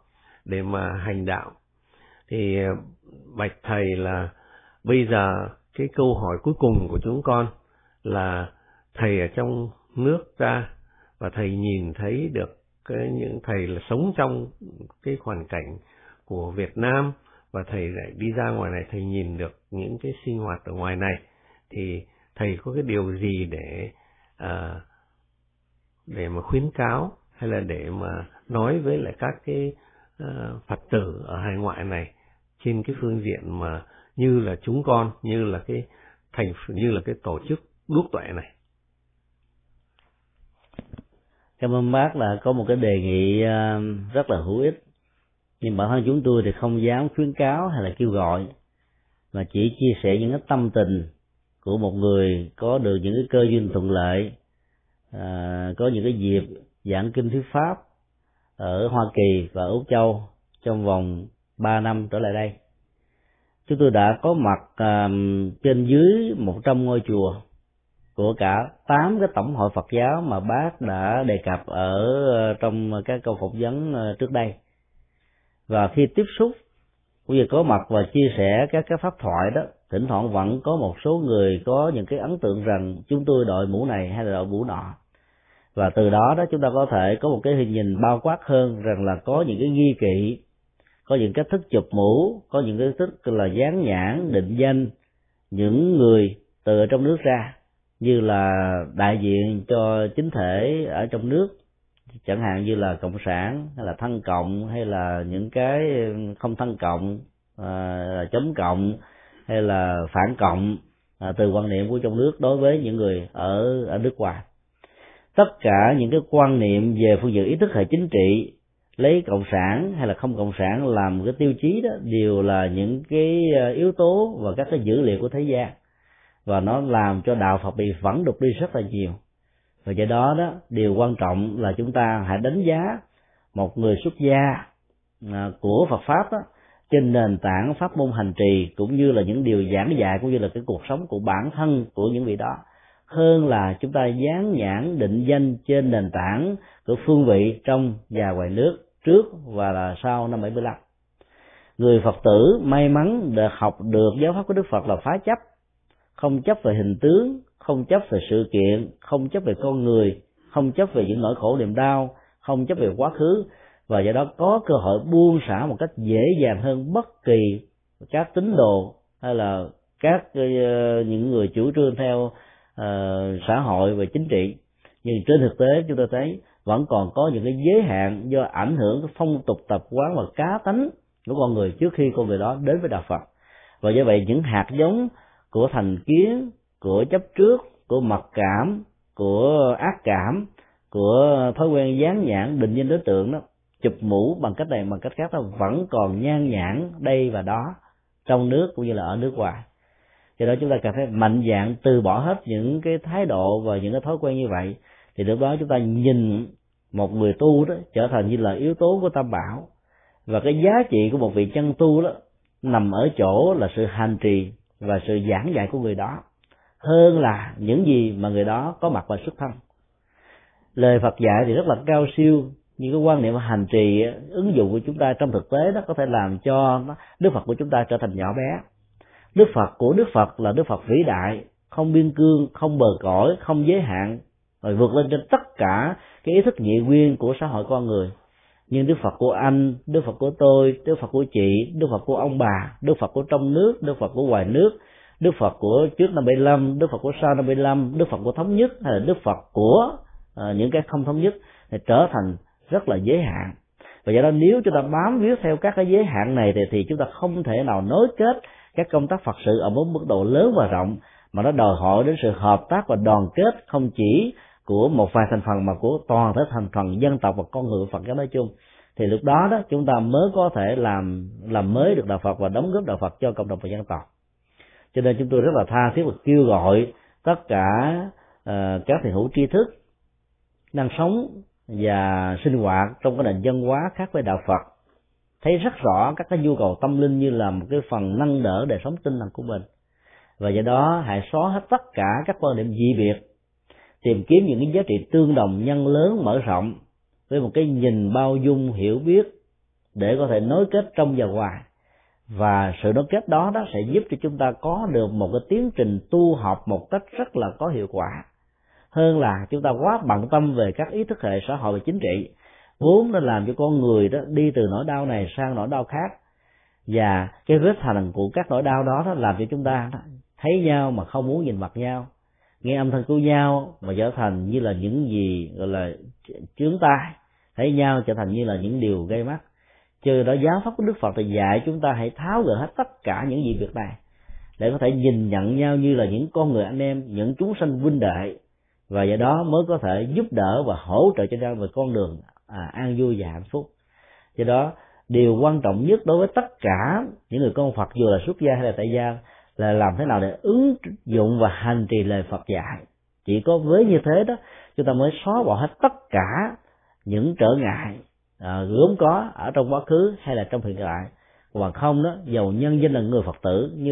để mà hành đạo. Thì ờ, bạch thầy là bây giờ cái câu hỏi cuối cùng của chúng con là thầy ở trong nước ta và thầy nhìn thấy được cái những thầy là sống trong cái hoàn cảnh của Việt Nam và thầy lại đi ra ngoài này thầy nhìn được những cái sinh hoạt ở ngoài này thì thầy có cái điều gì để à, để mà khuyến cáo hay là để mà nói với lại các cái uh, phật tử ở hải ngoại này trên cái phương diện mà như là chúng con như là cái thành như là cái tổ chức đuốc tuệ này? Cảm ơn bác là có một cái đề nghị ờ, rất là hữu ích. Nhưng bản thân chúng tôi thì không dám khuyến cáo hay là kêu gọi mà chỉ chia sẻ những cái tâm tình của một người có được những cái cơ duyên thuận lợi à, có những cái dịp giảng kinh thuyết pháp ở Hoa Kỳ và Úc Châu trong vòng 3 năm trở lại đây. Chúng tôi đã có mặt à, trên dưới 100 ngôi chùa của cả 8 cái tổng hội Phật giáo mà bác đã đề cập ở ờ, trong các câu phỏng vấn ờ, trước đây. Và khi tiếp xúc cũng như có mặt và chia sẻ các cái pháp thoại đó, thỉnh thoảng vẫn có một số người có những cái ấn tượng rằng chúng tôi đội mũ này hay là đội mũ nọ và từ đó đó chúng ta có thể có một cái hình nhìn bao quát hơn rằng là có những cái nghi kỵ có những cách thức chụp mũ có những cái thức là dán nhãn định danh những người từ trong nước ra như là đại diện cho chính thể ở trong nước chẳng hạn như là cộng sản hay là thân cộng hay là những cái không thân cộng à, chống cộng hay là phản cộng à, từ quan niệm của trong nước đối với những người ở ở nước ngoài tất cả những cái quan niệm về phương diện ý thức hệ chính trị, lấy cộng sản hay là không cộng sản làm cái tiêu chí đó đều là những cái ờ, yếu tố và các cái dữ liệu của thế gian. Và nó làm cho đạo Phật bị vẫn đục đi rất là nhiều. Và do đó đó, điều quan trọng là chúng ta hãy đánh giá một người xuất gia ờ, của Phật pháp đó, trên nền tảng pháp môn hành trì cũng như là những điều giảng dạy cũng như là cái cuộc sống của bản thân của những vị đó hơn là chúng ta dán nhãn định danh trên nền tảng của phương vị trong và ngoài nước trước và là sau năm 75 người Phật tử may mắn được học được giáo pháp của Đức Phật là phá chấp không chấp về hình tướng không chấp về sự kiện không chấp về con người không chấp về những nỗi khổ niềm đau không chấp về quá khứ và do đó có cơ hội buông xả một cách dễ dàng hơn bất kỳ các tín đồ hay là các uh, những người chủ trương theo Ờ, xã hội và chính trị. Nhưng trên thực tế chúng ta thấy vẫn còn có những cái giới hạn do ảnh hưởng cái phong tục tập quán và cá tánh của con người trước khi con người đó đến với đạo Phật. Và do vậy những hạt giống của thành kiến, của chấp trước, của mặc cảm, của ác cảm, của thói quen dán nhãn định danh đối tượng đó, chụp mũ bằng cách này, bằng cách khác nó vẫn còn nhan nhãn đây và đó trong nước cũng như là ở nước ngoài do đó chúng ta cần phải mạnh dạng từ bỏ hết những cái thái độ và những cái thói quen như vậy. Thì lúc đó chúng ta nhìn một người tu đó trở thành như là yếu tố của tam bảo. Và cái giá trị của một vị chân tu đó nằm ở chỗ là sự hành trì và sự giảng dạy của người đó, hơn là những gì mà người đó có mặt và xuất thân. Lời Phật dạy thì rất là cao siêu, nhưng cái quan niệm hành trì ứng dụng của chúng ta trong thực tế đó có thể làm cho Đức Phật của chúng ta trở thành nhỏ bé. Đức Phật của Đức Phật là Đức Phật vĩ đại không biên cương không bờ cõi không giới hạn rồi vượt lên trên tất cả cái ý thức nhị nguyên của xã hội con người nhưng Đức Phật của anh, Đức Phật của tôi, Đức Phật của chị, Đức Phật của ông bà, Đức Phật của trong nước, Đức Phật của ngoài nước, Đức Phật của trước năm 75, Đức Phật của sau năm 75, Đức Phật của thống nhất hay là Đức Phật của uh, những cái không thống nhất thì trở thành rất là giới hạn. Và do đó nếu chúng ta bám víu theo các cái giới hạn này thì, thì chúng ta không thể nào nối kết các công tác Phật sự ở một mức độ lớn và rộng mà nó đòi hỏi đến sự hợp tác và đoàn kết không chỉ của một vài thành phần mà của toàn thể thành phần dân tộc và con người Phật giáo nói chung. Thì lúc đó đó chúng ta mới có thể làm làm mới được đạo Phật và đóng góp đạo Phật cho cộng đồng và dân tộc. Cho nên chúng tôi rất là tha thiết và kêu gọi tất cả uh, các thiền hữu tri thức đang sống và sinh hoạt trong cái nền dân hóa khác với đạo Phật thấy rất rõ các cái nhu cầu tâm linh như là một cái phần nâng đỡ đời sống tinh thần của mình. Và do đó, hãy xóa hết tất cả các quan điểm dị biệt, tìm kiếm những cái giá trị tương đồng, nhân lớn, mở rộng, với một cái nhìn bao dung, hiểu biết, để có thể nối kết trong và ngoài. Và sự nối kết đó đó sẽ giúp cho chúng ta có được một cái tiến trình tu học một cách rất là có hiệu quả. Hơn là chúng ta quá bận tâm về các ý thức hệ xã hội và chính trị vốn nó làm cho con người đó đi từ nỗi đau này sang nỗi đau khác. Và cái vết thành của các nỗi đau đó, đó làm cho chúng ta thấy nhau mà không muốn nhìn mặt nhau. Nghe âm thanh của nhau mà trở thành như là những gì gọi là chướng tai. Thấy nhau trở thành như là những điều gây mắt. Chứ đó giáo pháp của đức phật thì dạy chúng ta hãy tháo gỡ hết tất cả những gì việc này. Để có thể nhìn nhận nhau như là những con người anh em những chúng sanh huynh đệ. Và do đó mới có thể giúp đỡ và hỗ trợ cho nhau về con đường à, an vui và hạnh phúc. Do đó điều quan trọng nhất đối với tất cả những người con phật dù là xuất gia hay là tại gia là làm thế nào để ứng dụng và hành trì lời phật dạy. Chỉ có với như thế đó chúng ta mới xóa bỏ hết tất cả những trở ngại à, gốm có ở trong quá khứ hay là trong hiện tại. Còn không đó dầu nhân danh là người phật tử nhưng